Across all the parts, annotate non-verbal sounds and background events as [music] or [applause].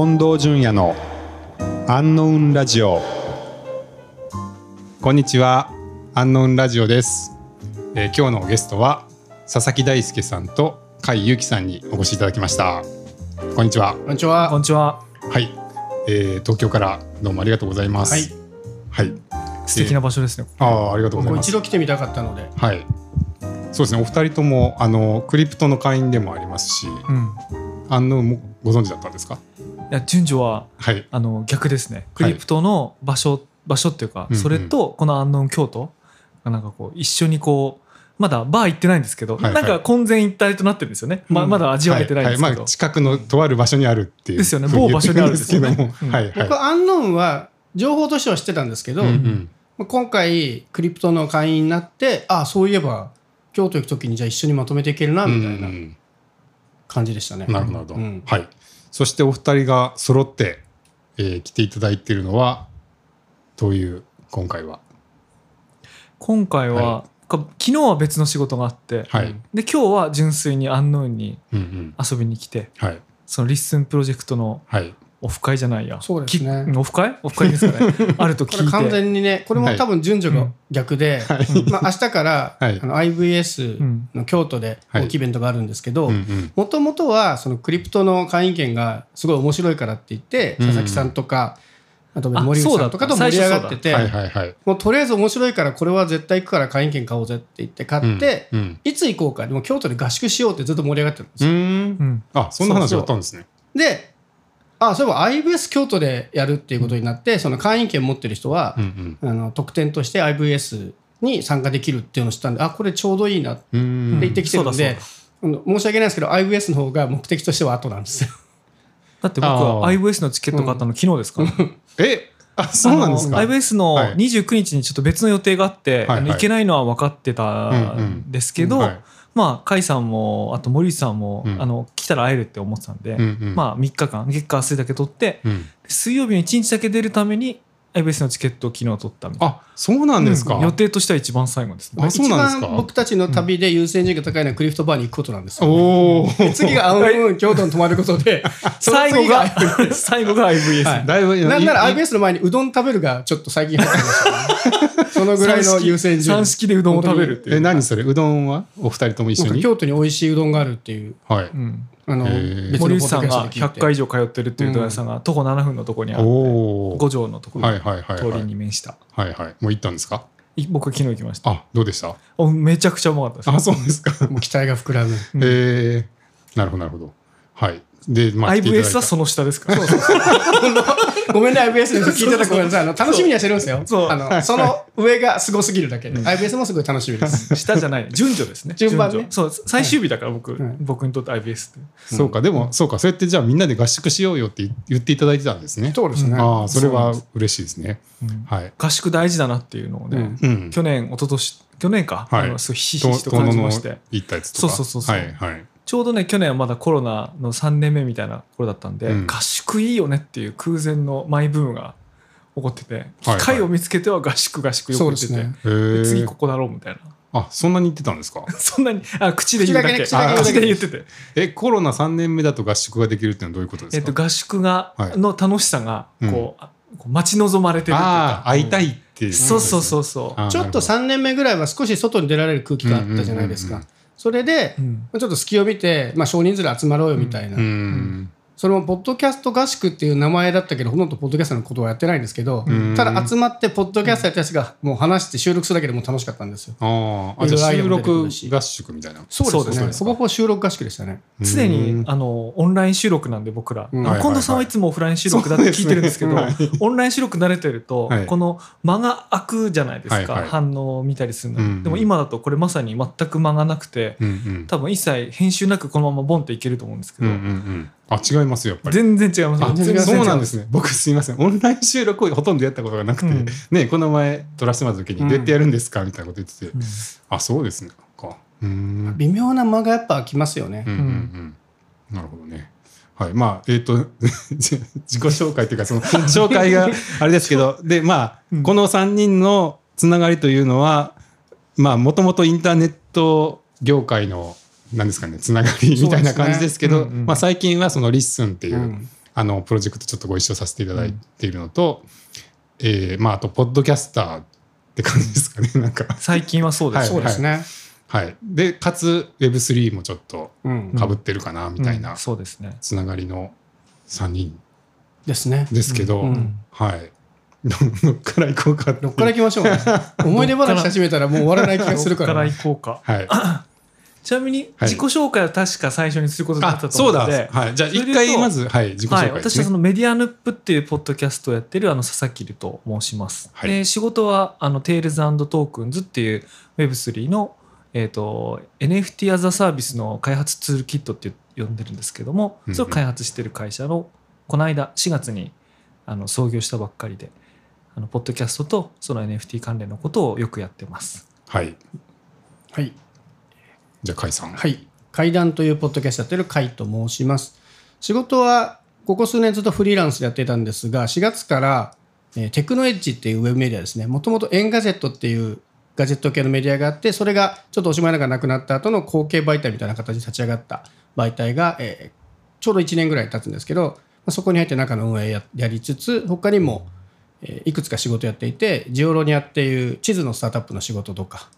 近藤淳也のアンノウンラジオ。こんにちはアンノウンラジオです、えー今日のゲストは佐々木大輔さんと甲斐由紀さんにお越しいただきました。こんにちは。こんにちは。こんにちは。はい、えー東京からどうもありがとうございます。はい。はい。素敵な場所ですね。ああありがとうございます。僕一度来てみたかったので。はい。そうですね。お二人ともあのクリプトの会員でもありますしうん。アンノウンもご存知だったんですか？いや順序ははい。あの逆ですね。クリプトの場所、場所っていうか、うんうん。それとこの安納京都がなんかこう一緒にこうまだバー行ってないんですけど、はいはい。なんか混然一体となってるんですよね。まうん。まだ味わえてないんですけど。はいはい。まあ、近くのとある場所にあるっていう。ですよね。某場所にあるんですけども、うん。はいはい。僕はアンノーンは情報としては知ってたんですけど、うんうん。まあ今回クリプトの会員になって、ああそういえば京都行くときにじゃあ一緒にまとめていけるなみたいなうん感じでしたね。なるほどなるほど、うん。はいそしてお二人が揃って、えー来ていただいているのはどういう今回は？今回は、はか昨日は別の仕事があって、はい、で今日は純粋に安納にうんうん。遊びに来て、はい。その LISTEN プロジェクトのはいオフ会じゃないや。そうですね。きオフ会？オフ会ですかね。[laughs] あると聞いて。これ完全にね、これも多分順序が逆で、[laughs] まあ明日から、はい。あの IVS うん。の京都ではい。大きいイベントがあるんですけど、もともとはそのクリプトの会員権がすごい面白いからって言って、うん佐々木さんとか、あとあ森口さんとかと盛り上がってて、はいはいはい。もうとりあえず面白いからこれは絶対行くから会員権買おうぜって言って買って、うんうん。いつ行こうか、でも京都で合宿しようってずっと盛り上がってるんですよ。うーん。うん。あそんな話があったんですね。で、あ、そういえば IVS 京都でやるっていうことになって、その会員権持ってる人はうんう、ん。あの特典として IVS に参加できるっていうのを知ったんで、あ、これちょうどいいなってうーん。言ってきてるんで、そううん申し訳ないですけど、IVS の方が目的としては後なんですよ。[laughs] だって僕はあー。IVS のチケット買ったの昨日ですから。[laughs] え？あそうなんですか？あの IVS のはい。29日にちょっと別の予定があって、はい。はいあの行けないのは分かってたんですけど、うんはい。まあ甲斐さんもあと森内さんも、うん。あのたら会えるって思ってたんで、うんうんまあ3日間月火水だけ取ってうん水曜日に1日だけ出るために IBS のチケットを昨日取ったみたいな。あそうなんですか、うん予定としては一番最後ですね。あそうなんですか一番僕たちの旅で優先順位が高いのはクリフトバーに行くことなんですよ。おお次が青雲京都に泊まることで、最後が、最後が IVS。はいだいぶなんなら IBS の前にうどん食べるがちょっと最近入ってましたね。そのぐらいの優先順位。三式でうどんを食べるっていう。え何それうどんはお二人とも一緒に京都に美味しいうどんがあるっていう、はい、うんあの、森内さんが100キャストで聞いて回以上通ってるっていううどん屋さんが徒歩7分のところにある五条のところはいはいはい通りはいに面した。はいはい。もう行ったんですか？い僕は昨日行きました。あどうでした？おめちゃくちゃうまかったです。あそうですか。[laughs] もう期待が膨らむ。うん。えー、なるほどなるほど。はいでまあ来ていただい IVS たはその下ですか？ら。ごめんね、IBS の人聞いてたごめんなさい。あの楽しみにはしてるんですよ。そう。あのその上がすごすぎるだけで。IBS もすごい楽しみです。下じゃない。順序ですね。順番ね。序。そう、最終日だから僕、はい。僕にとって IBS って。そうかでもそうかそうやってじゃあみんなで合宿しようよって言っていただいてたんですね。そうですね。ああそれは嬉しいですね。うん。はい。合宿大事だなっていうのをね、うん。うん。去年、一昨年去年か、はい。すごいひしとひしと感じまして。行ったやつとか。そうそうそうそう。はいはいちょうどね、去年はまだコロナの3年目みたいな頃だったんで、うん合宿いいよねっていう空前のマイブームが起こってて、はい機会を見つけては合宿合宿よく行ってて、そうですね。次ここだろうみたいな。あそんなに言ってたんですか？[laughs] そんなに、あ、口で言うだけ。口だけねあ口だけ口で言ってて。えコロナ3年目だと合宿ができるってのはどういうことですか、えっと、合宿が、はいの楽しさが、こう、う待ち望まれてるっていうか。ああ会いたいっていう、そうそうそうそう。ちょっと3年目ぐらいは少し外に出られる空気があったじゃないですかうんうんうん。それで、うんちょっと隙を見て、まあ、少人数で集まろうよみたいな。うんそれもポッドキャスト合宿っていう名前だったけどほとんどポッドキャストのことはやってないんですけど、うん。ただ集まってポッドキャストやったやつがもう話して収録するだけでもう楽しかったんですよ。あああじゃあ収録合宿みたいな。そうですね。ほぼほぼ収録合宿でしたね。常うん。にあのオンライン収録なんで僕ら、近藤さんはいつもオフライン収録だって聞いてるんですけどそうですねオンライン収録慣れてると、はい。この間が空くじゃないですか、はいはい。反応を見たりするの。に、うんうん。でも今だとこれまさに全く間がなくてうんうん。多分一切編集なくこのままボンっていけると思うんですけど、うんうんうんあ違いますよやっぱり。全然違いますそうなんですね。僕すいません。オンライン収録をほとんどやったことがなくて、うん。ねこの前撮らせてもらった時にうん。どうやってやるんですか？みたいなこと言ってて、うん。あそうですね。か。うん。微妙な間がやっぱ来ますよね。うんうんうん。なるほどね。はい。まあえっ、と [laughs] 自己紹介というかその紹介が [laughs] あれですけどでまあ、うん。この3人のつながりというのはまあもともとインターネット業界のなんですかねつながりみたいな感じですけどそうですね。うんうん。まあ、最近はその LISTEN っていう、うん。あのプロジェクトちょっとご一緒させていただいているのと、えーまああとポッドキャスターって感じですかねなんか。最近はそうです、はいそうですね。はい。でかつ Web3 もちょっとうん。かぶってるかなみたいなうん。そうですね。つながりの3人ですね。ですけど、うん。うん。はい。どどっから行こうかどっから行きましょうね。[laughs] 思い出話し始めたらもう終わらない気がするからね。どっから行こうか。はい [laughs] ちなみにはい。自己紹介は確か最初にすることになったとあそうだ。思うので、はい、じゃあ一回まず、はい、自己はい、紹介ですね、私はそのメディアヌップっていうポッドキャストをやってるあの佐々木ると申します。はい。で仕事はあの Tails トークンズっていう Web3 の、えー、と NFT as a サービスの開発ツールキットって呼んでるんですけどもそれを開発してる会社のこの間4月にあの創業したばっかりであのポッドキャストとその NFT 関連のことをよくやってます。はい。はい。じゃあ甲斐さんはい。階段というポッドキャストやってる甲斐と申します。仕事はここ数年ずっとフリーランスでやってたんですが、4月から、えーテクノエッジっていうウェブメディアですね。もともと Engadget っていうガジェット系のメディアがあって、それがちょっとおしまいながらなくなった後の後継媒体みたいな形で立ち上がった媒体が、えーちょうど1年ぐらい経つんですけど、まあそこに入って中の運営ややりつつ、他にも、えいくつか仕事やっていて、 Geolonia っていう地図のスタートアップの仕事とか、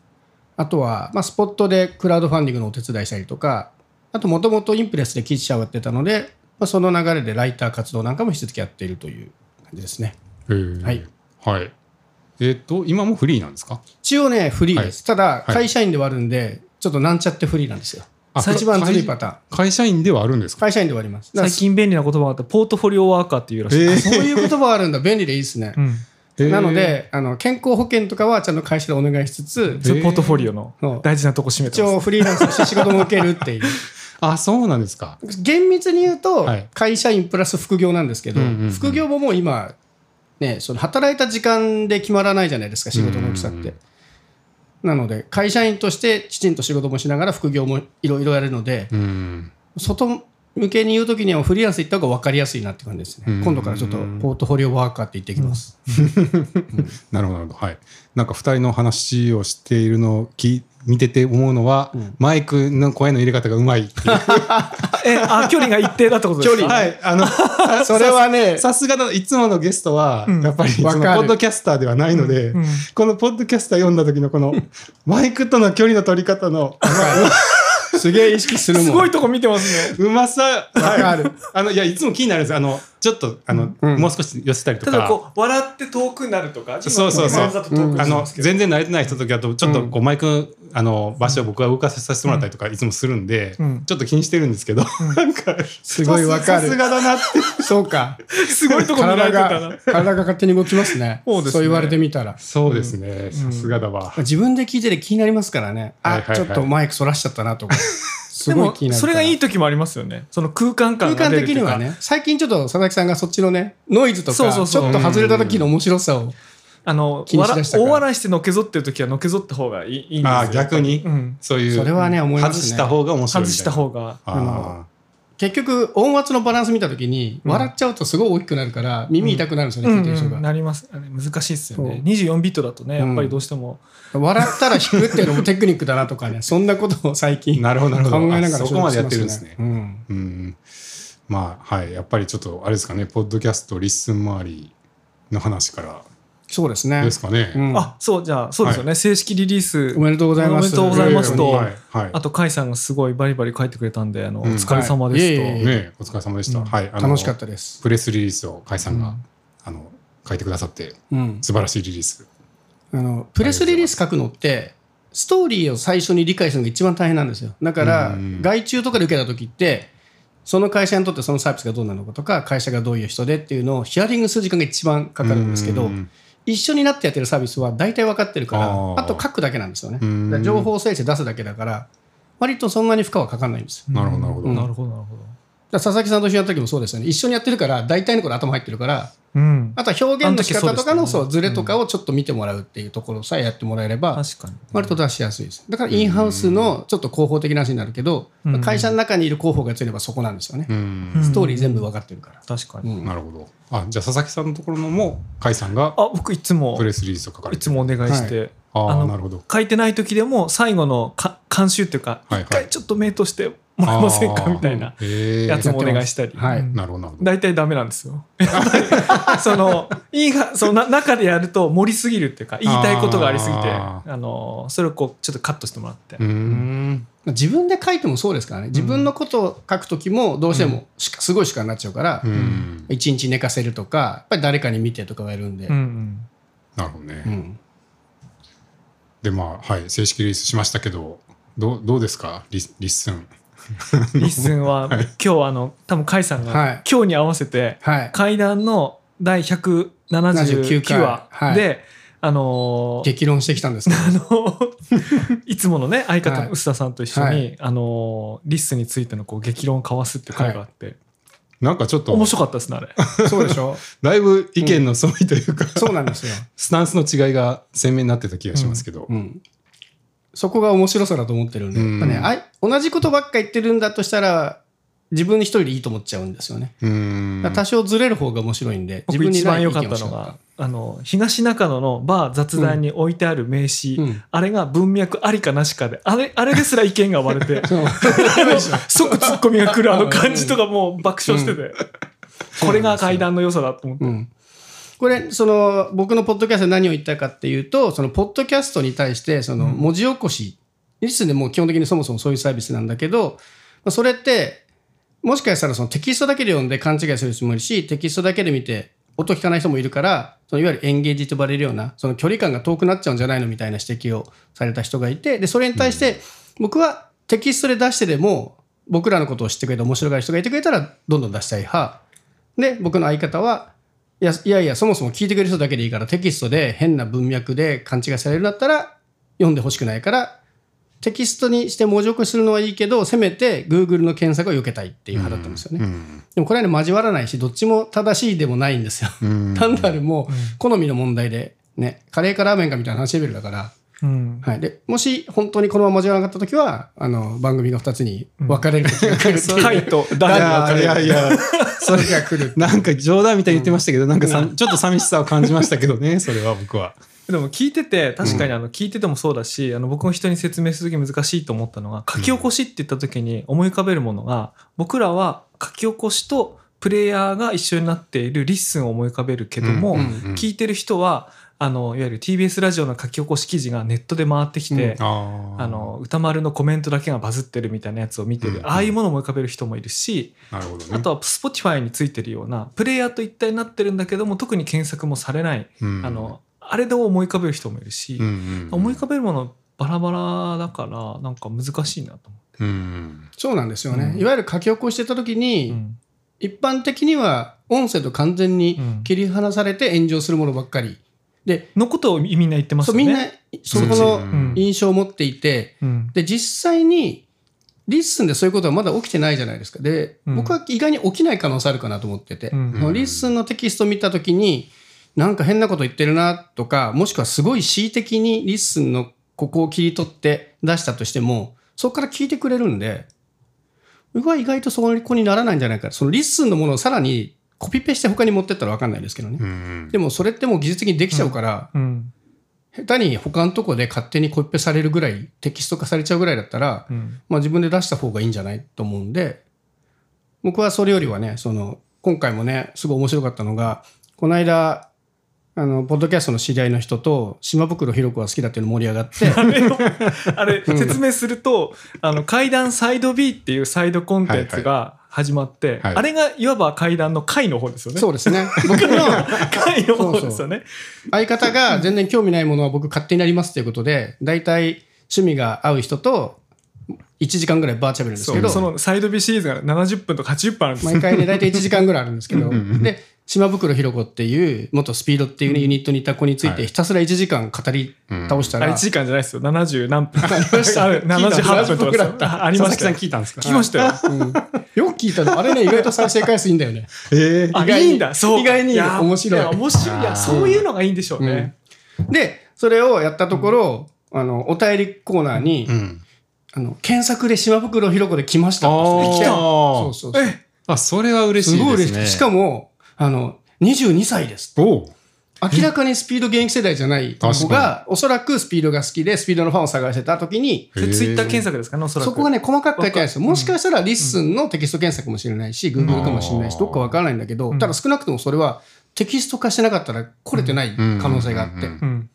あとは、まあ、スポットでクラウドファンディングのお手伝いしたりとか、あともともとインプレスで記者をやってたので、まあ、その流れでライター活動なんかも引き続きやっているという感じですね。えーはい、はい、えっ、と今もフリーなんですか？一応ね、フリーです。ただ、い会社員ではあるんで、ちょっとなんちゃってフリーなんですよ。あ一番ずるいパターン。会社員ではあるんですか？会社員ではあります。最近便利な言葉があってポートフォリオワーカーっていうらしい。えーそういう言葉があるんだ。便利でいいですね。うんえーなので、あの健康保険とかはちゃんと会社でお願いしつつ、ポートフォリオの大事なとこ占め一てます。応フリーランスとして仕事も受けるっていう。[laughs] あそうなんですか。厳密に言うとはい。会社員プラス副業なんですけど、うんうんうん。副業ももう今、ね、その働いた時間で決まらないじゃないですか仕事の大きさって。うんうんうんなので会社員としてきちんと仕事もしながら副業もいろいろやるのでうん。外向けに言うときにはフリーランス行った方が分かりやすいなって感じですね、うん。今度からちょっとポートフォリオワーカーって言ってきます、[laughs] なるほど。なるほどはい。なんか2人の話をしているのを聞見てて思うのは、マイクの声の入れ方がうまいっていう。[laughs] え、あ、距離が一定だってことですか？はい。あの [laughs] それはねさすがだいつものゲストは、うん。やっぱりそのポッドキャスターではないので、うん。このポッドキャスター読んだ時のこのマイクとの距離の取り方のすげえ意識するもん。すごいとこ見てますね。うまさわかる。あのいやいつも気になるんですあのちょっとあの、うん。もう少し寄せたりとただかこう笑って遠くなるとか、そうそうそう。あの全然慣れてない人とかだとちょっとこうマイクのあの場所を僕は動かさせてもらったりとかいつもするんで、うん。ちょっと気にしてるんですけど、なんかすごいわかる。さすがだなって。そうか。すごいとこ見られ体てたな。が体が勝手に動きますね。そうですね。言われてみたら。そうですね。さすがだわ、自分で聞いてて気になりますからね。あ、はいはいはい。ちょっとマイクそらしちゃったなとか。[laughs] すでもごい気になるから。それがいい時もありますよね。その空間感空間が出るというか。的にはね、最近ちょっと佐々木さんがそっちのね、ノイズとか、そうそうそう。ちょっと外れた時の面白さを。あの気にしだしたから。大笑いしてのけぞってる時はのけぞった方がいいいいんですよ。ああ逆に、うん。そういうそれはね思いますね。外した方が面白い外した方が。ああの結局、音圧のバランス見た時に、うん。笑っちゃうとすごい大きくなるから、耳痛くなるんですよね、うん聞いてる人が。うんなります。難しいですよね。そう。24ビットだとね、やっぱりどうしても。笑ったら引くっていうのもテクニックだなとかね、そんなことを最近考なるほどなるほど。えながらあそこまでやってるんですね。うん。まあはい。やっぱりちょっとあれですかねポッドキャストリッスン周りの話からそうですね。ですかね、うん。あ、そう、じゃあ、そうですよね。正式リリース。おめでとうございます。おめでとうございますと。はいはい。あと、甲斐さんがすごいバリバリ書いてくれたんで、あの、おうん。疲れ様ですと。はい。いえいえねお疲れ様でした、うん。はい。楽しかったです。プレスリリースを甲斐さんが、うん。あの書いてくださってうん。素晴らしいリリース。あのプレスリリース書くのってストーリーを最初に理解するのが一番大変なんですよ。だからうん。外注とかで受けた時ってその会社にとってそのサービスがどうなのかとか会社がどういう人でっていうのをヒアリングする時間が一番かかるんですけどうん一緒になってやってるサービスは大体分かってるからあと書くだけなんですよね。情報整理して出すだけだから割とそんなに負荷はかかんないんですよ。なるほどなるほど、うん。なるほど、なるほど。佐々木さんと一緒にやった時もそうですよね一緒にやってるから大体のこと頭入ってるからうん。あとは表現の仕方とかのそうねズレとかをちょっと見てもらうっていうところさえやってもらえれば確かに。割と出しやすいです。だからインハウスのちょっと広報的な話になるけど、うん会社の中にいる広報が強いればそこなんですよね。うんうんストーリー全部分かってるから。確かに。うんなるほどあじゃあ佐々木さんのところのも甲斐さんがあ、僕いつもプ、レスリリースを書かれていつもお願いして、ああのあなるほど。書いてない時でも最後のか監修っていうか、はいはい。一回ちょっと目としてもらえませんかみたいなやつもお願いしたり。大体ダメなんですよ。[laughs] そのいいがそのな中でやると盛りすぎるっていうか言いたいことがありすぎてああのそれをこうちょっとカットしてもらって。うーん。自分で書いてもそうですからね。自分のことを書く時もどうしてもしかすごい時間になっちゃうからうん。一日寝かせるとかやっぱり誰かに見てとかはやるんで。うんうん。なるほどね、うんでまあはい正式リリースしましたけどどうどうですか？リス LISTEN。[laughs] LISTEN は今日あの多分甲斐さんはい。が今日に合わせてはい。カイ士伝の第179話はい。であのー激論してきたんですけど。[laughs] あの [laughs] いつものね相方はい。の臼田さんと一緒に、はい。あの LISTEN についてのこう激論を交わすっていう会があって、なんかちょっと面白かったですねあれ。[laughs] そうでしょ？だいぶ意見の相違というか、そうなんですよ、スタンスの違いが鮮明になってた気がしますけど、うん、そこが面白さだと思ってるんで、うん。やっぱねあい同じことばっか言ってるんだとしたら自分一人でいいと思っちゃうんですよね、多少ずれる方が面白いんで僕一番良かったのがあの東中野のバー雑談に置いてある名刺、うん。あれが文脈ありかなしかであれあれですら意見が割れて [laughs] そう。即ツッコミが来るあの感じとかもう爆笑してて、これが階段の良さだと思って、うん。これその僕のポッドキャストで何を言ったかっていうとそのポッドキャストに対してその文字起こし、リスンでもう基本的にそもそもそういうサービスなんだけどまあそれってもしかしたらそのテキストだけで読んで勘違いする人もいるしテキストだけで見て音聞かない人もいるからそのいわゆるエンゲージと呼ばれるようなその距離感が遠くなっちゃうんじゃないのみたいな指摘をされた人がいてでそれに対して僕はテキストで出してでも僕らのことを知ってくれて面白がる人がいてくれたらどんどん出したい派。で僕の相方はいやいやいやそもそも聞いてくれる人だけでいいからテキストで変な文脈で勘違いされるんだったら読んでほしくないからテキストにして文字起こしするのはいいけどせめて Google の検索を避けたいっていう派だったんですよね。うん。でもこれはね交わらないしどっちも正しいでもないんですよ。うん。単なるもう好みの問題でねカレーかラーメンかみたいな話レベルだから。うん。はい、でもし本当にこのまま交わらなかった時はあの番組が2つに分かれる時が来るっていう、[laughs] 貝といダやいや。いやそれが来る。なんか冗談みたいに言ってましたけど、なんかさちょっと寂しさを感じましたけどねそれは僕は。でも聞いてて確かにあの聞いててもそうだし、あの僕も人に説明する時難しいと思ったのが書き起こしって言った時に思い浮かべるものが僕らは書き起こしとプレイヤーが一緒になっている LISTENを思い浮かべるけども、うんうん聞いてる人はあのいわゆる TBS ラジオの書き起こし記事がネットで回ってきて、あー。あの歌丸のコメントだけがバズってるみたいなやつを見てる、うん。ああいうものを思い浮かべる人もいるし、なるほどね。あとは Spotify についてるようなプレイヤーと一体になってるんだけども特に検索もされない、うん。あのあれで思い浮かべる人もいるし、うんうん思い浮かべるものバラバラだからなんか難しいなと思って。うんそうなんですよね、うん。いわゆる書き起こしてた時に、うん。一般的には音声と完全にうん。切り離されて炎上するものばっかり。で、のことをみんな言ってますよね。そうみんなそこうのん。印象を持っていて、うん。で実際に LISTENでそういうことはまだ起きてないじゃないですか。で、うん。僕は意外に起きない可能性あるかなと思ってて、うん。 LISTENのテキスト見た時になんか変なこと言ってるなとかもしくはすごい恣意的に LISTENのここを切り取って出したとしてもそこから聞いてくれるんで僕は意外とそこにならないんじゃないか。その LISTENのものをさらにコピペして他に持ってったら分かんないですけどね、うん。でもそれってもう技術的にできちゃうから、うん。下手に他のとこで勝手にコピペされるぐらいテキスト化されちゃうぐらいだったら、うん。まあ、自分で出した方がいいんじゃないと思うんで僕はそれよりはねその今回もねすごい面白かったのがこの間あのポッドキャストの知り合いの人と島袋ひろ子が好きだっていうの盛り上がって。あれをあれ説明すると、あの階段サイド B っていうサイドコンテンツが始まって、はい。あれがいわば階段の階の方ですよね。そうですね。[laughs] 僕の階の方ですよね。相方が全然興味ないものは僕勝手にやりますということで大体趣味が合う人と1時間ぐらいバーチャルですけど。そうそのサイド B シリーズが70分とか80分あるんですよ。毎回ね大体1時間ぐらいあるんですけど。で島袋ひろ子っていう元スピードっていうねユニットにいた子についはい。てひたすら1時間語り倒したあれら1時間じゃないですよ。70何分。ありました。あれ78分とか。ですよあありま佐々木さしたよん聞いたんですか？聞きましたよ。うん。よく聞いたの。あれね意外と再生回数いいんだよね。[laughs] え。ーあ意外に。いいんだそう意外に。面白い。や面白い。いやあーそういうのがいいんでしょうね、でそれをやったところあのお便りコーナーにうん。あの検索で島袋ひろ子で来ましたっ来てそうそうそう。えあそれは嬉しいですね。すごい嬉しいしかもあの22歳です。おう。明らかにスピード現役世代じゃない子が、おそらくスピードが好きで、スピードのファンを探してた時に、それツイッター検索ですかね、おそらく。そこがね、細かく書いてあるんですよ。もしかしたら LISTENのテキスト検索かもしれないし、Google かもしれないし、どっかわからないんだけど、ただ少なくともそれはテキスト化してなかったら来れてない可能性があって。うん。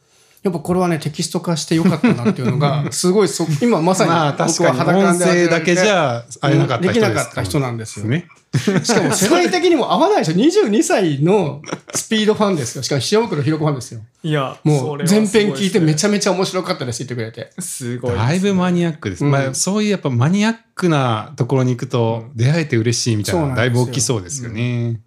やっぱこれはね、テキスト化してよかったなっていうのが、[laughs] すごいそ、[laughs] 今まさにまあ確僕はかに音肌感で味わえて声だけじゃ会えなかった人できなかった人なんですよ。ね。[laughs] しかも世代的にも合わないでしょ。22歳のスピードファンですよ。しかも塩袋ひろ子ファンですよ。いや、もう全編聞いてめちゃゃめちゃ面白かったですって言ってくれて。すごいです。だいぶマニアックです。うんまあそういうやっぱマニアックなところに行くと出会えて嬉しいみたいなそうなんだいぶ大きそうですよね。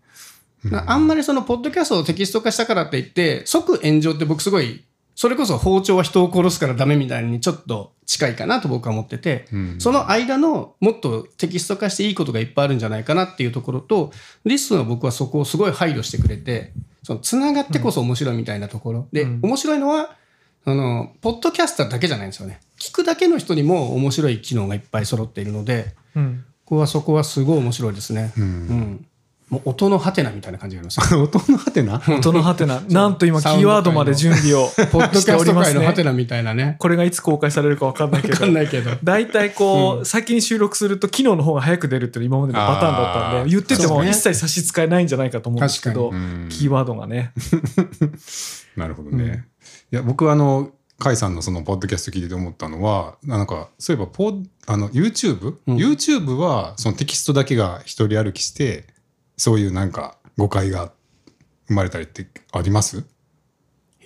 なあんまりそのポッドキャストをテキスト化したからって言って、即炎上って僕すごい、それこそ包丁は人を殺すからダメみたいにちょっと近いかなと僕は思ってて、うんその間のもっとテキスト化していいことがいっぱいあるんじゃないかなっていうところと、LISTENは僕はそこをすごい配慮してくれて、その繋がってこそ面白いみたいなところ。で、うん面白いのは、あの、ポッドキャスターだけじゃないんですよね。聞くだけの人にも面白い機能がいっぱい揃っているので、うん。ここはそこはすごい面白いですね。ううんん。もう音のハテナみたいな感じがあります。[laughs] 音のハテナ？音のハテナ。[laughs] なんと今、キーワードまで準備をしておりますね。ポッドキャスト界のハテナみたいなね。これがいつ公開されるかわかんないけど。わかんないけど。大体こう、先に収録すると機能の方が早く出るっていうのが今までのパターンだったんで、言ってても一切差し支えないんじゃないかと思うんですけど、キーワードがね。[laughs] なるほどね。いや僕はあの甲斐さんのそのポッドキャスト聞いてて思ったのはなんかそういえばポッあの YouTube、うん YouTube はそのテキストだけが一人歩きしてそういうなんか誤解が生まれたりってあります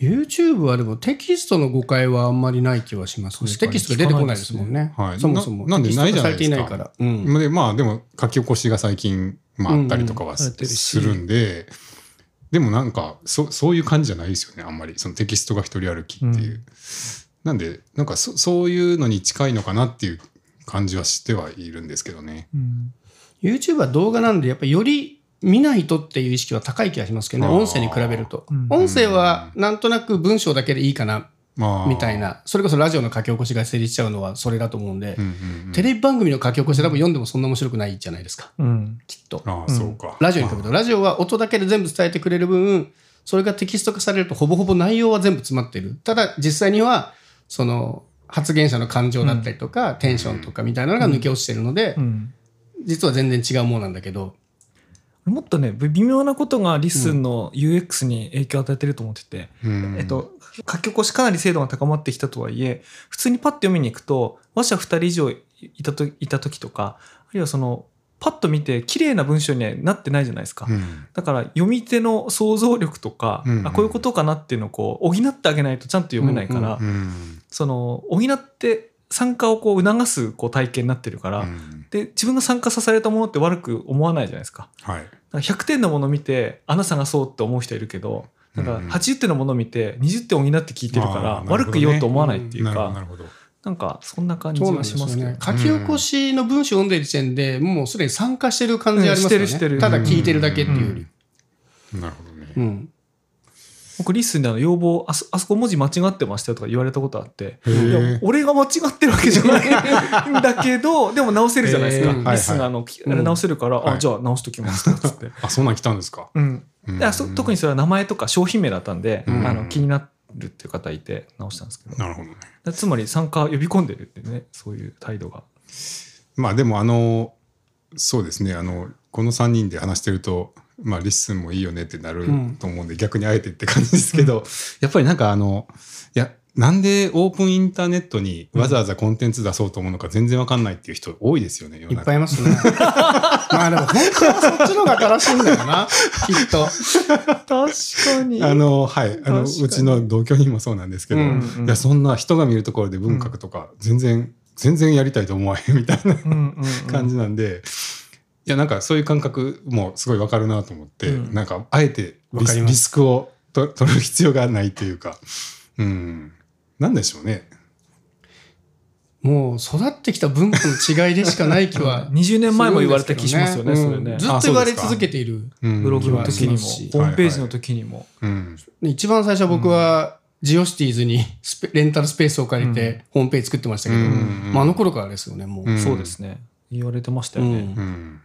？YouTube はでもテキストの誤解はあんまりない気はしますテキストが出てこないですもんね。はい。そもそも。ななんでないじゃないですか。うん。でまあでも書き起こしが最近、まあ、あったりとかはうんす,、るんででもなんかそそういう感じじゃないですよね。あんまり。そのテキストが一人歩きっていう、うなんでなんかそそういうのに近いのかなっていう感じはしてはいるんですけどね。うん。YouTube は動画なんで、やっぱりより見ないとっていう意識は高い気がしますけどね。音声に比べるとうん。音声はなんとなく文章だけでいいかな、まあ、みたいな。それこそラジオの書き起こしが成立しちゃうのはそれだと思うんでう。んうんうんテレビ番組の書き起こし多分読んでもそんな面白くないじゃないですか。うん。きっと。ああそうか、ラジオに比べると、ラジオは音だけで全部伝えてくれる分、それがテキスト化されると、ほぼほぼ内容は全部詰まってる。ただ、実際には、その、発言者の感情だったりとか、テンションとかみたいなのが抜け落ちてるので、うん。実は全然違うものなんだけど、もっとね、微妙なことがリスンの UX に影響を与えてると思ってて、うん。えっと、書き起こしかなり精度が高まってきたとはいえ、普通にパッと読みに行くと、話者2人以上いたといた時とか、あるいはその、パッと見て綺麗な文章にはなってないじゃないですか。うん。だから読み手の想像力とか、うんうん。あこういうことかなっていうのをこう補ってあげないとちゃんと読めないから、うん。うん。その補って参加をこう促すこう体験になってるから、うんで自分が参加させられたものって悪く思わないじゃないですか。はいだから100点のものを見て穴探そうって思う人いるけどなんかうん80点のものを見て20点補って聞いてるから悪く言おうと思わないっていうなるほどなかるほどなんかそんな感じそうなんはですよねしますけどね。。書き起こしの文章を読んでる時点でもうすでに参加してる感じありますよね。うんしてるしてるただ聞いてるだけっていうより。なるほどね、うん。僕リスンであの要望あそあそこ文字間違ってましたよとか言われたことあってへいやえ俺が間違ってるわけじゃないんだけどでも直せるじゃないですか、リスンがあの、きあれ直せるから、はい。あじゃあ直しときますとかっつって。[laughs] あそんなん来たんですか、うん。うん。でそ特にそれは名前とか商品名だったんで、うん。あの気になるっていう方いて直したんですけど。なるほどね。でつまり参加呼び込んでるってねそういう態度が。まあでもあのそうですね。あのこの3人で話してるとまあ LISTENもいいよねってなると、うん。思うんで、逆にあえてって感じですけど、やっぱりなんかあのいやなんでオープンインターネットにわざわざコンテンツ出そうと思うのか全然わかんないっていう人多いですよね世の中。いっぱいいますね。[laughs] [laughs] まあでも本当はそっちの方が正しいんだよな、[laughs] きっと。確かに。あのはい。あのうちの同居人もそうなんですけど、うんうん。いやそんな人が見るところで文学とか全然、全然やりたいと思わへんみたいなうんうんうん。感じなんで、いやなんかそういう感覚もすごいわかるなと思って、うん。なんかあえてリスリスクをと取る必要がないというか、うん、なんでしょうね。もう育ってきた文化の違いでしかない気は [laughs] 20年前も言われた気しますよねそれね。うんずっと言われ続けている。うん、ブログの時にもホームページの時にも、一番最初は僕は、ジオシティーズにスペレンタルスペースを借りてホームページ作ってましたけど、うん。まあ、あの頃からですよね、もう。うん。そうですね。言われてましたよね、うん。うん、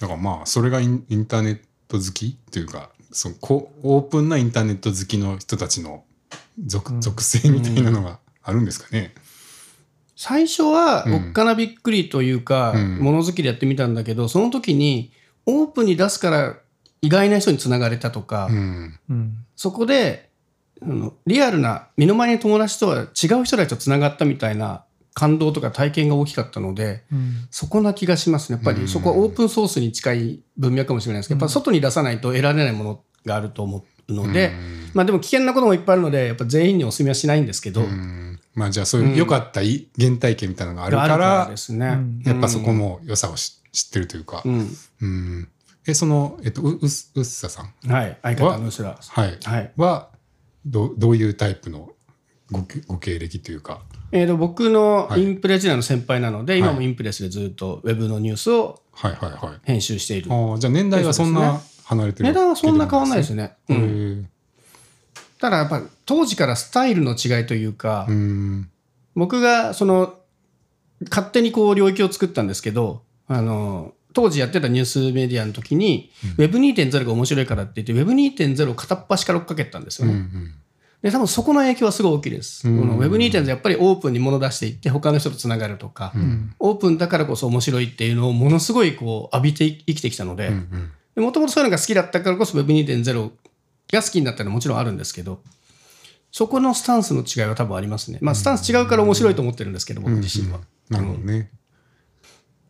だからまあそれがインインターネット好きというかそのこうオープンなインターネット好きの人たちの属,、うん。属性みたいなのがあるんですかね。最初はうんおっかなびっくりというか、うん。ものづくりやってみたんだけどその時にオープンに出すから意外な人につながれたとか、うん。うん。そこであのリアルな身の回りの友達とは違う人たちとつながったみたいな感動とか体験が大きかったのでうん。そこな気がしますね。やっぱうん。りそこはオープンソースに近い文脈かもしれないですけど、やっぱ外に出さないと得られないものがあると思うので、うん。まあでも危険なこともいっぱいあるのでやっぱ全員にお勧めはしないんですけど、うん。まあじゃあそういう良かったい原体験みたいなのがあるかららですね。うん。やっぱそこも良さをし知ってるというか。うん、うん。えそのえっとううすうっささん？はい。相方の薄らはい。はい。はどどういうタイプのごご経歴というか？えー、と僕のはいインプレ時代の先輩なので、い今もインプレスでずっとウェブのニュースをはいはいはい。編集している。ああじゃあ年代はそんな離れてる値段はそんな変わんないですね。ね。うへん、えただやっぱ当時からスタイルの違いというか、うん僕がその勝手にこう領域を作ったんですけどあの当時やってたニュースメディアの時に、Web2.0 が面白いからって言って Web2.0 を片っ端から追っかけたんですよね。うんうんで多分そこの影響はすごい大きいです。うん。この Web2.0 やっぱりオープンに物出していって他の人とつながるとか、うん。オープンだからこそ面白いっていうのをものすごいこう浴びて生きてきたので、うんもともとそういうのが好きだったからこそ Web2.0 が好きになったのはもちろんあるんですけど、そこのスタンスの違いは多分ありますね。まあスタンス違うから面白いと思ってるんですけど、僕自身は。なるほどね。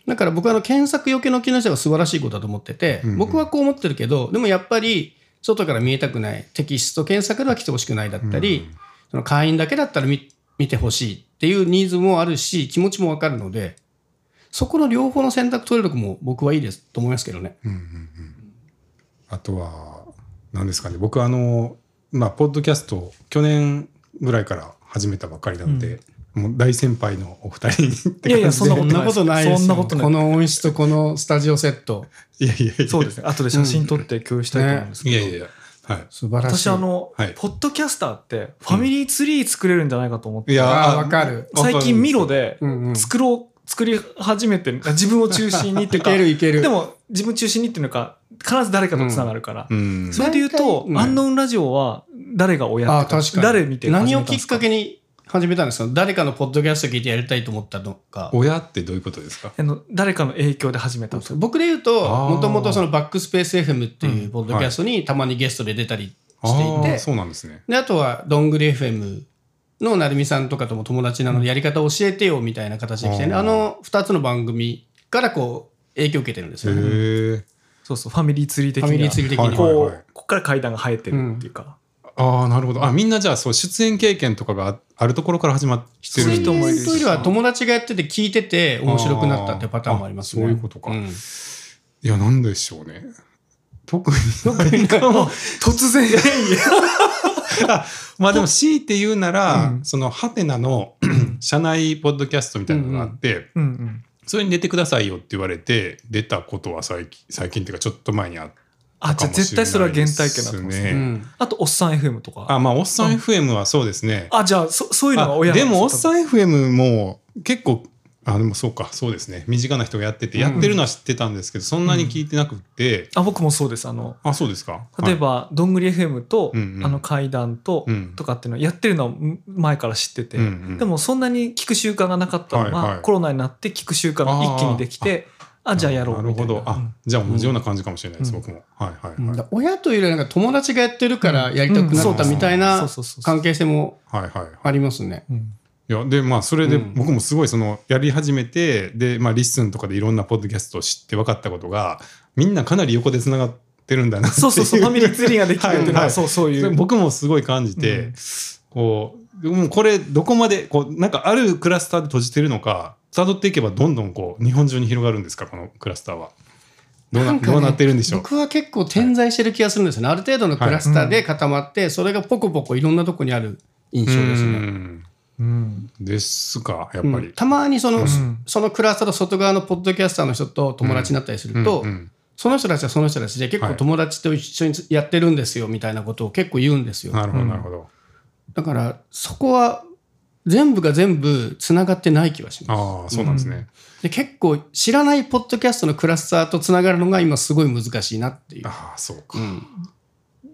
だから僕はあの検索余計の機能性は素晴らしいことだと思ってて、うん。僕はこう思ってるけど、でもやっぱり外から見えたくない、テキスト検索では来てほしくないだったり、その会員だけだったら見見てほしいっていうニーズもあるし、気持ちもわかるので、そこの両方の選択取れるのも僕はいいですと思いますけどね。うんうんうん。あとは何ですかね。僕あのまあポッドキャストを去年ぐらいから始めたばっかりなので、もう大先輩のお二人って感じで。いやいやそんなことないですよ。そんなことないこの音質とこのスタジオセット。いやいやいや。そうですね。後で写真撮って共有したいと思うんですけど、いやいやいや。はい。素晴らしい。私あの、はい。ポッドキャスターってファミリーツリー作れるんじゃないかと思って、いやあーわかる。最近ミロでうんうん。作ろう作り始めて自分を中心にっていう [laughs] いかけるいける。でも自分中心にっていうのか必ず誰かとつながるから、うんそれで言うと、アンノウンラジオは誰が親あっていう確かに。誰見て何をきっかけにに始めたんですか？誰かのポッドキャスト聞いてやりたいと思ったのか。親ってどういうことですか？あの誰かの影響で始めたんですよ僕で言うと、もともとそのバックスペース FM っていうポッドキャストにたまにゲストで出たりしていて、そうなんですね。であとはどんぐり FM の成美さんとかとも友達なのでやり方を教えてよみたいな形で来てね、あの2つの番組からこう影響を受けてるんですへよね。えそうそうファミリーツリー的ファミリーにツリー的には。ここっから階段が生えてるっていうか、ああなるほど。あみんなじゃあそう出演経験とかがああるところから始まってる。人もいるしというよりは友達がやってて聞いてて面白くなったっていうパターンもありますね。あそういうことか。ん。いやなんでしょうね。特に [laughs] 突然。まあでも強いて言うなら、うん。そのハテナの [clears throat] 社内ポッドキャストみたいなのがあって、うんうん。それに出てくださいよって言われて出たことは最近最近っていうかちょっと前にあったあじゃあ絶対それは原体験だと思いますね。うん。あとおっさん FM とか。あまあおっさん FM はそうですね、あじゃあそそういうのが親あでもおっんさん FM も結構あでもそうかそうですね。身近な人がやってて、うん。やってるのは知ってたんですけどそんなに聞いてなくって、あ僕もそうです。あのあそうですか。例えば、どんぐり FM と、あの階段と、うん。とかっていうのをやってるのはん前から知ってて、でもそんなに聞く習慣がなかったのが、コロナになって聞く習慣が一気にできてあじゃあやろうみたいな。なるほどあ、じゃあ同じような感じかもしれないです、うん。僕も。はいはいはい、親というよりはなんか友達がやってるからやりたくなったみたいなそ関係性もはいはいはい。ありますね。うんいやでまあそれでうん。僕もすごいそのやり始めて、でまあ LISTENとかでいろんなポッドキャストを知って分かったことがみんなかなり横でつながってるんだなっていそうそうそう。ファミリーツリーができてるっていうのは、[laughs] はいはい。そうそういう。僕もすごい感じて、うん。こうでもこれどこまでこうなんかあるクラスターで閉じてるのか辿っていけばどんどんこう日本中に広がるんですかこのクラスターは。どうなねどうなってるんでしょう。僕は結構点在してる気がするんですよね。ある程度のクラスターで固まって、それがポコポコいろんなとこにある印象ですね。うん。うんですかやっぱり、うん。たまにその、ん。そのクラスターの外側のポッドキャスターの人と友達になったりすると、うんうんその人たちはその人たちで結構はい友達と一緒にやってるんですよみたいなことを結構言うんですよ。なるほどうんなるほど、だからそこは全部が全部つながってない気はします。ああそうなんですね、で結構知らないポッドキャストのクラスターとつながるのが今すごい難しいなっていう。ああそうか、うん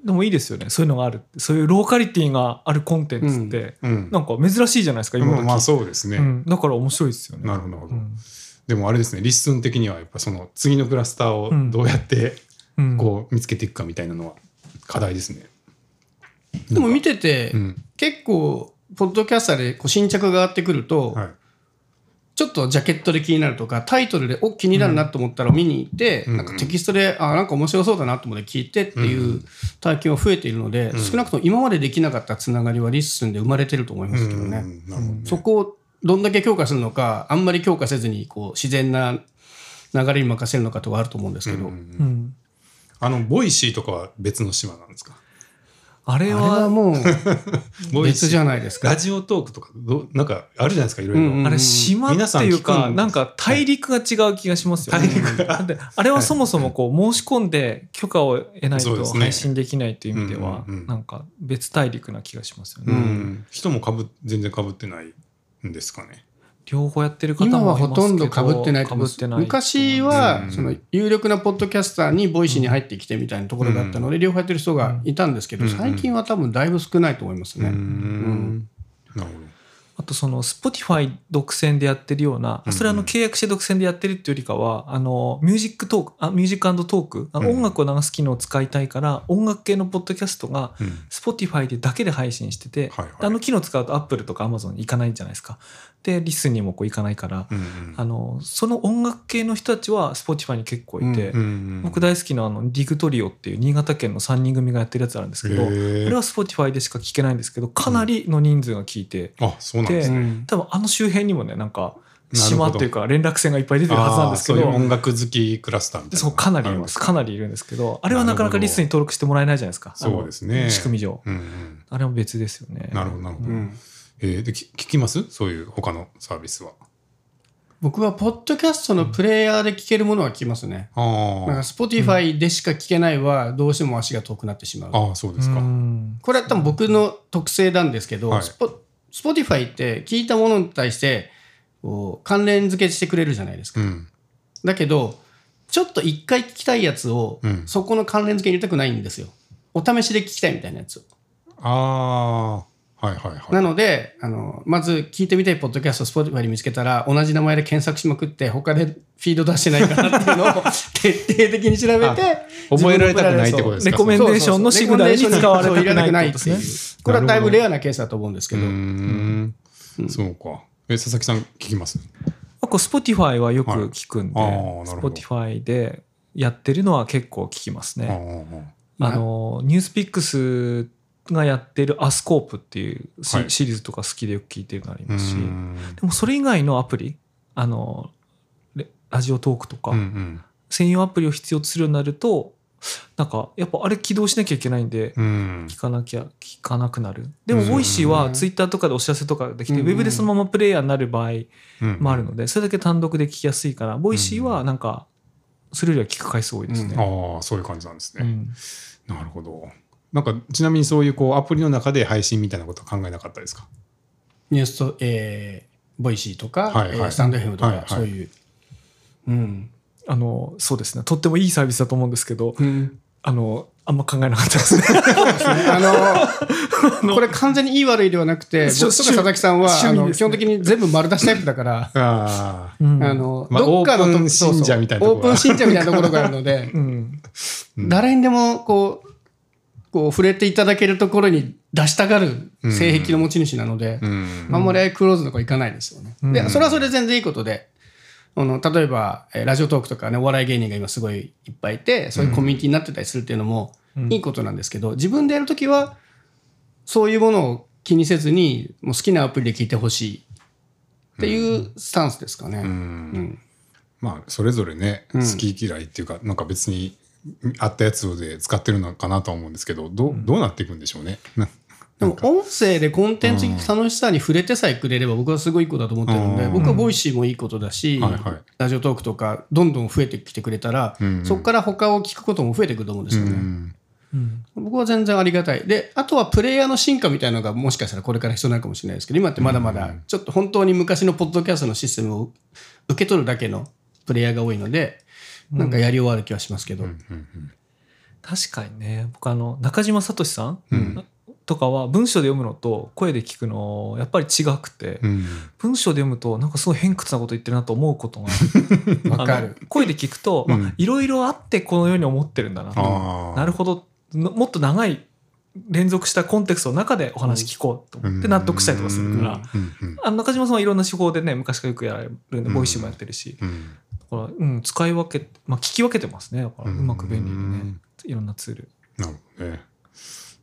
でもいいですよねそういうのがあるってそういうローカリティがあるコンテンツって、うん。なんか珍しいじゃないですか今時、まあまあそうですね。うん、だから面白いですよね。なるほどでもあれですね、 LISTEN的にはやっぱその次のクラスターをどうやってうんこう見つけていくかみたいなのは課題ですね。でも見てて、うん。結構ポッドキャスターでこう新着が上がってくると、はい。ちょっとジャケットで気になるとかタイトルでお気になるなと思ったら見に行って、うんなんかテキストであなんか面白そうだなと思って聞いてっていう体験は増えているので、少なくとも今までできなかったつながりは LISTENで生まれてると思いますけどね。どね。そこをどんだけ強化するのかあんまり強化せずにこう自然な流れに任せるのかとかあると思うんですけど、うん。あの、 Voicyとかは別の島なんですか？あれあれははもう別じゃないですか。 Radiotalkとかどう、なんかあるじゃないですか、いろいろ。うんうんあれ島っていうかんなんか大陸が違う気がしますよね。大陸だってあれはそもそもこう申し込んで許可を得ないと配信できないという意味ではなんか別大陸な気がしますようね。ん。人もかぶ、全然かぶってないんですかね。両方やってる方今もいますけどはほとんど被ってないと思います被ってない昔はうんその有力なポッドキャスターに Voicyに入ってきてみたいなところだったので両方やってる人がいたんですけどうん最近は多分だいぶ少ないと思いますうね。ん。なるほあとその Spotify 独占でやってるような、うんそれはあの契約して独占でやってるっていうよりかは、あの、ミュージックトーク、あミュージックトーク、あ音楽を流す機能を使いたいから、音楽系のポッドキャストがど。うん。Spotify でだけで配信してて、あの機能使うと Apple とか Amazon に行かないじゃないですか。で、 LISTENにもこう行かないから、うんうん。あの、その音楽系の人たちは Spotify に結構いて、うん僕大好きなあの、ディグトリオっていう新潟県の3人組がやってるやつあるんですけど、あへー。れは Spotify でしか聞けないんですけど、かなりの人数が聞いて、あ、そうなんですね。うん多分あの周辺にもねなんか島っていうか連絡線がいっぱい出てるはずなんですけど音楽好きクラスターみたいな。そうかなりいあますか。なりいるんですけどあれはなかなかリストに登録してもらえないじゃないですか。そうですね。仕組み上。うんうん。あれも別ですよね。なるほどなるほど、うんえーでき聞きます？そういう他のサービスは僕はポッドキャストのプレイヤーで聞けるものは聞きますね。あなんかー Spotify でしか聞けないはどうしても足が遠くなってしまう。あーそうですか、うんこれは多分僕の特性なんですけど、はいスポ Spotify って聞いたものに対してこう関連付けしてくれるじゃないですか。うんだけど、ちょっと一回聞きたいやつを、うんそこの関連付けに入れたくないんですよ。お試しで聞きたいみたいなやつを。ああはいはいはい。なので、あの、まず聞いてみたいポッドキャストを Spotify で見つけたら、同じ名前で検索しまくって、他でフィード出してないかなっていうのを [laughs] 徹底的に調べて、覚えられたくないってことですか？レコメンデーションのシグナルに使われたくないですこれはだいぶレアなケースだと思うんですけど、うーん。そうか。え佐々木さん聞きます？あこう Spotify はよく聞くんで、はいあーなるほど。Spotify でやってるのは結構聞きますあね。ー。あの NewsPicks がやってるアスコープっていうシ,、リーズとか好きでよく聞いてるのありますし、ん。でもそれ以外のアプリあのレラジオトークとか、うんうん。専用アプリを必要とするようになるとなんかやっぱあれ起動しなきゃいけないんで、うん。聞かなきゃ聞かなくなる。でもうん。 Voicy はツイッターとかでお知らせとかできて、うん。ウェブでそのままプレイヤーになる場合うんもあるのでそれだけ単独で聞きやすいから Voicy はなんかそれよりは聞く回数多いですね。ああそういう感じなんですね、うん。なるほどなんかちなみにそういうこうアプリの中で配信みたいなことは考えなかったですか？ニュースと、えー、 Voicy とか、はいはい。えースタンド FM とか、はいはい。そういう。うん。あのそうですね。とってもいいサービスだと思うんですけど、うん。あのあんま考えなかったですね。[laughs] あの、これ完全にいい悪いではなくて、僕とか佐々木さんは、あの基本的に全部丸出しタイプだから、ああうん。あの、まあどっかのとオープン信者みたいなところが。そうそうオープン信者みたいなところがあるので、[laughs] うん。誰にでもこう、こう触れていただけるところに出したがる性癖の持ち主なので、うん。あんまりクローズのとこ行かないですよね。で、それはそれで全然いいことで、あの例えば、えーラジオトークとかね、お笑い芸人が今すごいいっぱいいて、そういうコミュニティになってたりするっていうのもいいことなんですけど、自分でやるときは、そういうものを気にせずに、もう好きなアプリで聞いてほしい。っていうスタンスですかね。うん。うん。まあそれぞれね好き嫌いっていうか、なんか別にあったやつで使ってるのかなとは思うんですけどどうどうなっていくんでしょうね。なでも音声でコンテンツに楽しさに触れてさえくれれば僕はすごいいいことだと思ってるので、うん。僕は Voicy もいいことだし、ラジオトークとかどんどん増えてきてくれたら、うん。そこから他を聞くことも増えてくると思うんですよね。僕は全然ありがたい。で、あとはプレイヤーの進化みたいなのがもしかしたらこれから必要になるかもしれないですけど、今ってまだまだちょっと本当に昔のポッドキャストのシステムを受け取るだけのプレイヤーが多いので、なんかやり終わる気はしますけど。確かにね。僕あの中島聡さんうん。とかは文章で読むのと声で聞くのやっぱり違くて、うん。文章で読むとなんかすごい偏屈なこと言ってるなと思うことが [laughs] わかる。声で聞くとうん。まあいろいろあってこのように思ってるんだなと。なるほど。のもっと長い連続したコンテクストの中でお話聞こうと思って納得したりとかするから、うんうんあの中島さんはいろんな手法でね昔からよくやられるんでうん Voicy もやってるし、うん。だから、うん、使い分け、まあ、聞き分けてますね。だからうまく便利にねうんいろんなツール。なるほどね。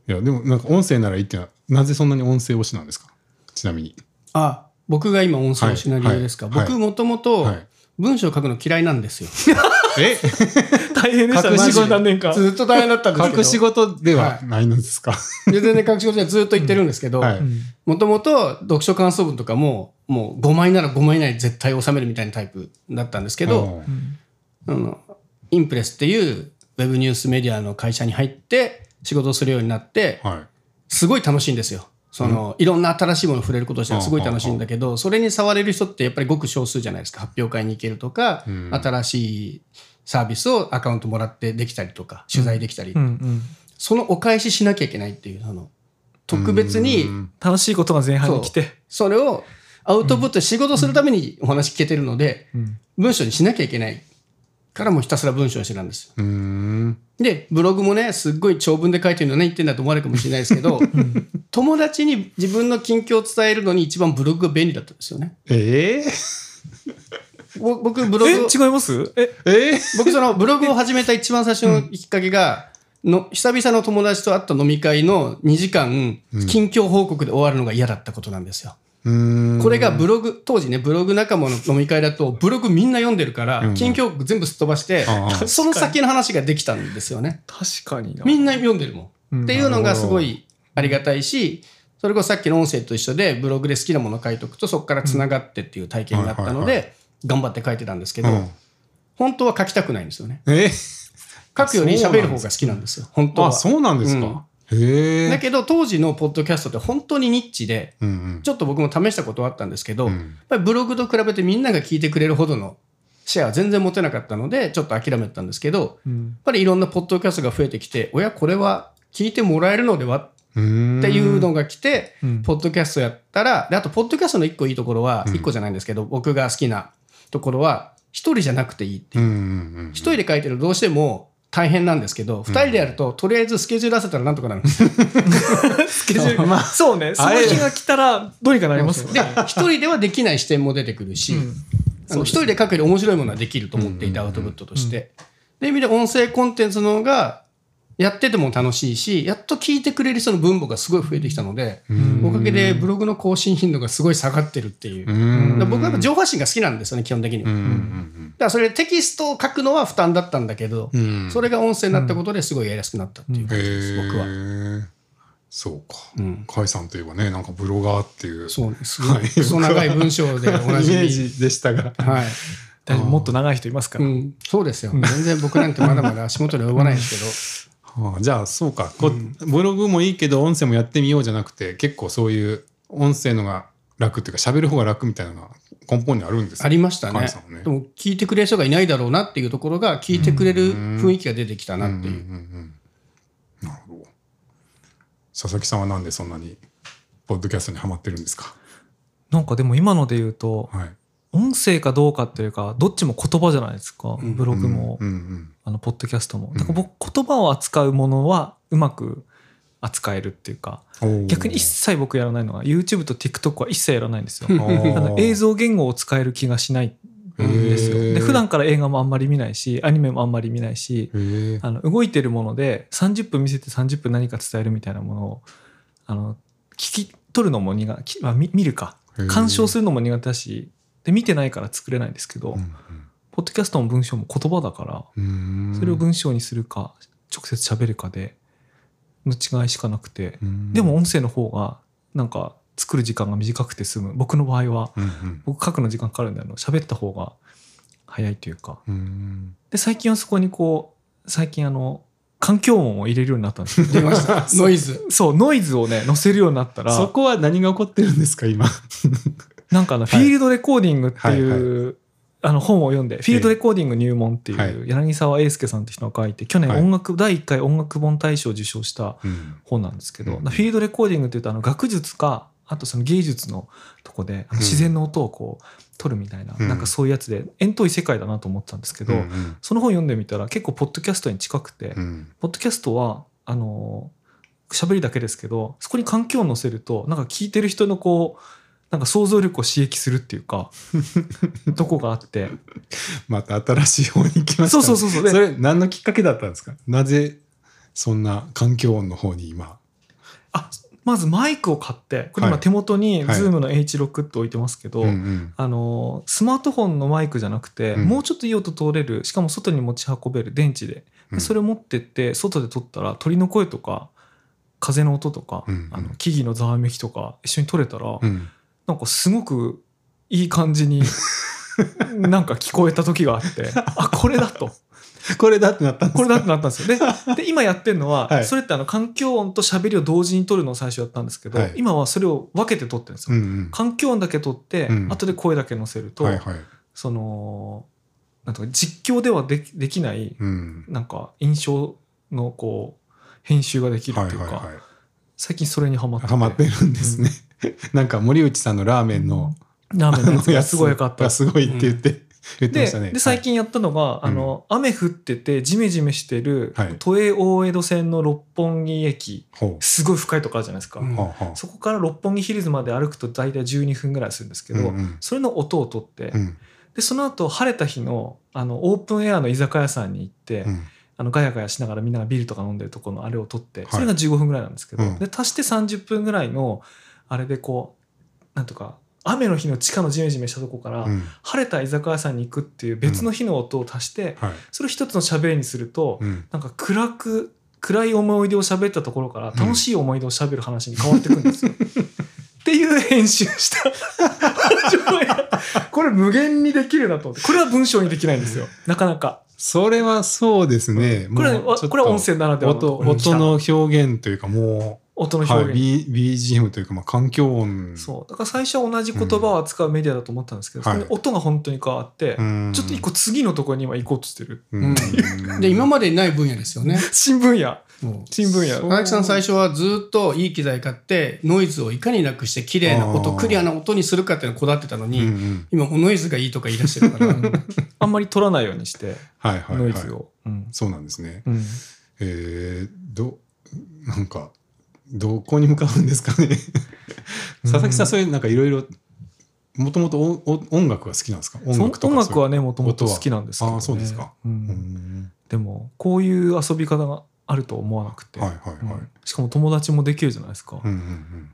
いやでもなんか音声ならいいってのはなぜそんなに音声推しなんですか？ちなみに。あ、僕が今音声をしない理由ですか？はいはい。僕もともとはい。文章を書くの嫌いなんですよ。[laughs] え？大変でしたね何年間。ずっと大変だったんですけど。隠し事ではないのですか、で全然隠し事でずっと言ってるんですけど、もともと読書感想文とかも、もう5枚なら5枚以内に絶対収めるみたいなタイプだったんですけど、う。んあのインプレスっていうウェブニュースメディアの会社に入って仕事をするようになって、はい。すごい楽しいんですよ。その、いろんな新しいものに触れることとしてはすごい楽しいんだけど、それに触れる人ってやっぱりごく少数じゃないですか。発表会に行けるとか、ん。新しいサービスをアカウントもらってできたりとか、取材できたり、そのお返ししなきゃいけないっていう、その、特別にうん。楽しいことが前半に来て。それをアウトプット、仕事するためにお話聞けてるので、うん。文章にしなきゃいけないからもうひたすら文章にしてたんですよ。で、ブログもね、すっごい長文で書いてるのね、言ってんだと思われるかもしれないですけど、友達に自分の近況を伝えるのに一番ブログが便利だったんですよね。えぼ僕、ブロえグを、違います？えー、え僕そのブログを始めた一番最初のきっかけが、の久々の友達と会った飲み会の2時間、近況報告で終わるのが嫌だったことなんですよ。これがブログ、当時ね、ブログ仲間の飲み会だと、ブログみんな読んでるから、近況全部すっ飛ばしてああ、[laughs] その先の話ができたんですよね。確かにな。みんな読んでるもん。うん。っていうのがすごいありがたいし、それこそさっきの音声と一緒で、ブログで好きなものを書いとくと、そこからつながってっていう体験になったので、頑張って書いてたんですけど、うん本当は書きたくないんですよね。え？書くより喋る方が好きなんですよ、本当は。あそうなんですか、だけど、当時のポッドキャストって本当にニッチで、うんうん。ちょっと僕も試したことはあったんですけど、うん。やっぱりブログと比べてみんなが聞いてくれるほどのシェアは全然持てなかったので、ちょっと諦めてたんですけど、うん。やっぱりいろんなポッドキャストが増えてきて、おや、これは聞いてもらえるのでは？っていうのが来て、うん。ポッドキャストやったら、であと、ポッドキャストの一個いいところは、一個じゃないんですけど、僕が好きなところは、一人じゃなくていいっていう。うんうんうん一人で書いてるとどうしても大変なんですけど、二人でやると、とりあえずスケジュール出せたらなんとかなるんです。よ。[laughs] スケジュール。まあそうね。その日が来たらどうにかなりますよでね、一人ではできない視点も出てくるし、うん。人で書くより面白いものはできると思っていて、アウトプットとして。でいう意味で音声コンテンツの方がやってても楽しいし、やっと聞いてくれる人の分母がすごい増えてきたので、おかげでブログの更新頻度がすごい下がってるっていう。う僕はやっぱ情報発信が好きなんですよね、基本的に。は。だんからそれでテキストを書くのは負担だったんだけど、それが音声になったことですごいやりやすくなったっていう感じです、僕は。へえそうか、うん。甲斐さんといえばねなんかブロガーっていう。そうです。はい。クソ長い文章で同イじメージでしたが。はい。もっと長い人いますから、うん、そうですよ。全然僕なんてまだまだ足元に及ばないですけど、はあじゃあそうか。こ、ブログもいいけど音声もやってみようじゃなくて結構そういう音声のが楽っていうか喋る方が楽みたいなのが根本にあるんですね。ありましたね。ね。でも聞いてくれる人がいないだろうなっていうところが聞いてくれる雰囲気が出てきたなっていう。うんうんうん。なるほど。佐々木さんはなんでそんなにポッドキャストにハマってるんですか？なんかでも今ので言うとはい音声かどうかっていうかどっちも言葉じゃないですか、ん。ブログも、うん。うん。あのポッドキャストも。だから僕言葉を扱うものはうまく扱えるっていうかうん逆に一切僕やらないのが YouTube と TikTok は一切やらないんですよ。あの映像言語を使える気がしないんですよ。で普段から映画もあんまり見ないしアニメもあんまり見ないしあの動いてるもので30分見せて30分何か伝えるみたいなものをあの聞き取るのも苦きまあ見見るか。鑑賞するのも苦手だしで見てないから作れないんですけど、うんポッドキャストも文章も言葉だからうん。それを文章にするか直接喋るかでの違いしかなくてうん。でも音声の方がなんか作る時間が短くて済む。僕の場合はうんうん。僕書くの時間かかるんだけど喋った方が早いというか。うんで最近はそこにこう最近あの環境音を入れるようになったんです。[laughs] ノイズ。そうノイズをね載せるようになったらそこは何が起こってるんですか今？なんかあのフィールドレコーディングっていう、あの本を読んで「フィールドレコーディング入門」っていはい。う柳沢英介さんって人が書いて去年はい。音楽、第1回音楽本大賞を受賞したうん。本なんですけど、うん。フィールドレコーディングっていうとあの学術かあとその芸術のとこで自然の音をこう取るみたいな、うん。なんかそういうやつで遠遠い世界だなと思ってたんですけど、うんその本読んでみたら結構ポッドキャストに近くて、うん。ポッドキャストはあの喋りだけですけどそこに環境を載せるとなんか聞いてる人のこうなんか想像力を刺激するっていうか [laughs] とこがあって。また新しい方に来ましたね。そうそうそうそう。でそれ何のきっかけだったんですか？なぜそんな環境音の方に今？あまずマイクを買ってこれ今はい。手元にはい。Zoom の H6 って置いてますけど、うんうん。あのスマートフォンのマイクじゃなくて、うん。もうちょっといい音通れるしかも外に持ち運べる電池ででうん。それを持ってって外で撮ったら鳥の声とか風の音とか、うん。あの木々のざわめきとか一緒に撮れたら、うんなんかすごくいい感じに [laughs] なんか聞こえた時があってあこれだと。これだってなったんですか？これだってなったんですよ。でで今やってるのは、はい。それってあの環境音と喋りを同時に撮るのを最初やったんですけど、はい。今はそれを分けて撮ってるんですよ、うんうん。環境音だけ撮って、うん。後で声だけ載せると、はいはい。そのなんとか実況ではできできないうん。なんか印象のこう編集ができるっていうか、はいはいはい。最近それにハマってて。ハマってるんですね、[laughs] なんか森内さんのラーメンのラーメンのやつがすごい良かった。がすごいって言って、言ってましたね。でで最近やったのが、あの雨降っててジメジメしてる、はい。都営大江戸線の六本木駅。ほすごい深いとこあるじゃないですか、うん。そこから六本木ヒルズまで歩くと大体12分ぐらいするんですけど、うんうん。それの音を取って、うん。でその後晴れた日のあのオープンエアの居酒屋さんに行って、うん。あのガヤガヤしながらみんながビールとか飲んでるところのあれを撮ってい。それが15分ぐらいなんですけど、うん。で足して30分ぐらいのあれでこうなんとか雨の日の地下のジメジメしたとこから、うん。晴れた居酒屋さんに行くっていう別の日の音を足して、はい。それを一つの喋りにすると、うん。なんか暗く暗い思い出を喋ったところから楽しい思い出を喋る話に変わってくんですよ。[laughs] っていう編集した。[laughs] これ無限にできるなと思って。これは文章にできないんですよ。なかなか。それはそうですね、これこれは音声ならではの音の表現というかもう、音の表現、はい、B BGM というか、まあ、環境音。そう。だから最初は同じ言葉を扱うメディアだと思ったんですけど、はい。それで音が本当に変わって、うん。ちょっと一個次のところに今行こうとしてる。うん。で今までにない分野ですよね。[laughs] 新分野。新分野。そう。佐々木さん最初はずっといい機材買ってノイズをいかになくして綺麗な音クリアな音にするかっていうのをこだわってたのうんに、うん。今ノイズがいいとか言い出してるから、あんまり取らないようにしてはいはい、はい、ノイズを、うん。そうなんですね。うん。えー、どなんかどこに向かうんですかね。佐々木さんそういうなんかいろいろもともと音楽が好きなんですか？音そ楽音楽はねねもともと好きなんですけど、ね、ああそうですか。うん。うん。でもこういう遊び方があると思わなくて、はいはいはい。うん。しかも友達もできるじゃないですか、うんうんうん。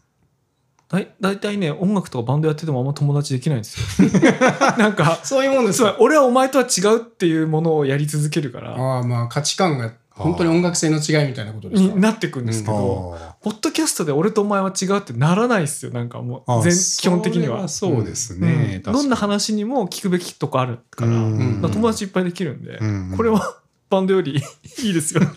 だい大体ね音楽とかバンドやっててもあんま友達できないんですよ。[laughs] なんかそういうもんです俺はお前とは違うっていうものをやり続けるから。ああまあ価値観が本当に音楽性の違いみたいなことですか？になってくんですけど、あポッドキャストで俺とお前は違うってならないですよなんかもあう全基本的には。そうですね、うん。どんな話にも聞くべきとこあるから,、うん。友達いっぱいできるんで、うん。これはバンドより [laughs] いいですよ。[laughs]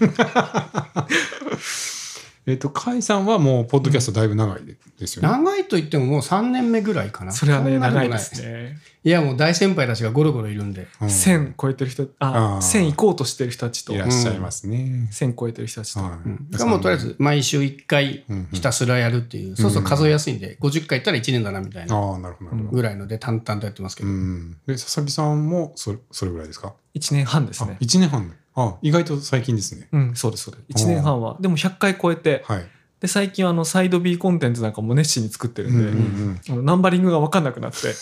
えっ、と甲斐さんはもうポッドキャストだいぶ長いですよね、長いと言ってももう3年目ぐらいかな。それはね長いですね。いやもう大先輩たちがゴロゴロいるんで。うん。1000超えてる人ああー。1000行こうとしてる人たちと。いらっしゃいますね、1000超えてる人たちと、はい。うもうとりあえず毎週1回ひたすらやるっていう、そうすると数えやすいんで。50回いったら1年だなみたいなああなるほどなるほど、ぐらいので淡々とやってますけど、うん、で佐々木さんもそれそれぐらいですか？1年半ですあね。1年半。あ意外と最近ですね。うん、そうですそうです。1年半は。でも100回超えてはい、で最近はあのサイド B コンテンツなんかも熱心に作ってるんで、うんうんうん。あのナンバリングが分かんなくなって、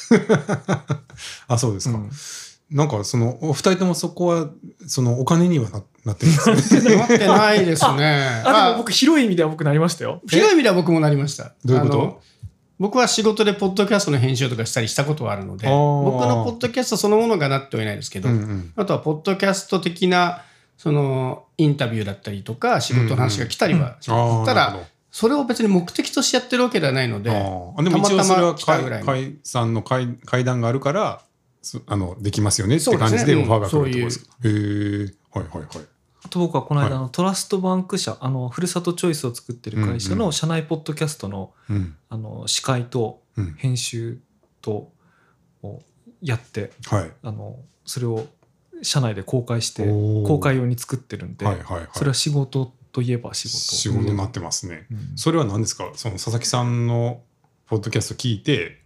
[laughs] あそうですか、うん。なんかそのお二人ともそこはそのお金にはななってるんですね。[laughs] なってないですね。あでも僕広い意味では僕なりましたよ。広い意味では僕もなりました。どういうこと？僕は仕事でポッドキャストの編集とかしたりしたことはあるので僕のポッドキャストそのものがなってはいないですけど、うんうん。あとはポッドキャスト的なそのインタビューだったりとか仕事の話が来たりはしあます、ただーなるほどそれを別に目的としてやってるわけではないのであー。でも一応それはたまたま来たぐらいの。会さんの会会談があるからすあのできますよねってそうですね。感じでオファーが来うんるってことですか、へえはいはいはい。あと僕はこの間、はい。あのトラストバンク社あのふるさとチョイスを作ってる会社うん。うの社内ポッドキャストの,、うん。あの司会とうん。編集とをやってはい。あのそれを社内で公開して公開用に作ってるんで、はいはいはい。それは仕事といえば仕事。仕事になってますね、うん。それは何ですか？その佐々木さんのポッドキャスト聞いて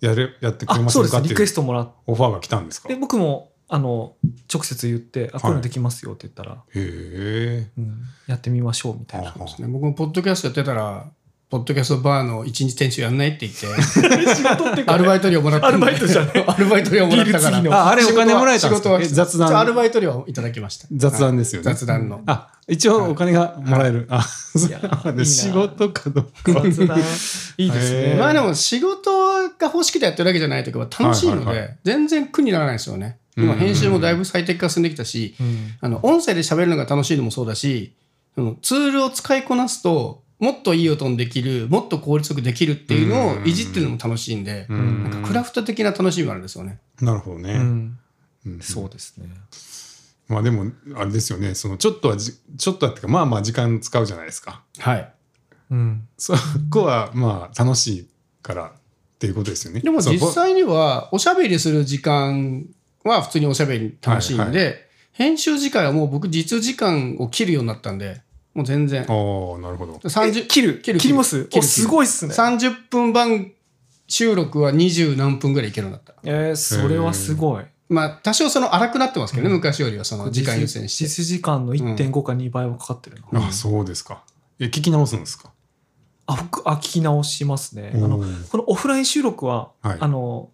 やれやってくれませんです。リクエストもらっオファーが来たんですか？てへ僕もあの直接言って「あこういうのできますよ」って言ったら、えうんやってみましょうみたいな。ね僕もポッドキャストやってたらポッドキャストバーの一日店長やんないって言って。[laughs] 仕事っていうアルバイト料もらったアルバイトじゃね [laughs] アルバイト料もらったから。ああれお金もらえたんですか？仕事はえ雑談。アルバイト料いただきました。雑談ですよね。雑談の。あ一応お金がもらえる、あそう。仕事かどうか。雑談。いいですね。まあでも仕事が欲しくてやってるわけじゃないというか楽しいので全然苦にならないですよね。今うん。編集もだいぶ最適化進んできたしうん。あの音声で喋るのが楽しいのもそうだしそのツールを使いこなすともっといい音にできるもっと効率よくできるっていうのをいじってるのも楽しいんでうん。なんかクラフト的な楽しみもあるんですよね。なるほどね、うん。うん。そうですね。まあでもあれですよね。そのちょっとはじちょっとはっていうかまあまあ時間使うじゃないですか。はい。うん。そこはまあ楽しいからっていうことですよね。でもそう実際にはおしゃべりする時間は普通におしゃべり楽しいんで、はいは編集時間はもう僕実時間を切るようになったんでもう全然。ぼああなるほど。30え切る？切る切ります？おすごいっすね。30分番収録は20何分ぐらいいけるようになった。えーそれはすごい。まあ多少その荒くなってますけどね、昔よりはその時間優先して。実時間の1.5か2倍はかかってるな。あそうですか。え聞き直すんですか？あ僕あ聞き直しますね。あのこのオフライン収録は、はい。あの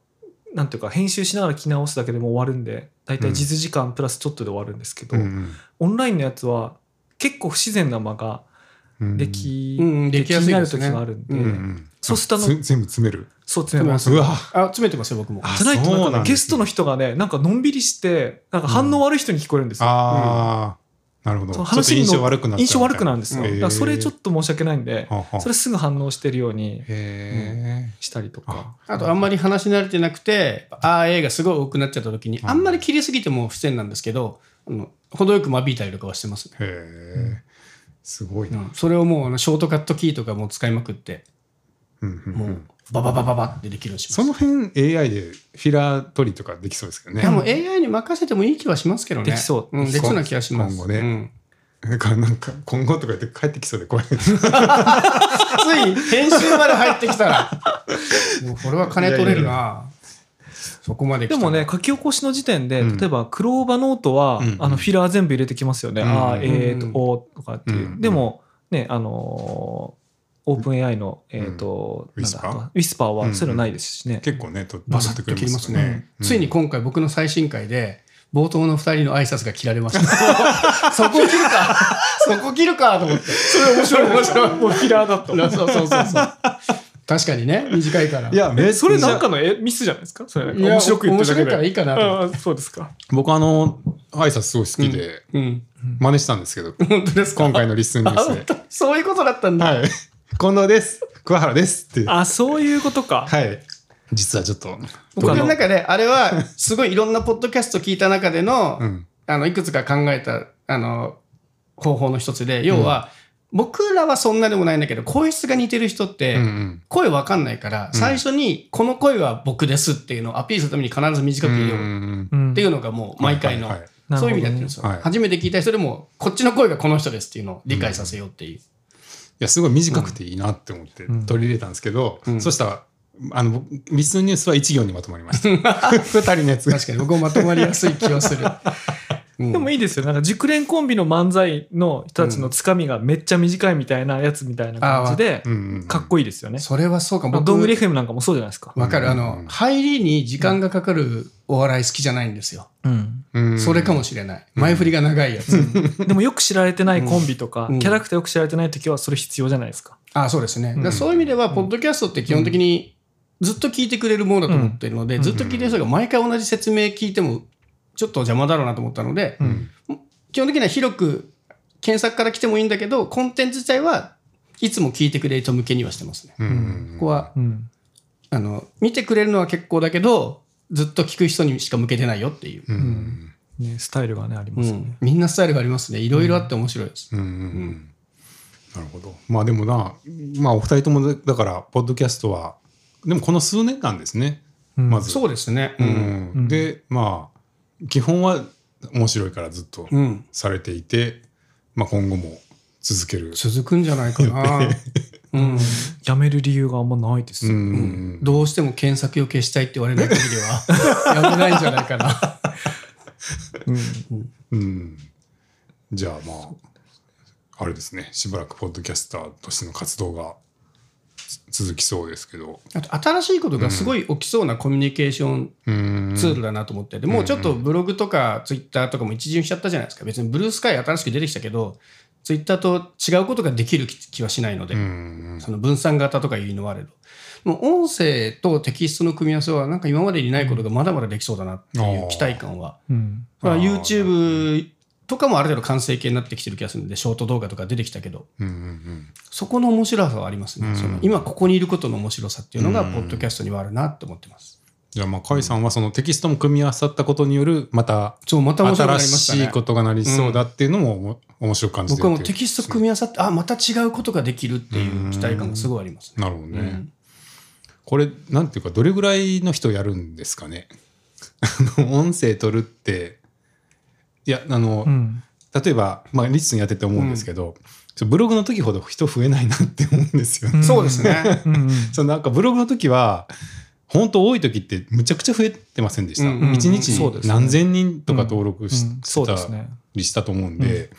なんていうか編集しながら聞き直すだけでもう終わるんで大体実時間プラスちょっとで終わるんですけど、うん。オンラインのやつは結構不自然な間がうん。でき,、うんうんできやすいなるで。すね時がある。んで、うんうん。そうするとあのつ全部詰める。そう詰めます。うわ。あ詰めてますよ僕も。あじゃないとなんかね。ゲストの人がねなんかのんびりしてなんか反応悪い人に聞こえるんですよ。ああ、なるほど。ちょっとその話に印象悪くなっちゃう印象悪くなるんですよ。うんだからそれちょっと申し訳ないんで、それすぐ反応してるようにしたりとか。あとあんまり話し慣れてなくてああ A がすごい多くなっちゃった時にうん。あんまり切りすぎても不自然なんですけどあの程よく間引いたりとかはしてますね、へえすごいな、うん。それをもうあのショートカットキーとかも使いまくってうんうんうもうんバババババってできるようにします。その辺 AI でフィラー取りとかできそうですけどね。でも AI に任せてもいい気はしますけどね。できそう。んできそう。な気がします。今後ね。うん。なんかなんか今後とか言って帰ってきそうで怖い [laughs] つい編集まで入ってきたら、[laughs] もうこれは金取れるな。そこまで来たら。でもね、書き起こしの時点で、うん。例えば、クローバノートは、うん。あのフィラー全部入れてきますよね。うん。あーえーと、うん。おーとかっていう。うん。でも、ね、あのーオープン AI の、えっ、と、うんなんだ Whisper？ウィスパーはそういうのないですしね。結構ねとバサッと切りますね。うんついに今回僕の最新回で、冒頭の二人の挨拶が切られました。[laughs] そこ切るか [laughs] そこ切るかと思って。それ面白い面白い。もうフィラーだった。[laughs] そうそうそうそう。確かにね、短いから。いやめそれなんかのえミスじゃないですか？それなんか面白く言ってるだけで。面白いからいいかなとそうですか。僕あの挨拶すごい好きで、うん。真似したんですけど本当ですか？今回のリスンニュースでそういうことだったんだ。はい近藤です。桑原ですって。あ、そういうことか。はい。実はちょっと。僕あの中であれはすごいいろんなポッドキャスト聞いた中での,、うん。あのいくつか考えたあの方法の一つで要は、僕らはそんなでもないんだけど声質が似てる人って、うんうん。声わかんないから、最初にこの声は僕ですっていうのをアピールするために必ず短く言おううんうん。っていうのがもう毎回の、そういう意味でやってるんですよ、はい。初めて聞いた人でもこっちの声がこの人ですっていうのを理解させようっていう、いやすごい短くていいなって思ってうん。取り入れたんですけど、うん。そしたらあの僕リスンニュースは一行にまとまりました。[laughs] 二人のやつが。確かに僕もまとまりやすい気はする、うんでもいいですよ。なんか熟練コンビの漫才の人たちのつかみがめっちゃ短いみたいなやつみたいな感じでかっこいいですよね。それはそうかもまあどんぐり FM なんかもそうじゃないですか。わかる。あうのん、入りに時間がかかるお笑い好きじゃないんですよ。うん。うんそれかもしれない。前振りが長いやつ。でもよく知られてないコンビとか、うんキャラクターよく知られてない時はそれ必要じゃないですか。あそうですね。そういう意味では、ポッドキャストって基本的にずっと聞いてくれるものだと思っているので、ずっと聞いてる人が毎回同じ説明聞いても、ちょっと邪魔だろうなと思ったので、うん。基本的には広く検索から来てもいいんだけど、コンテンツ自体はいつも聞いてくれる人向けにはしてますね。うんうんここは、うん。あの、見てくれるのは結構だけど、ずっと聞く人にしか向けてないよっていう。うんね、スタイルがね、ありうますよね。ん、みんなスタイルがありますね。いろいろあって面白いです。うんうんうんなるほどまあでもなまあお二人ともだからポッドキャストはでもこの数年間ですねうんまずそうですね。ううん。んでまあ基本は面白いからずっとうん。されていて、まあ、今後も続ける。続くんじゃないかな。[laughs] うん。やめる理由があんまないです。うんどうしても検索を消したいって言われない限りは、[laughs] やめないんじゃないかな。うんうん、じゃあまああれですねしばらくポッドキャスターとしての活動がつ続きそうですけど。あと新しいことがすごい起きそうなコミュニケーションうん。ツールだなと思って。て、もうちょっとブログとかツイッターとかも一巡しちゃったじゃないですか。別にブルースカイ新しく出てきたけど、ツイッターと違うことができる気気はしないので、うんその分散型とかいうのはあれど。もう音声とテキストの組み合わせはなんか今までにないことがまだまだできそうだなっていう期待感は。うん。YouTube とかもある程度完成形になってきてる気がするんで、ショート動画とか出てきたけど、うんうんそこの面白さはありますね。うんその今ここにいることの面白さっていうのが、うんポッドキャストにはあるなって思ってます。じゃあまあ甲斐さんはそのテキストも組み合わさったことによるまた新したね。しいことがなりそうだっていうのも面白く感じて僕はもうテキスト組み合わさって、あ、また違うことができるっていう期待感がすごいありますね。なるほどね、うんこれなんていうかどれぐらいの人やるんですかね？[laughs] 音声取るっていやあの、うん。例えば、まあ、リッツンやってて思うんですけど、ちょブログの時ほど人増えないなって思うんですよね。そうですね。うんうん [laughs] そのなんかブログの時は本当多い時ってむちゃくちゃ増えてませんでした。うんうん一日何千人とか登録し,、うんそうですね。りしたと思うんで、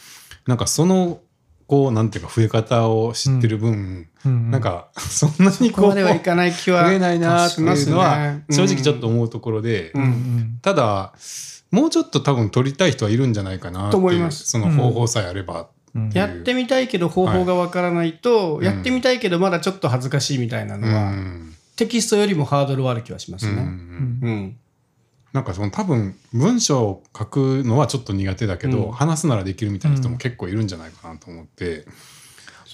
なんかそのこうなんていうか増え方を知ってる分、うんなんか [laughs] そんなにこここうまではいかない気は増えないなっていうのしは正直ちょっと思うところで、うんうん。ただもうちょっと多分取りたい人はいるんじゃないかなと思います。その方法さえあれば、う。ん。やってみたいけど方法がわからないと、はい。やってみたいけどまだちょっと恥ずかしいみたいなのは、うん。テキストよりもハードルはある気はしますうんね。うんうん。なんかその多分文章を書くのはちょっと苦手だけど、うん。話すならできるみたいな人も結構いるんじゃないかなと思って、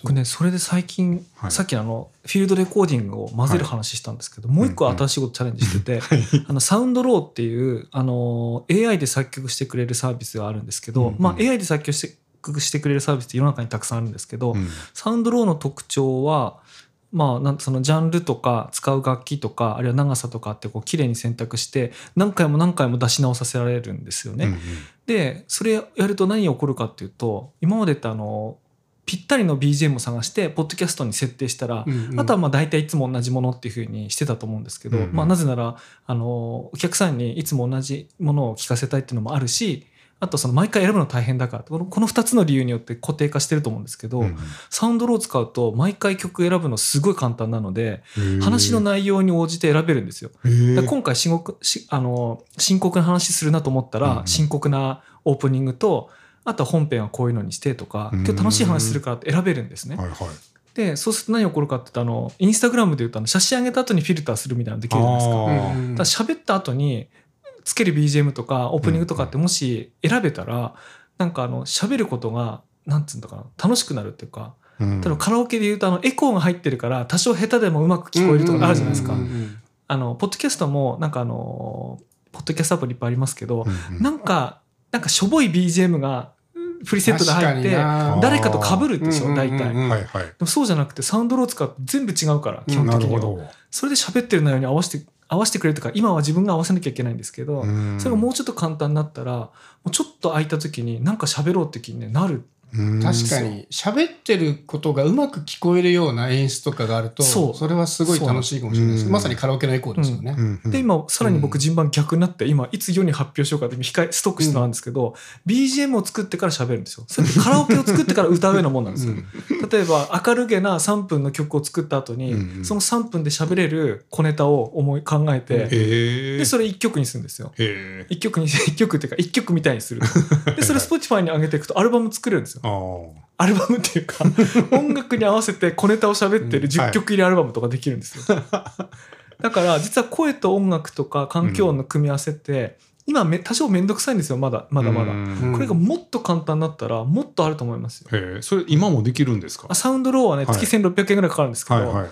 僕ねそれで最近、はい。さっきのあのフィールドレコーディングを混ぜる話したんですけど、もう一個新しいことチャレンジしてて、[laughs] あのサウンドローっていうあの AI で作曲してくれるサービスがあるんですけど、うんうん。まあ、AI で作曲してしてくれるサービスって世の中にたくさんあるんですけど、うん。サウンドローの特徴は、まあ、なんそのジャンルとか使う楽器とかあるいは長さとかってこう綺麗に選択して何回も何回も出し直させられるんですよね。うんうん。でそれやると何が起こるかっていうと今までってあのぴったりの BGM を探してポッドキャストに設定したら、うんうん。あとはまあ大体いつも同じものっていうふうにしてたと思うんですけど、うんうん。まあ、なぜならあのお客さんにいつも同じものを聞かせたいっていうのもあるしあとその毎回選ぶの大変だからこのこの2つの理由によって固定化してると思うんですけど、うんサウンドローを使うと毎回曲選ぶのすごい簡単なのでうん話の内容に応じて選べるんですよ。今回深刻しあの深刻な話するなと思ったうんら深刻なオープニングとあとは本編はこういうのにしてとかうん。今日楽しい話するからって選べるんですね。はいはい。でそうすると何起こるかってあのインスタグラムで言うとあの写真上げた後にフィルターするみたいなのできるじゃないですか。喋った後につける BGM とかオープニングとかってもし選べたらなんかあの喋ることがなんつうんだかな楽しくなるっていうかうん。例えばカラオケで言うとあのエコーが入ってるから多少下手でもうまく聞こえるとかあるじゃないですか。うん。うんあのポッドキャストもなんかあのポッドキャストアプリいっぱいありますけど、うんうん。なんかなんかしょぼい BGM がプリセットで入って誰かと被るでしょ、うん大体、はいはい。でもそうじゃなくてサウンドロー使って全部違うから基本的に。は、それで喋ってる内容に合わせて合わせてくれるとか今は自分が合わせなきゃいけないんですけど、うん。それがもうちょっと簡単になったらもうちょっと空いた時になんか喋ろうって気にねなるうん確かに喋ってることがうまく聞こえるような演出とかがあるとそれはすごい楽しいかもしれないです。うん。まさにカラオケのエコーですよね、うん。うん。で今さらに僕うん順番逆になって今いつ世に発表しようかって控えストックしてたんですけど、BGM を作ってから喋るんですよ。それってカラオケを作ってから歌うようなもんなんですよ、例えば明るげな3分の曲を作った後に、うんうん。その3分で喋れる小ネタを思い考えて、でそれ1曲にするんですよ。へえ1曲に1曲っていうか1曲みたいにするでそれ Spotify に上げていくとアルバム作れるんですよああアルバムっていうか [laughs] 音楽に合わせて小ネタを喋ってるうんはい。10曲入りアルバムとかできるんですよ、だから実は声と音楽とか環境音の組み合わせって、今め多少面倒くさいんですよまだまだまだ、うん。これがもっと簡単になったらもっとあると思いますよ。へえそれ今もできるんですか？あサウンドローはねはい。月1600円ぐらいかかるんですけど、はいはい。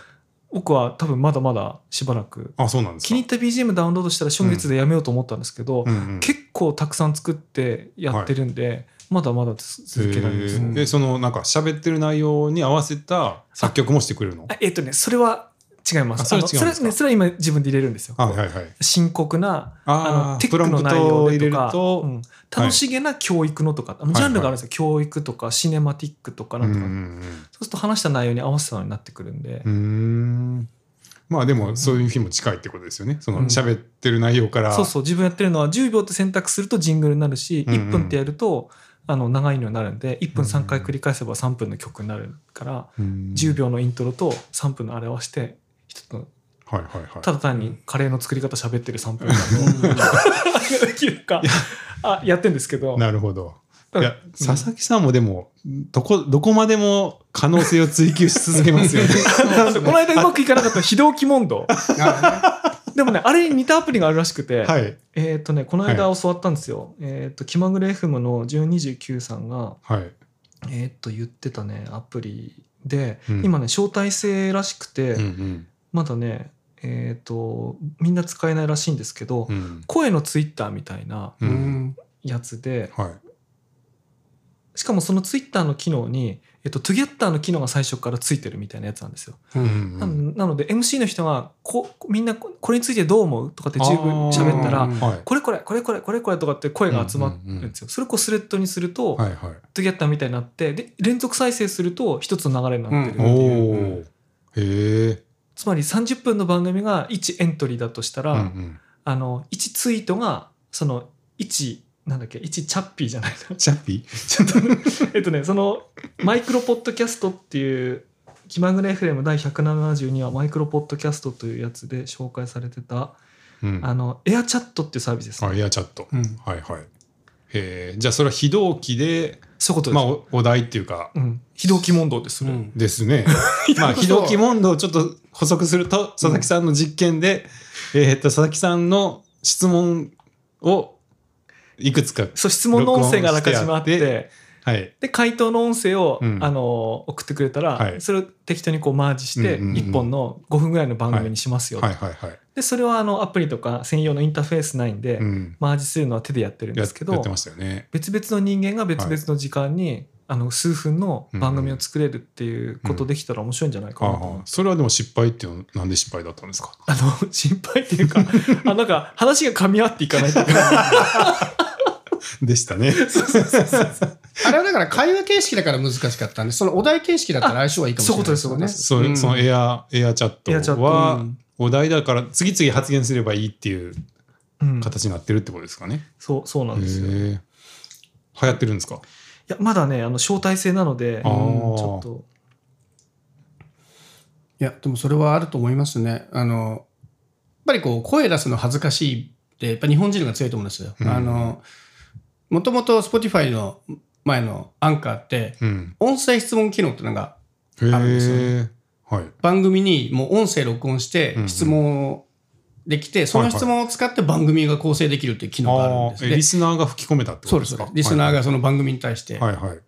僕は多分まだまだしばらく。あそうなんですか？気に入った BGM ダウンロードしたら初月でやめようと思ったんですけど、うんうん結構たくさん作ってやってるんで、まだまだ続けられます、へえでそのなんか喋ってる内容に合わせた作曲もしてくれるの？あえっ、とねそれは違います。あそれそれね、それは今自分で入れるんですよ。はいはいはい。深刻なあーのテックの内容でとかとうん。楽しげな教育のとか、あのジャンルがあるんですよ、教育とかシネマティックとかなんとか、うんそうすると話した内容に合わせたのになってくるんで、うんうん。まあでもそういう日も近いってことですよね。そのうん。喋ってる内容から。そうそう。自分やってるのは10秒って選択するとジングルになるし、うんうん。1分ってやるとあの長いのになるんで1分3回繰り返せば3分の曲になるから、うん。10秒のイントロと3分のあれを合わせて一つのはいはいはい。ただ単にカレーの作り方喋ってる3分。間のできるかあやってんですけど。なるほど。いうん。や、佐々木さんもでも、どこ、どこまでも可能性を追求し続けますよね。[laughs] この間うまくいかなかった [laughs] 非同期問答あでもね [laughs] あれに似たアプリがあるらしくて、はい。えっ、とねこの間教わったんですよ、えっ、と気まぐれ FM の1029さんがはい。えっ、と言ってたねアプリで、うん今ね招待制らしくて、うんうんまだねえっ、とみんな使えないらしいんですけど、うん。声のツイッターみたいなううんんやつではい。しかもそのツイッターの機能に、えっと、トゥギャッターの機能が最初からついてるみたいなやつなんですよ。ううんんななので MC の人がこみんなここれについてどう思うとかって十分喋ったら。これこれこれこれこれこれとかって声が集まるんですよ。それをスレッドにすると、はいはい。トゥギャッターみたいになってで連続再生すると一つの流れになってるっておいう、お。へえ。つまり30分の番組が1エントリーだとしたら、うんうんあの1ツイートがその1なんだっけ？1チャッピーじゃないなチャッピちょっとえっとねそのマイクロポッドキャストっていう気まぐれ FM 第172話マイクロポッドキャストというやつで紹介されてたうん。あのエアチャットっていうサービスです、あ、エアチャット。うん。はいはい。へえ。じゃあそれは非同期で、そういうことまあおお題っていうか、うん、非同期問答ですうん。ですね。[laughs] まあ、[laughs] 非同期問答をちょっと補足すると、佐々木さんの実験で、えーっと、佐々木さんの質問をいくつか、そう質問の音声があらかじめあっててはい。で回答の音声を、うん。あの送ってくれたら、はい。それを適当にこうマージしてうんうんうん1本の5分ぐらいの番組にしますよ、はい。はい。はい。でそれはあのアプリとか専用のインターフェースないんで、うん。マージするのは手でやってるんやですけどやってましたよね。別々の人間が別々の時間に、あの数分の番組を作れるっていうことできたら面白いんじゃないかなうああ、それはでも失敗っていうのはなんで失敗だったんですか？あの心配っていうかあなんか話が噛み合っていかないというか [laughs] でしたね。あれはだから会話形式だから難しかったんで、そのお題形式だったら相性はいいかもしれないですよね。あそういうそそのエア、エアチャットトはうん、お題だから次々発言すればいいっていううん形になってるってことですかね。そうそうなんですよ。流行ってるんですか？やまだねあの招待制なのでちょっといや、でもそれはあると思いますね。あの、やっぱりこう、声出すの恥ずかしいって、やっぱ日本人が強いと思うんですよ。うんあの、もともと Spotify の前のアンカーって、うん。音声質問機能っていうのがへあるんですよえ。はい。番組にもう音声録音してうんうん質問をできて、その質問を使って番組が構成できるっていう機能があるんです。でああえリスナーが吹き込めたってことですか？リスナーがその番組に対して。はいはい。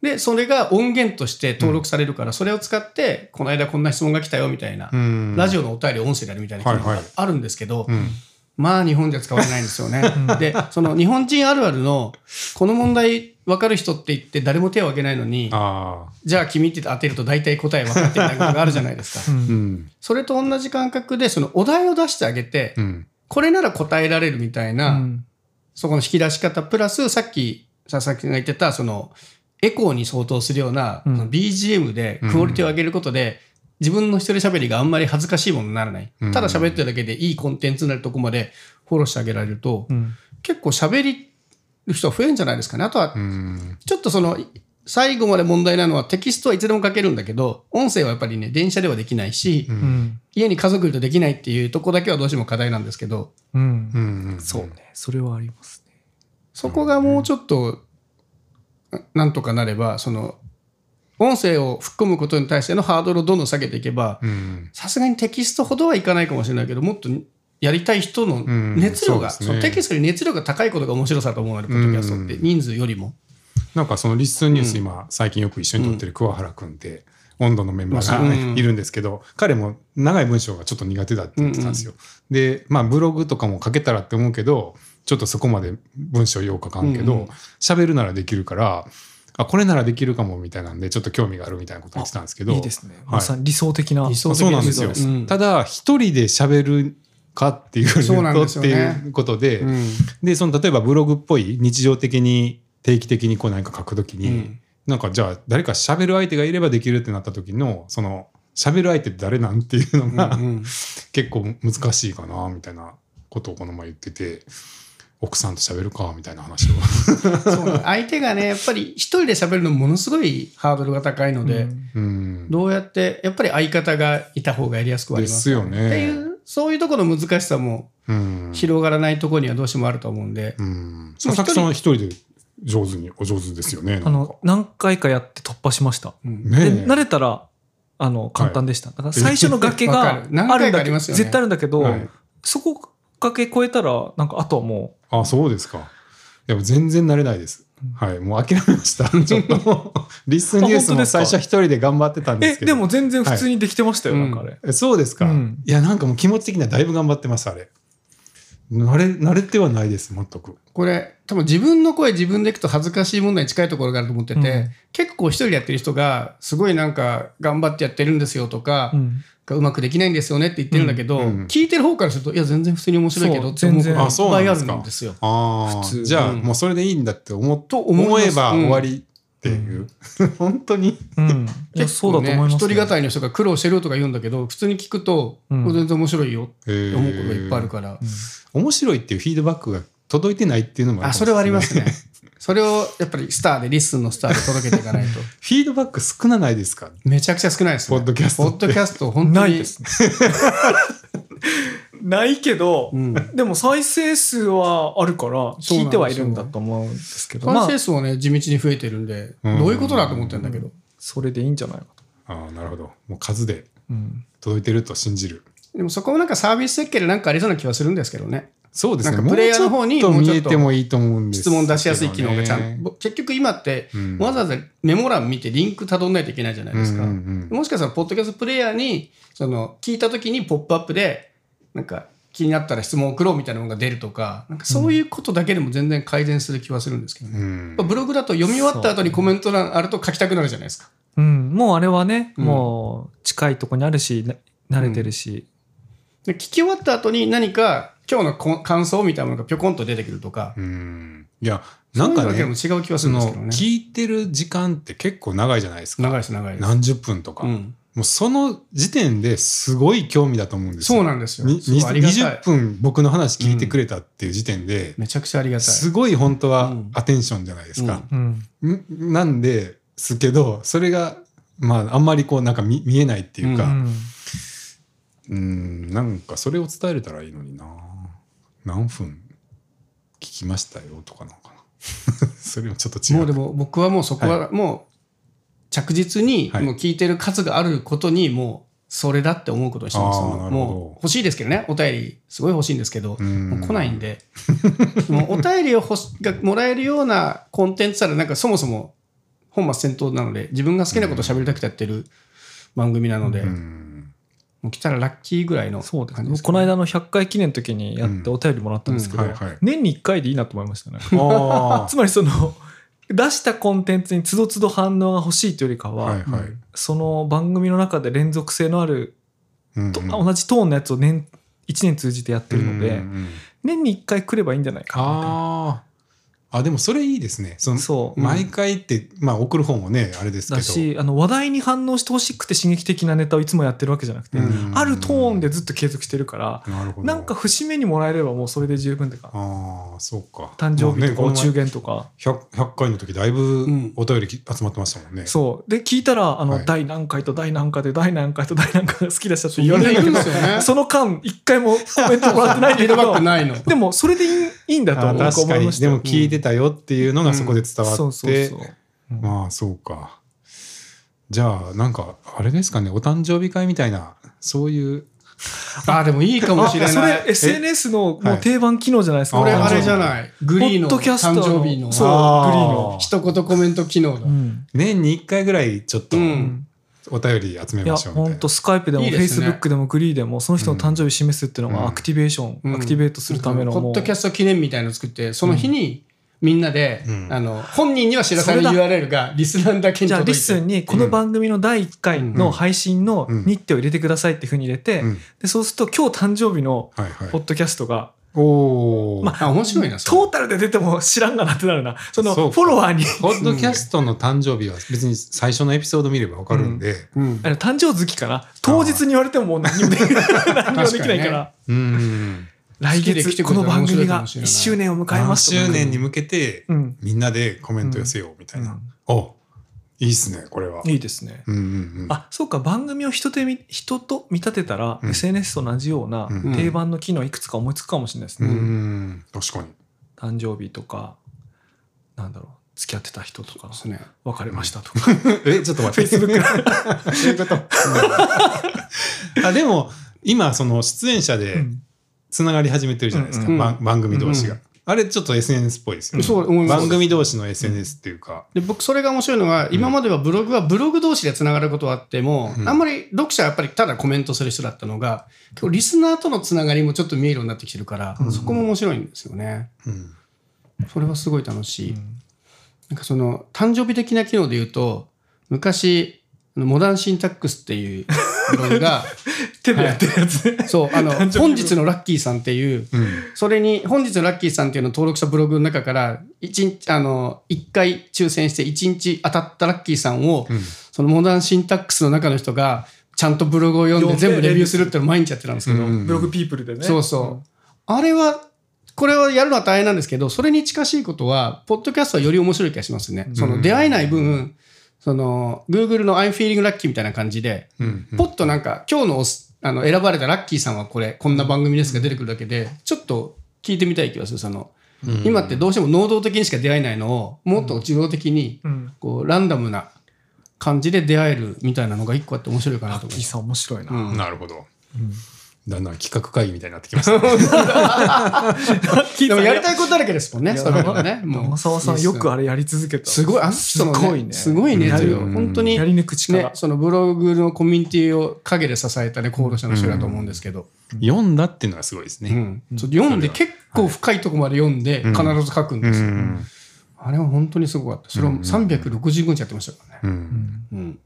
で、それが音源として登録されるから、それを使って、この間こんな質問が来たよみたいな、うんラジオのお便りを音声でやるみたいな機能があるんですけど、うん。まあ日本じゃ使われないんですよね。で、その日本人あるあるの、この問題分かる人って言って誰も手を挙げないのに。じゃあ君って当てると大体答え分かってないことがあるじゃないですか。うんうん。それと同じ感覚で、そのお題を出してあげて、うん。これなら答えられるみたいな、うんそこの引き出し方、プラスさっき佐々木が言ってた、そのエコーに相当するような、BGM でクオリティを上げることで、自分の一人喋りがあんまり恥ずかしいものにならない。うんただ喋ってるだけでいいコンテンツになるとこまでフォローしてあげられると、うん結構喋りる人増えるんじゃないですかね。あとはう、ん。ちょっとその、最後まで問題なのはテキストはいつでも書けるんだけど、音声はやっぱりね、電車ではできないし、うんうん家に家族いるとできないっていうとこだけはどうしても課題なんですけど、うんうん。うんそうねそれはありますねそこがもうちょっと、ななんとかなれば、その、音声を吹っ込むことに対してのハードルをどんどん下げていけば、うん。さすがにテキストほどはいかないかもしれないけど、もっとやりたい人のん熱量が、そうですね。そのテキストより熱量が高いことが面白さだと思うので、ポッドキャストって、うん。人数よりも。なんかそのリスンニュース今最近よく一緒に撮ってる桑原君って温度のメンバーがう。ん。いるんですけど彼も長い文章がちょっと苦手だって言ってたんですよ。でまあブログとかも書けたらって思うけどちょっとそこまで文章よう書かんけどうん。喋るならできるからあこれならできるかもみたいなんでちょっと興味があるみたいなこと言ってたんですけど。いいですね。はい。まさに理想的な。理想的そうなんですよ、うん。ただ一人で喋るかっていうそうなんとですよねっていうことで、うんでその例えばブログっぽい日常的に定期的にこう何か書くときに、うん。なんかじゃあ誰か喋る相手がいればできるってなった時のその喋る相手って誰なんっていうのが、うんうん。[laughs] 結構難しいかなみたいなことをこの前言ってて奥さんと喋るかみたいな話を。そう [laughs] 相手がねやっぱり一人で喋るのものすごいハードルが高いので、うん。うんどうやってやっぱり相方がいた方がやりやすくはありでます。すよね。っていうそういうところの難しさもうん。広がらないところにはどうしてもあると思うんで、うん。その佐々木さんは一人で上手にお上手ですよねあの、何回かやって突破しました。うん。ねで、慣れたら、あの、簡単でした。だから最初の崖が [laughs] ある。んだけど、ありますよね。絶対あるんだけど、はい。そこ崖越えたら、なんかあとはもあそうですか。いや全然慣れないです、はい。もう諦めました。[laughs] ちょっとリスンニュースも最初は一人で頑張ってたんですけど。でも全然普通にできてましたよ、はいなんかあれ。えそうですか、うん。いやなんかもう気持ち的にはだいぶ頑張ってますあれ慣れ慣れてはないです全く。これ多分自分の声自分でいくと恥ずかしい問題に近いところがあると思ってて、うん。結構一人でやってる人がすごいなんか頑張ってやってるんですよとか、うん。うまくできないんですよねって言ってるんだけど、うん。うん。聞いてる方からするといや全然普通に面白いけどって思うことがいんですか。るんですよ。ああ普通。じゃあ、うん。もうそれでいいんだって思っと思えば終わりっていう、[laughs] 本当に。うん。いや、そうだと思います、一人語りの人が苦労してるとか言うんだけど普通に聞くと、全然面白いよえーって思うことがいっぱいあるから、面白いっていうフィードバックが届いてないっていうのもあそれはありますね。それをやっぱりスターで LISTEN のスターで届けていかないと。フィードバック少なないですか？めちゃくちゃ少ないですね。ポッドキャスト。ポッドキャスト本当に。[laughs] ないです。ね。ないけど、うん。でも再生数はあるから聞いてはいるんだと思うんですけど、まあ再生数はね地道に増えてるんで、うんどういうことだと思ってるんだけど、それでいいんじゃないかと。ああなるほど。もう数でうん。届いてると信じるでもそこもなんかサービス設計でなんかありそうな気はするんですけどね。そうですね。なんかプレイヤーの方にもうちょっともうちょっと見えてもいいと思うんです質問出しやすい機能がちゃんと、結局今って、うん。わざわざメモ欄見てリンク辿んないといけないじゃないですか。うんうんうん。もしかしたら、ポッドキャストプレイヤーに、その、聞いた時にポップアップで、なんか、気になったら質問を送ろうみたいなのが出るとか、なんかそういうことだけでも全然改善する気はするんですけどね。うん。ブログだと読み終わった後にコメント欄あると書きたくなるじゃないですか。うん、もうあれはね、うん。もう近いとこにあるし、な慣れてるし、で聞き終わった後に何か今日のこ感想みたいなのがぴょこんと出てくるとか、うん。いやなんかそういう違う気はするんですけどね。聞いてる時間って結構長いじゃないですか。長いです、長いです。何十分とか、うん。もうその時点ですごい興味だと思うんですよ。そうなんですよ。にそうありがたい。20分僕の話聞いてくれたっていう時点で、めちゃくちゃありがたい。すごい本当はうん。アテンションじゃないですか。うん。んなんですけどそれがまああんまりこうなんか見見えないっていうか、ううんんなんかそれを伝えれたらいいのにな。何分聞きましたよとかなのかな。[laughs] それもちょっと違う。もうでも僕はもうそこはもう着実にはい。もう聞いてる数があることにもうそれだって思うことにしてます。もう欲しいですけどね、お便りすごい欲しいんですけど、うん。もう来ないんで、[laughs] もうお便りを欲しがもらえるようなコンテンツならなんかそもそも本末転倒なので自分が好きなことを喋りたくてやってる番組なので、うんもう来たらラッキーぐらいのそうですね。この間の100回記念の時にやってお便りもらったんですけど、年に1回でいいなと思いましたね。あ [laughs] つまりその出したコンテンツにつどつど反応が欲しいというよりかあは、はいはい、その番組の中で連続性のあるうんと同じトーンのやつを年1年通じてやってるので、うんうん年に1回来ればいいんじゃないかなみたいなあああでもそれいいですね。そのそう。毎回って、まあ送る方もねあれですけど。だしあの話題に反応してほしくて刺激的なネタをいつもやってるわけじゃなくて、うん。あるトーンでずっと継続してるから、なるほど。なんか節目にもらえればもうそれで十分ってか。ああそうか。誕生日とかお中元元とか、100, 100回の時だいぶん。お便りき集まってましたもんね、そう。で聞いたらあの、はい。第何回と第何回で第何回と第何回が好きでしたって言われるね。その間一回もコメントもらってないけど。[laughs] でもそれでいいんだとあ思う。確かに。で思いました。よも聞いてたよっていうのがそこで伝わって。そうそうまあそうか。じゃあなんかあれですかね。お誕生日会みたいなそういう。あ、でもいいかもしれない。れ。SNS のもはい。う定番機能じゃないですか、これああれじゃない。グリーのポッドキャスト誕の生日の。そうグリーの。一言コメント機能だ。うん。年に1回ぐらいちょっとうん。お便り集めましょうみたいな、本当スカイプでもフェイいいですね。スブックでもグリーでもその人の誕生日示すっていうのうん。がアクティベーション、うん。アクティベートするためのもう。ポッドキャスト記念みたいの作って、その日にみんなで、うん。あの本人には知らされる URL がリスナーだけにじゃあ届いて LISTEN にこの番組の第1回の配信のうん日程を入れてくださいっていうふうに入れて、うん。でそうすると今日誕生日のポッドキャストがおお、まあ面白いなトータルで出ても知らんがなってなるな。そのフォロワーに。ポッドキャストの誕生日は別に最初のエピソード見ればわかるんで、うん。あの誕生月かな？当日に言われてももう何もできない。[laughs] 何もできないから、うん、来月この番組が白いかもしれない。1周年を迎え何ますとか。周年に向けてうん。みんなでコメント寄せようみたいな、おいいっすねこれは。いいですね。うんうんうん、あそうか番組を人で見人と見立てたら、うん。SNS と同じようなうん。定番の機能いくつか思いつくかもしれないですうね、ん。確かに。誕生日とかなんだろう付き合ってた人とかですね。別れましたとか、[laughs] えちょっと待って。[laughs] そういうこと？[laughs] あでも今その出演者でうんつながり始めてるじゃないですか、うんうん。番番組同士が、うんあれちょっと SNS っぽいですよね。そう思います。番組同士の SNS っていうか。で僕それが面白いのが、今まではブログはブログ同士でつながることはあっても、うん。あんまり読者はやっぱりただコメントする人だったのが今日リスナーとのつながりもちょっと見えるようになってきてるから、そこも面白いんですよね。うん。それはすごい楽しい、なんかその誕生日的な機能で言うと昔モダンシンタックスっていうブログが [laughs] 手でやってるやつね、そうあの [laughs] 本日のラッキーさんっていううん。それに、本日のラッキーさんっていうのを登録したブログの中から、一日、あの、一回抽選して一日当たったラッキーさんを、うん。そのモダンシンタックスの中の人が、ちゃんとブログを読んで全部レビューするっていうのを毎日やってたんですけど、うん。ブログピープルでね。そうそう。あれは、これはやるのは大変なんですけど、それに近しいことは、ポッドキャストはより面白い気がしますね。その出会えない分、その、Google の I'm feeling lucky みたいな感じで、うんポッとなんか、今日のあの選ばれたラッキーさんはこれ、こんな番組ですが出てくるだけで、ちょっと聞いてみたい気がする。その、うん。今ってどうしても能動的にしか出会えないのを、もっと自動的に、うん。こう、ランダムな感じで出会えるみたいなのが一個あって面白いかなと思います。ラッキーさん面白いな、うん。なるほど、だんだん企画会議みたいになってきましたね。[laughs] でもやりたいことだらけですもんね、それはね。もう長澤さんよくあれやり続けたすごい、あの人の、ね、すごいねすごい熱量。うん本当に、やり抜く力、ね、そのブログのコミュニティを陰で支えたね、行動者の人だと思うんですけど。読んだっていうのはすごいですね。うん読んで、結構深いところまで読んで、うん必ず書くんうですよ。んあれは本当にすごかった。それを365日やってましたからね。うんうん。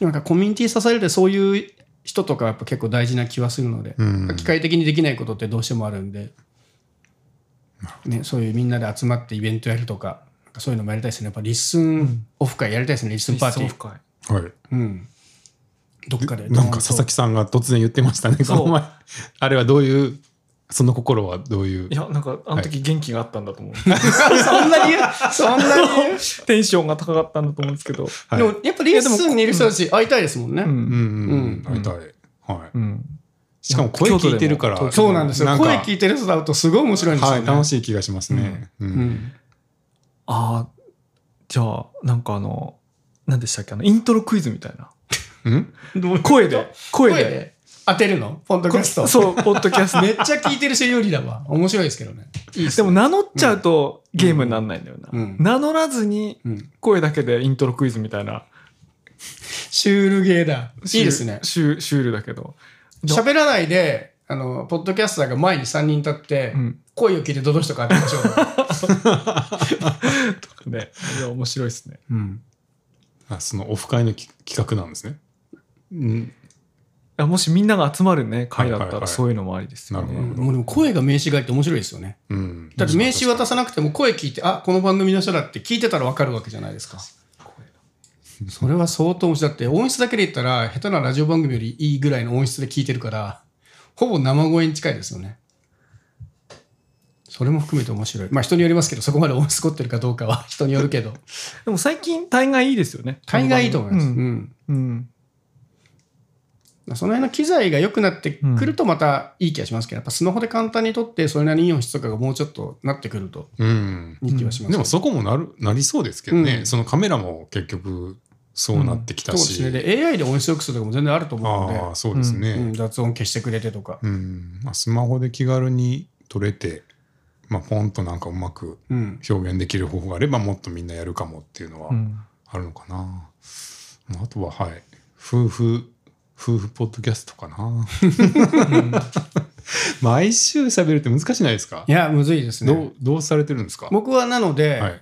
なんかコミュニティ支えるでそういう人とかやっぱ結構大事な気はするので、うん機械的にできないことってどうしてもあるんで、ね、そういうみんなで集まってイベントやるとか、そういうのもやりたいですね。やっぱ LISTEN オフ会やりたいですね、 LISTEN パーティー。はい。うん。どっかで。なんか佐々木さんが突然言ってましたね、この前。あれはどういう、その心はどういう？い。やなんかあの時元気があったんだと思う、[laughs] そんなにそんなに [laughs] テンションが高かったんだと思うんですけど、はい。でもやっぱ LISTEN にいる人たち会いたいですもんね。うん。うんうんうん。会いたい。はい。うん、しかも声聞いてるから。そうなんですよ。声聞いてる人だとすごい面白いんですよね。はい、楽しい気がしますね。ううん。ん。ああじゃあなんかあの何でしたっけ？あのイントロクイズみたいな。うん？声で。声で。声で当てるの？ポッドキャスト。そうポッドキャスト [laughs] めっちゃ聞いてる人有利だわ。面白いですけどね。いいでも名乗っちゃうとゲームにならないんだよな、うん名乗らずにうん声だけでイントロクイズみたいなシュールゲーだ。いいですね。シュシュールだけど喋らないで、あの、ポッドキャスターが前に3人立って、うん声を聞いてどの人か当てましょう。[laughs] ねいや面白いですねうん。あそのオフ会のき企画なんですね。うん。あもしみんなが集まるね会だったらそういうのもありですよね、でも声が名刺代って面白いですよね。うん。だって名刺渡さなくても声聞いて、あ、この番組の人だって聞いてたら分かるわけじゃないですか。それは相当面白い。だって音質だけで言ったら、下手なラジオ番組よりいいぐらいの音質で聞いてるから、ほぼ生声に近いですよね。それも含めて面白い。まあ人によりますけど、そこまで音質凝ってるかどうかは人によるけど。[laughs] でも最近大概いいですよね大概いいと思います。ううんん。うんその辺の機材が良くなってくるとまたいい気がしますけど、やっぱスマホで簡単に撮って、それなりにいい音質とかがもうちょっとなってくるとうん。いい気はします、でもそこもなる、なりそうですけどね。うんそのカメラも結局そうなってきたし。そうですね。で、AI で音質良くするとかも全然あると思うので。ああ、そうですね。うん、雑音消してくれてとか。うんまあ、スマホで気軽に撮れて、まあ、ポンとなんかうまくうん。表現できる方法があればもっとみんなやるかもっていうのはうんあるのかな。まああとははい夫婦夫婦ポッドキャストかな。毎週喋るって難しいないですか？いやむずいですね。どうどうされてるんですか？僕はなので、はい。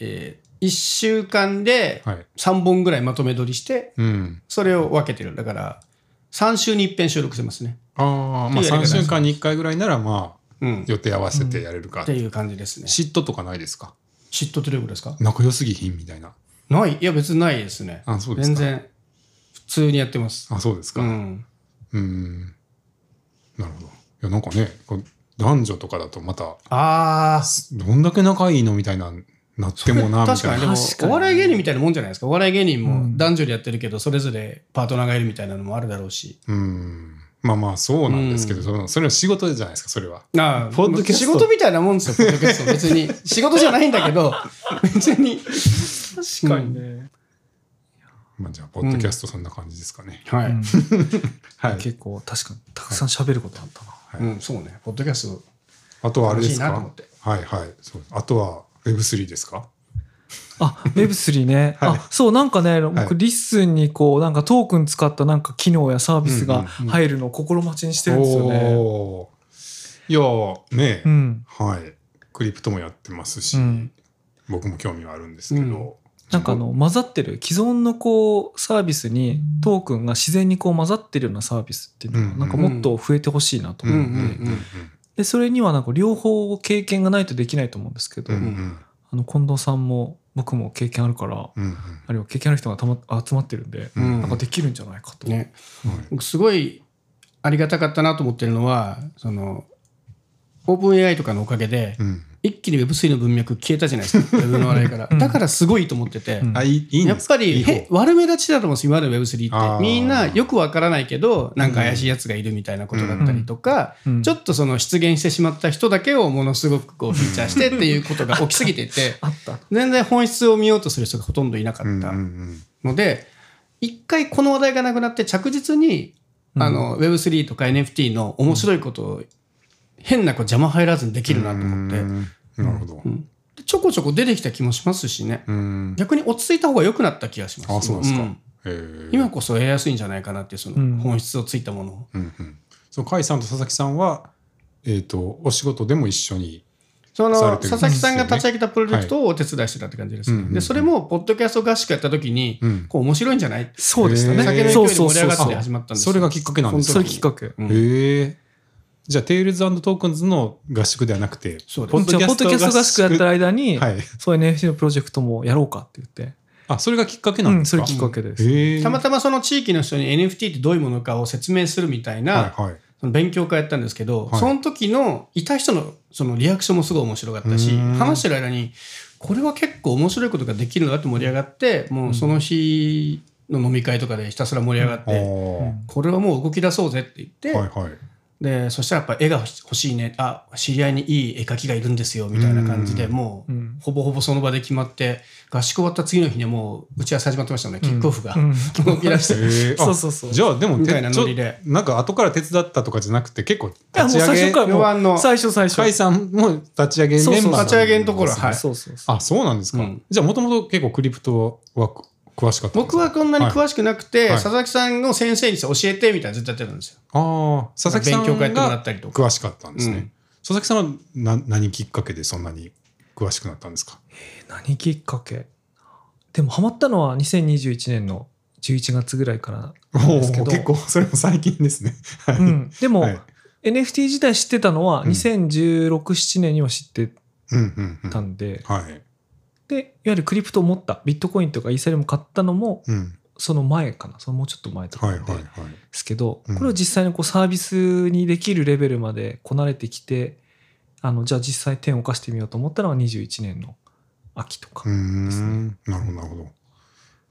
え1週間ではい。3本ぐらいまとめ撮りしてうん。それを分けてる。だから3週に一遍収録してますね。ああ、まあ3っていうやり方です週間に1回ぐらいなら、まあ、うん。予定合わせてやれるか。っていう感じですね。嫉妬とかないですか？嫉妬ってどういうことですか？仲良すぎひんみたいな。ない。いや別にないですね。あそうですか。全然。普通にやってますあ、そうですか。ううん。んなるほど。いや、なんかね、男女とかだとまた、ああどんだけ仲いいのみたいな、なってもな、[laughs] み確かにでもたいな。確かにお笑い芸人みたいなもんじゃないですかお笑い芸人もうん男女でやってるけどそれぞれパートナーがいるみたいなのもあるだろうしうん。まあまあ、そうなんですけど、うんそのそれは仕事じゃないですか、それは。ああポッドキャスト仕事みたいなもんですよポッドキャスト別に仕事じゃないんだけど [laughs] 別に確かにね。まあじゃあ、ポッドキャストそんな感じですかね。はい、う [laughs] んはい。結構確かにたくさん喋ることあったな。うん、そうねポッドキャストあとはあれですか？はいはい。そうあとは Web3 ですか？あ、Web3 ね。[laughs] はいあ、そう、なんかね、はい僕、 LISTEN にこう、なんかトークン使ったなんか機能やサービスがうんうん入るのを心待ちにしてるんですよね。おーいやーね、うん。はい。クリプトもやってますし、うん僕も興味はあるんですけど、なんかあの、混ざってる、既存のこう、サービスにトークンが自然にこう混ざってるようなサービスっていうのうんが、なんかもっと増えてほしいなと思って。うんで、それにはなんか両方経験がないとできないと思うんですけど、あの、近藤さんも僕も経験あるから、うんうん。あるいは経験ある人がたま集まってるんで、うん。なんかできるんじゃないかと。ね。すごいありがたかったなと思ってるのはそのオープン AI とかのおかげで、うん一気に Web3 の文脈消えたじゃないですか。[laughs] Web のから、うん。だからすごいと思ってて、やっぱり悪目立ちだと思うんです今の Web3 あー。ってみんなよくわからないけどなんか怪しいやつがいるみたいなことだったりとか、うん。ちょっとその出現してしまった人だけをものすごくこうフィーチャーしてっていうことが起きすぎていて [laughs] あった。全然本質を見ようとする人がほとんどいなかったうんので一回この話題がなくなって着実にあの Web3 とか NFT の面白いことを変なこう邪魔入らずにできるなと思って。うん。なるほど。でちょこちょこ出てきた気もしますしね。うん。逆に落ち着いた方が良くなった気がします。あそうですか。ん。へー。今こそ得やすいんじゃないかなっていうそうん。の本質をついたものを、うんうん。その甲斐さんと佐々木さんは、えっ、と、お仕事でも一緒に。その佐々木さんが立ち上げたプロジェクトをお手伝いしてたって感じです。ね、はいうんうん。でそれもポッドキャスト合宿やった時に、うん。こう面白いんじゃないって。そうでしたね。酒の勢いで盛り上がって始まったんですそれがきっかけなんですかそれきっかけ。うん。へえ。じゃあ、テイルズトークンズの合宿ではなくて、そうポッドキャスト合宿やった間に、はい。そういう NFT のプロジェクトもやろうかって言って。あ、それがきっかけなんですか、うんそれきっかけです。たまたまその地域の人に NFT ってどういうものかを説明するみたいな、はいはい。その勉強会やったんですけど、はいその時のいた人のそのリアクションもすごい面白かったし話してる間にこれは結構面白いことができるんだって盛り上がってもうその日の飲み会とかでひたすら盛り上がって、あーこれはもう動き出そうぜって言って、はいはい。でそしたらやっぱ絵が欲しいね。あ知り合いにいい絵描きがいるんですよみたいな感じでうん。もう、うん。ほぼほぼその場で決まって合宿終わった次の日にはもう打ち合わせ始まってましたねキックオフが、うん。動き出して。そうそうそう。じゃあ、でも、みたいなノリで。なんか後から手伝ったとかじゃなくて、結構立ち上げ、最初からも4番のう、最初最初。甲斐さんも立ち上げメンバー立ち上げのところははい。そうそうそう。あ、そうなんですか。うん。じゃあ、もともと結構クリプトは詳しかった僕はこんなに詳しくなくて、はい。佐々木さんの先生にして教えてみたいなのずっとやってたんですよ。ああ、佐々木さん勉強会やってもらっがたりとか。詳しかったんですね。うん。佐々木さんはな何きっかけでそんなに詳しくなったんですか？何きっかけ？でもハマったのは2021年の11月ぐらいからなんですけど。結構それも最近ですね。はい。うん、でも、はい。NFT 自体知ってたのはうん。2016、7年には知ってうんうんうん。たんで、はい。でいわゆるクリプトを持ったビットコインとかイーサリアム買ったのもうん。その前かなそのもうちょっと前とかで。すけど、うんこれを実際にこうサービスにできるレベルまでこなれてきてあのじゃあ実際手を動かしてみようと思ったのが21年の秋とかうー、ん。なるほどなるほど。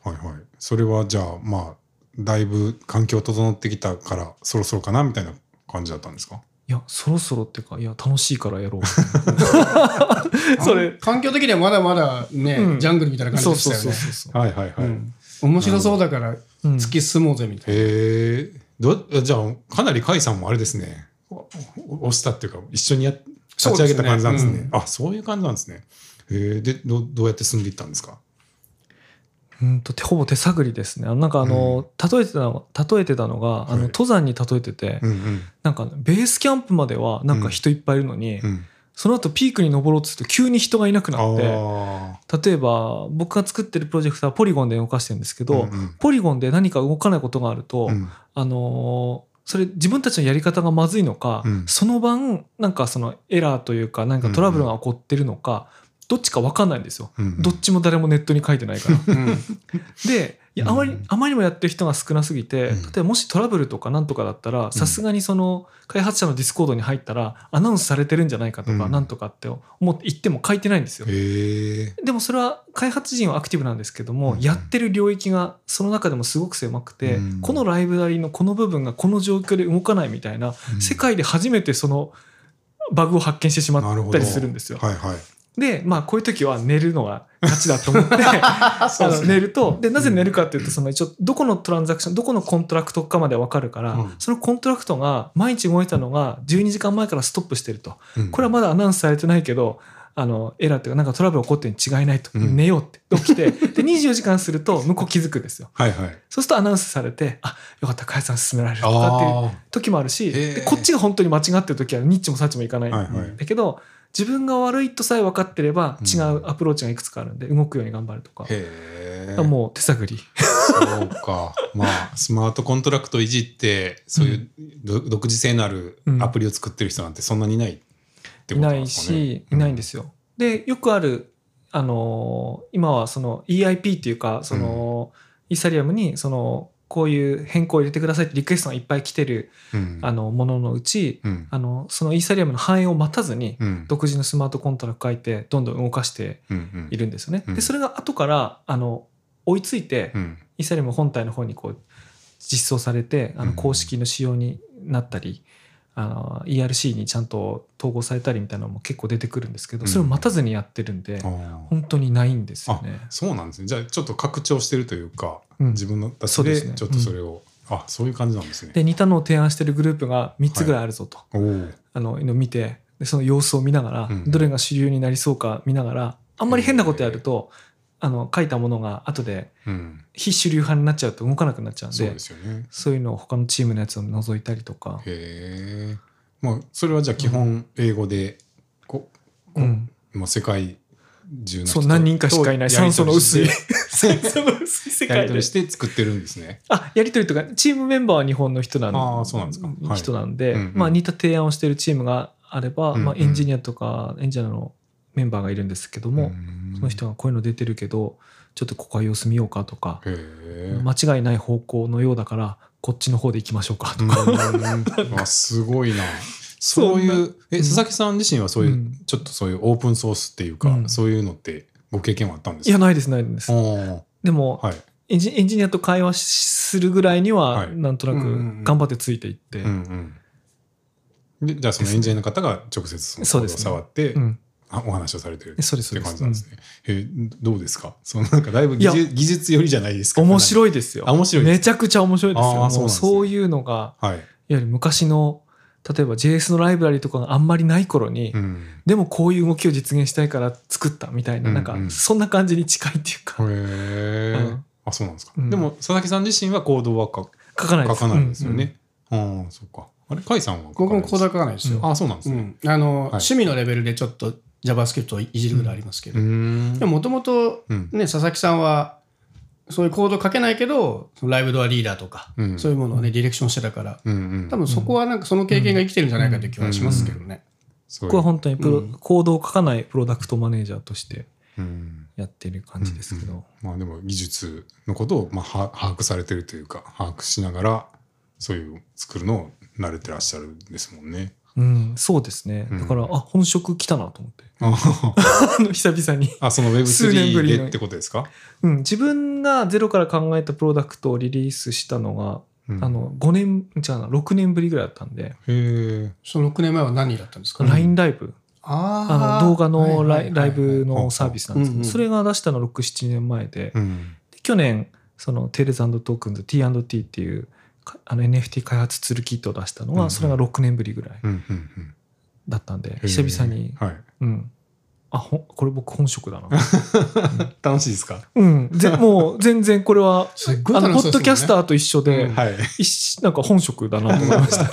はいはい。それはじゃあまあだいぶ環境整ってきたからそろそろかなみたいな感じだったんですか？いやそろそろっていうかいや楽しいからやろう [laughs] それ環境的にはまだまだね、うんジャングルみたいな感じでしたよね。そうそうそうそう、はいはいはい。うん面白そうだからうん突き進もうぜみたいな。へえ。どじゃあかなり甲斐さんもあれですね。お押したっていうか一緒にやっ立ち上げた感じなんですね。そうですあそういう感じなんですね。へえでどどうやって進んでいったんですか？ううんと手ほぼ手探りですね。あのなんかあの、例えてたの例えてたのが、あはい。の登山に例えてて、うんうん。なんかベースキャンプまではなんか人いっぱいいるのに、うん。その後ピークに登ろうとすると急に人がいなくなってあ例えば僕が作ってるプロジェクトはポリゴンで動かしてるんですけど、うんうん。ポリゴンで何か動かないことがあると、ーうん。あのーそれ自分たちのやり方がまずいのか、うん。その晩なんかそのエラーというか何かトラブルが起こってるのか、どっちか分かんないんですよ。うんどっちも誰もネットに書いてないから。うん。[laughs] であまりうん。あまりにもやってる人が少なすぎて、うん。例えばもしトラブルとかなんとかだったらさすがにその開発者のディスコードに入ったらアナウンスされてるんじゃないかとか、うん。なんとかって思って言っても書いてないんですよ。でもそれは開発陣はアクティブなんですけども、うん。やってる領域がその中でもすごく狭くて、うん。このライブラリのこの部分がこの状況で動かないみたいな、世界で初めてそのバグを発見してしまったりするんですよ。はいはいでまあこういう時は寝るのが勝ちだと思って [laughs] あの寝ると。でなぜ寝るかっていうとその一応どこのトランザクションどこのコントラクトかまで分かるから、うん。そのコントラクトが毎日動いたのが12時間前からストップしてると。うん。これはまだアナウンスされてないけどあのエラーっていうかなんかトラブル起こってるに違いないと、うん。寝ようって起きて。で24時間すると向こう気づくんですよ。はいはい。そうするとアナウンスされてあよかった開発さん進められるとかっていうあ時もあるしこっちが本当に間違ってる時はニッチもサッチもいかないんはいはい。だけど自分が悪いとさえ分かってればうん。違うアプローチがいくつかあるんで動くように頑張るとか。あ、へえもう手探り。そうか。まあスマートコントラクトいじってそういうど独自性のあるアプリを作ってる人なんてそんなにいないっていないことなんですかね。しいないんですよ。でよくあるあのー今はその EIP っていうかその、イーサリアムにそのこういう変更を入れてくださいってリクエストがいっぱい来てるうん。あのもののうちうん。あのそのイーサリアムの反映を待たずにうん。独自のスマートコントラクト書いてどんどん動かしてうんうん。いるんですよね。うん。でそれが後からあの追いついて、うん。イーサリアム本体の方にこう実装されてあうん。の公式の仕様になったり、あの ERC にちゃんと統合されたりみたいなのも結構出てくるんですけど、うん。それを待たずにやってるんで、本当にないんですよね。そうなんですね。じゃあちょっと拡張してるというか、うん。自分のたちですね。でちょっとそれを、あそういう感じなんですね。で似たのを提案してるグループが3つぐらいあるぞと、おおあの見てでその様子を見ながら、うん。どれが主流になりそうか見ながらあんまり変なことやるとあの書いたものが後でうん。非主流派になっちゃうと動かなくなっちゃうんそうでですよね。そういうのを他のチームのやつを除いたりとか。へえまあそれはじゃあ基本英語でここうん。もう世界中の人そう何人かしかいない。酸素の薄い。や酸素の薄い世界で。り取りして作ってるんですね。あやり取りとかチームメンバーは日本の人なんあーそうなんですか。はい人なんで、うんうん。まあ、似た提案をしているチームがあれば、うんうん。まあ、エンジニアとかエンジニアのメンバーがいるんですけども、うん。その人がこういうの出てるけどちょっとここは様子見ようかとか、間違いない方向のようだからこっちの方で行きましょうかとか、うん。あすごいな。[laughs] そういうえ佐々木さん自身はそういう、うん。ちょっとそういうオープンソースっていうか、うん。そういうのってご経験はあったんですか？いやないですないです。でも、はい。エンジエンジニアと会話するぐらいにははい。なんとなうんうんうん。く頑張ってついていって、うんうん、でじゃあそのエンジニアの方が直接その触って、うん。あお話をされてるって感じなんですね。えどうですか？そのなんかだいぶ技い術技術寄りじゃないですか面い。白いですよ。あ面白いめちゃくちゃ面白いですよ。そうねそういうのが、はい。いわゆる昔の、例えば JS のライブラリとかがあんまりない頃に、うん、でもこういう動きを実現したいから作ったみたいな、うんなんかうんそんな感じに近いっていうか、へえ、うんあそうなんですか。うんでも佐々木さん自身はコードは書書かないです。書かないんですようんうんね。ああそっか。あれ？甲斐さんは僕もコードは書書かないですよ。あそうなんですね。うんあの、い趣味のレベルでちょっと JavaScript をいじるぐらいありますけど。ん。でももともとうん。ね、佐々木さんは、そういうコード書けないけど、そのライブドアリーダーとか、うん。そういうものをね、ディレクションしてたから、うんうん。多分そこはなんかその経験が生きてるんじゃないかという気はしますけどね。僕は本当にプロ、うん。コードを書かないプロダクトマネージャーとしてうんやってる感じですけど。まあでも技術のことをまあは把握されてるというか把握しながらそういう作るのを慣れてらっしゃるんですもんね。うん、そうですね。うん。だから、あ、本職来たなと思って。あ [laughs] あの久々に。あその数年ぶり Web3 のでってことですか、うん、自分がゼロから考えたプロダクトをリリースしたのが、うん。あの5年じゃあな6年ぶりぐらいだったんで、へえその6年前は何だったんですか、LINE ライブ。ああの動画のライ,、ライブのサービスなんですけど、うん。うんそれが出したの67年前で、うん。で去年そのテールズトークンズ T&T っていうかあの NFT 開発ツールキットを出したのが、うんうん。それが6年ぶりぐらいうんうんうん。だったんで、久々に、はい。うん、あほんこれ僕本職だな。[laughs] 楽しいですか？うん。ぜもう全然これはすっごいあのポッドキャスターと一緒で、うんはい。なんか本職だなと思いました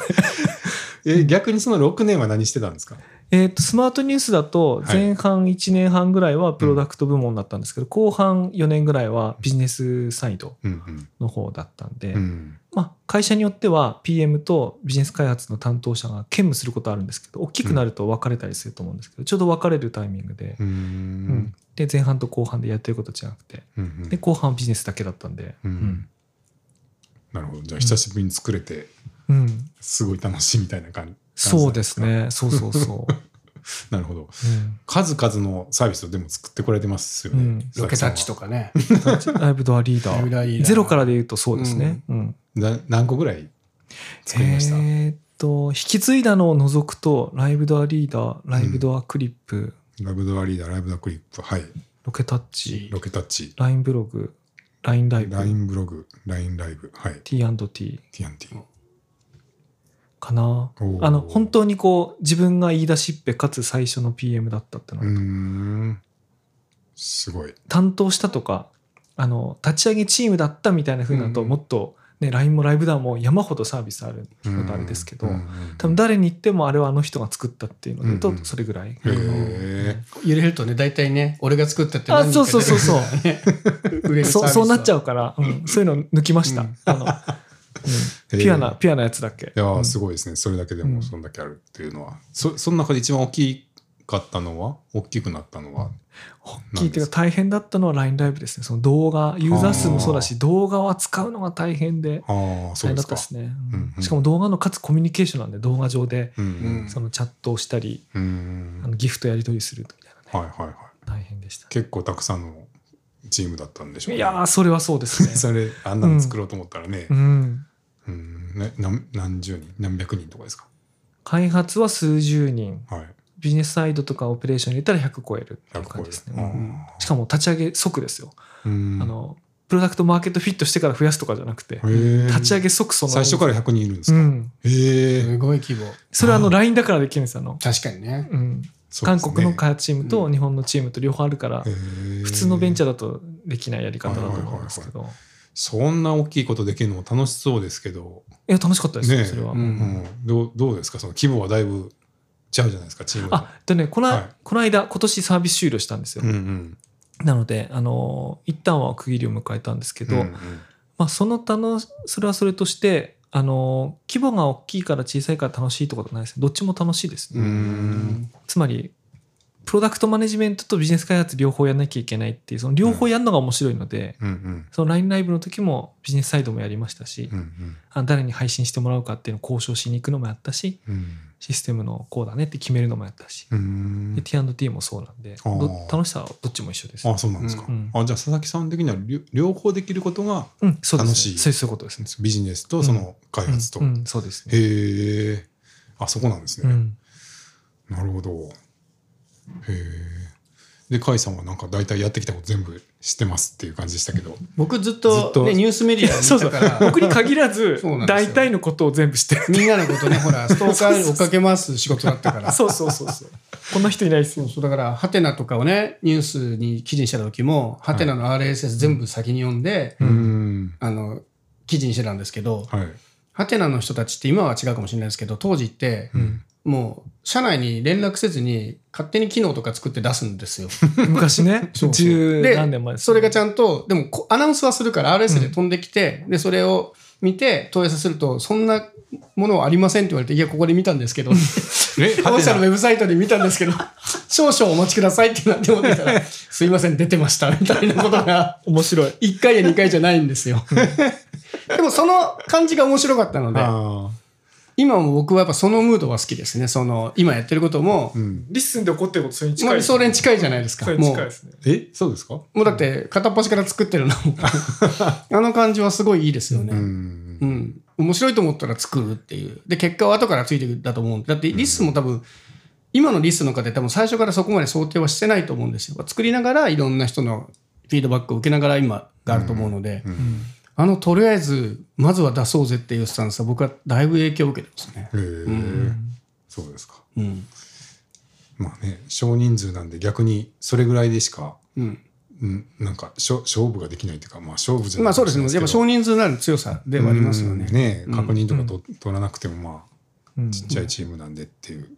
[laughs] え、逆にその6年は何してたんですか？えっとスマートニュースだとはい前半1年半ぐらいはプロダクト部門だったんですけど、後半4年ぐらいはビジネスサイドうんの方だったんで、うん。うん。まあ、会社によっては PM とビジネス開発の担当者が兼務することあるんですけど大きくなると分かれたりすると思うんですけど、ちょうど分かれるタイミングで、うーうんん。で前半と後半でやってること違くてうんで後半はビジネスだけだったんで、うんなるほど。じゃあ、久しぶりに作れて、うんうんすごい楽しいみたいな感じ。そうですね。そうそうそう、[laughs] なるほど。うん。数々のサービスをでも作ってこられてますよね。うん。ロケタッチとかね。ライブドアリーダー。ダーー。ゼロからで言うとそうですね、うん。な何個ぐらい作りました、えーっと引き継いだのを除くとライブドアリーダーライブドアクリップ、ライブドアリーダー、ライブドアクリップ、はい。ロケタッチ。ロケタッチ、LINE ブログ。LINE ライブ。LINE ブログ、LINE ライブ、はい。T&T TNT。かな。あの本当にこう自分が言い出しっぺかつ最初の PM だったっての。すごい。担当したとかあの立ち上げチームだったみたいな風になると、うん。もっと、ね、LINE もライブダウンも山ほどサービスあるのとあれですけど、うん。多分誰に言ってもあれはあの人が作ったっていうので言うとうん。うんそれぐらい。揺れるとね、大体ね、俺が作ったってあ何人かそうそうそう。[laughs] そうそうなっちゃうから、うん。そういうの抜きました、うん。あの、うん。ピュアなピュアなやつだけ？いやすごいですね。それだけでうん。もそんだけあるっていうのは。そその中で一番大きかったのは？大きくなったのは？大きいっていうか大変だったのは LINE ライブですね。その動画ユーザー数もそうだし動画を扱うのが大変で大変。だったですね、うん。うんしかも動画のかつコミュニケーションなんで動画上でうんうん。そのチャットをしたり、うん。うんあのギフトやり取りするみたいな。ねはいはいはい。大変でした結構たくさんのチームだったんでしょうね。いやーそれはそうですね。[laughs] それ、あんなの作ろうと思ったらね。う、んうんね何何十人、何百人とかですか？開発は数十人。はい。ビジネスサイドとかオペレーション入れたら100超えるっていう感じですね、100超えるうん。しかも立ち上げ即ですよ、うん。あのプロダクトマーケットフィットしてから増やすとかじゃなくて、立ち上げ即その。最初から100人いるんですか、うん。へえすごい規模。それはあの LINE だからできるんですよあの、確かにね。うん。韓国の開発チームと日本のチームと両方あるから、普普通のベンチャーだとできないやり方だと思うんですけど、そんな大きいことできるのも楽しそうですけど、いや楽しかったですよ、ねえ。それは、うんうん。どうどうですか？その規模はだいぶちゃうじゃないですかチーム。のあでねこの,、はい。この間今年サービス終了したんですよ、うんうん。なのであの一旦は区切りを迎えたんですけど、うんうん。まあ、その楽しそれはそれとしてあの規模が大きいから小さいから楽しいってことはないです。ねどっちも楽しいです。ね、うん。つまりプロダクトマネジメントとビジネス開発両方やんなきゃいけないっていうその両方やるのが面白いので、うんうん。その LINE ライブの時もビジネスサイドもやりましたし、うんあ誰に配信してもらうかっていうのを交渉しに行くのもやったしうん。システムのこうだねって決めるのもやったし、うん。で T&T もそうなんで楽しさはどっちも一緒です。あそうなんですか、うん。あじゃあ佐々木さん的には両両方できることがうん、そうです、ね、楽しい。そうそういうことですね。ビジネスとその開発と、うん。うん。そうですね。へえあそこなんですね、うん。なるほどへえで甲斐さんはなんか大体やってきたこと全部知ってますっていう感じでしたけど。僕ずっずっと。ニュースメディア [laughs] そうそう。僕に限らず大体のことを全部知ってる。みんなのことね、ほら、[laughs] ストーカー追っかけ回す仕事だったから。[laughs] そうそうそうそう。こんな人いないですよ。そうだから、ハテナとかをね、ニュースに記事にした時も、ハテナの RSS 全部先に読んで、うん。あの、記事にしてたんですけど、はい。ハテナの人たちって今は違うかもしれないですけど、当時って、んもう、社内に連絡せずに、勝手に機能とか作って出すんですよ。[laughs] 昔ね、そうそう。十で何年前ですそれがちゃんと、でもこアナウンスはするから RS で飛んできて、で、それを見て問い合わせすると、そんなものはありませんって言われて、いや、ここで見たんですけど、え当社のウェブサイトで見たんですけど、少々お待ちくださいってなって思ってたら、[laughs] すいません、出てました、みたいなことが、[laughs] 面白い。1回や2回じゃないんですよ。でもその感じが面白かったので、あ今も僕はやっぱそのムードは好きですね。その、今やってることもー、うんリッスンで起こってることそれに近いまあ、ですそれに近いじゃないですか。それにもう近いですね。え？そうですか？もうだって片っ端から作ってるの [laughs] あの感じはすごいいいですよね。ううん。ん面白いと思ったら作るっていう。で、結果は後からついてくるだと思う。だってリスも多分、今のリスの方多分最初からそこまで想定はしてないと思うんですよ。作りながらいろんな人のフィードバックを受けながら今があると思うので、あのとりあえずまずは出そうぜっていうスタンスは僕はだいぶ影響を受けてますね。へえそうですかうん。まあね少人数なんで逆にそれぐらいでしか、うん。うん、なんか勝負ができないっていうかまあ勝負じゃないまあそうですね。やっぱ少人人数なる強さではありますよね。ねうん確認とかと、取らなくてもまうんあちっちゃいチームなんでっていう、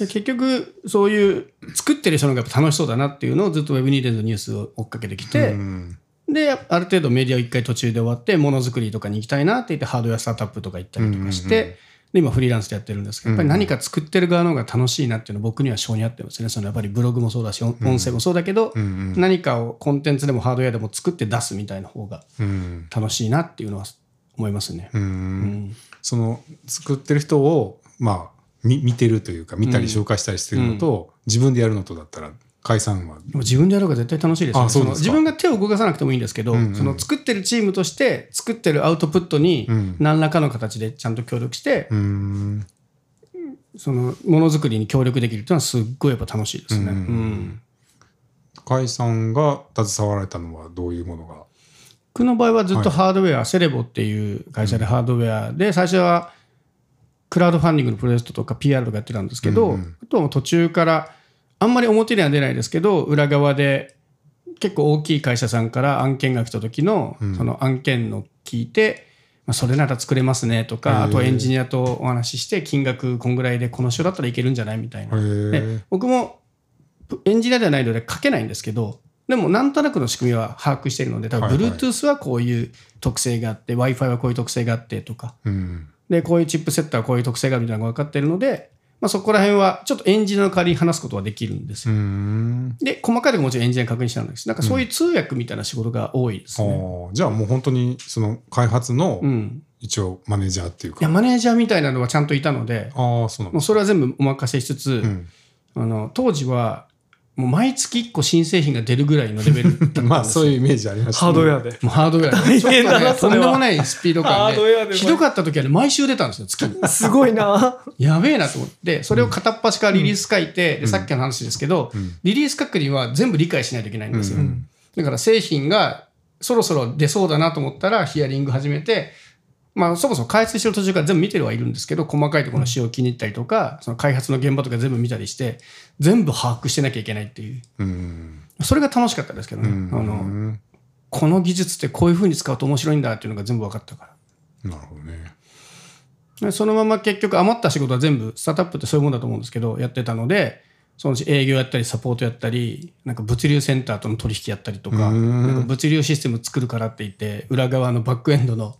で結局、そういう作ってる人の方がやっぱ楽しそうだなっていうのをずっと Web2 のニュースを追っかけてきて、うんで、ある程度メディアを一回途中で終わって、ものづくりとかに行きたいなって言って、ハードウェアスタートアップとか行ったりとかして、うんうんで、今フリーランスでやってるんですけど、やっぱり何か作ってる側の方が楽しいなっていうのは僕には性に合ってますね。そのやっぱりブログもそうだし、音音声もそうだけど、うんうん。何かをコンテンツでもハードウェアでも作って出すみたいな方がうん。楽しいなっていうのは思いますね。うんうん。その作ってる人をまあみ見てるというか見たり紹介したりしてるのと、自分でやるのとだったら解散は。でも自分でやる方が絶対楽しいですよ、ね、自分が手を動かさなくてもいいんですけど、うんうん。その作ってるチームとして作ってるアウトプットにうん。何らかの形でちゃんと協力して、うん。そのものづくりに協力できるっていうのはすっごいやっぱ楽しいですね。うんうん解散が携わられたのはどういうものが？僕の場合はずっとハードウェア、セレボっていう会社でハードウェアで、最初はクラウドファンディングのプロジェクトとか PR とかやってたんですけど、うんうん。あとは途中から、あんまり表には出ないですけど、裏側で結構大きい会社さんから案件が来た時の、その案件の聞いて、まあ、それなら作れますねとへか、ー。あとエンジニアとお話しして、金額こんぐらいでこの人だったらいけるんじゃないみたいな。で僕もエンジニアではないので書けないんですけど、でもなんとなくの仕組みは把握しているので、多分 Bluetooth はこういう特性があって、Wi-Fi はこういう特性があってとか、うん。で、こういうチップセットはこういう特性があるみたいなのが分かっているので、まあ、そこら辺はちょっとエンジニアの代わりに話すことはできるんですうよ。ん。で、細かいところもちろんエンジニアに確認してるんです。なんかそういう通訳みたいな仕事が多いですあね。ー。じゃあもう本当にその開発のうん。一応マネージャーっていうか、いや、マネージャーみたいなのはちゃんといたので、ああそうなんもうそれは全部お任せしつつ、うん。あの当時はもう毎月1個新製品が出るぐらいのレベルだったんですよ。[laughs] まあそういうイメージありましたハードウェアで。もうハードウェア大変だなちょっとんでもないスピードハ感ードウェアでで、ひどかった時はね、毎週出たんですよ、月。に。すごいな。やべえなと思って、それを片っ端からリリース書いて、でさっきの話ですけど、リリース書くには全部理解しないといけないんですよ。うん。だから製品がそろそろ出そうだなと思ったらヒアリング始めて、まあそもそも開発してる途中から全部見てるはいるんですけど、細かいところの仕様を気に入ったりとか、その開発の現場とか全部見たりして、全部把握してなきゃいけないっていう。うんそれが楽しかったですけどね。うんあのこの技術ってこういう風に使うと面白いんだっていうのが全部分かったから。なるほどねでそのまま結局余った仕事は全部スタートアップってそういうもんだと思うんですけどやってたのでそのうち営業やったりサポートやったりなんか物流センターとの取引やったりとかうんなんか物流システム作るからって言って裏側のバックエンドの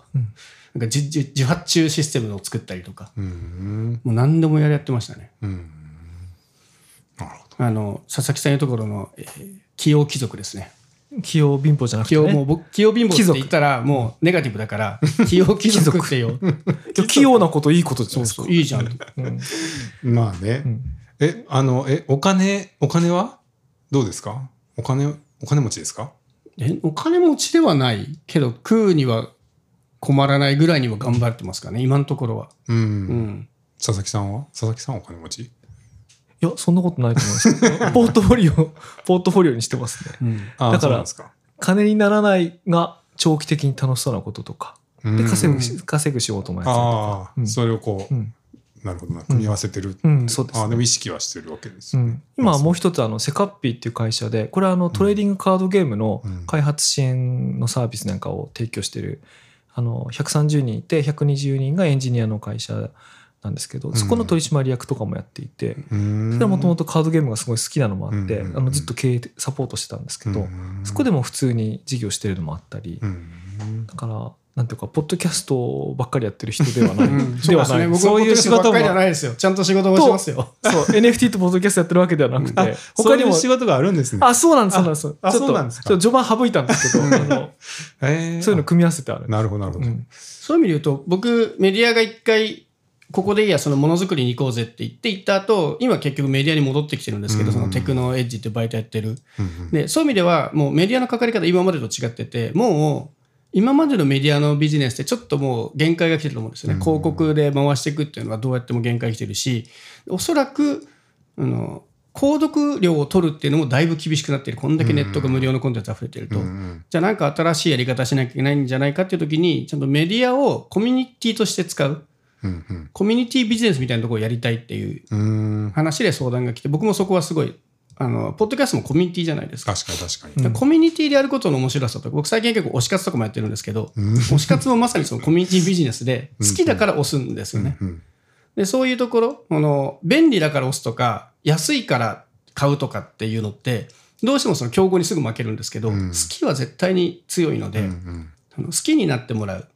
なんか自自自発注システムを作ったりとか。うんもう何でもやりやってましたね。うんなるほど。あの佐々木さんいうところの、えー器用貴族ですね。器用貧乏じゃなく器用、てね。もう僕、器用貧乏って言ったらもうネガティブだから、器用貴族ってよ。器用なこといいことじゃないですか。そう、いいじゃん。うん。まあね、ん。えあのえお金お金は？どうですか？お金お金持ちですか？えお金持ちではないけど食うには困らないぐらいには頑張ってますかね。今のところは、うん、うん、佐々木さんは？佐々木さんはお金持ち？いや、そんなことないと思います。[laughs] ポートフォリオ、ポートフォリオにしてますね。うん。あだからか。金にならないが長期的に楽しそうなこととか。で、うん。稼ぐし、稼ぐ仕事もやってたりとああ、か。うん。それをこう、うん。なるほどな組み合わせてる、う。ん。そうですね。あでも意識はしてるわけですよね、うん、今はもう一つあのセカッピーっていう会社でこれはあのトレーディングカードゲームのうん。開発支援のサービスなんかを提供してるあの130人いて120人がエンジニアの会社なんですけどそこの取締役とかもやっていてうん。それはもともとカードゲームがすごい好きなのもあってうん。あのずっと経営サポートしてたんですけどうん。そこでも普通に事業してるのもあったり。うん。だからなんていうかポッドキャストばっかりやってる人ではない。うん、ではない。僕そういう仕事もばっかりじゃないですよ。ちゃんと仕事もしてますよ。そう [laughs] NFT とポッドキャストやってるわけではなくあて他にも仕事があるんですね。あ、そうなんです、そうなんです。あちょっとそうなんですか。序盤省いたんですけど、[laughs] そういうの組み合わせてある。なるほどなるほど、うん。そういう意味で言うと僕メディアが一回ここでいいやそのものづくりに行こうぜって言って行った後今結局メディアに戻ってきてるんですけど、うん。そのテクノエッジって媒体やってる。でそういう意味ではもうメディアのかかり方今までと違っててもう今までのメディアのビジネスってちょっともう限界が来てると思うんですよね、うん。広告で回していくっていうのはどうやっても限界来てるしおそらくあの購読料を取るっていうのもだいぶ厳しくなっている。こんだけネットが無料のコンテンツ溢れてると、うんうんじゃあなんか新しいやり方しなきゃいけないんじゃないかっていう時にちゃんとメディアをコミュニティとして使う。うんうん。コミュニティビジネスみたいなところをやりたいっていう話で相談が来て僕もそこはすごいあのポッドキャストもコミュニティじゃないですか。確かに確かに。うんコミュニティでやることの面白さとか僕最近結構推し活とかもやってるんですけど、うん推し活もまさにそのコミュニティビジネスでうん好きだから押すんですよね。うんでそういうところあの便利だから押すとか安いから買うとかっていうのってどうしてもその競合にすぐ負けるんですけど、うん好きは絶対に強いので、うんうんあの好きになってもらう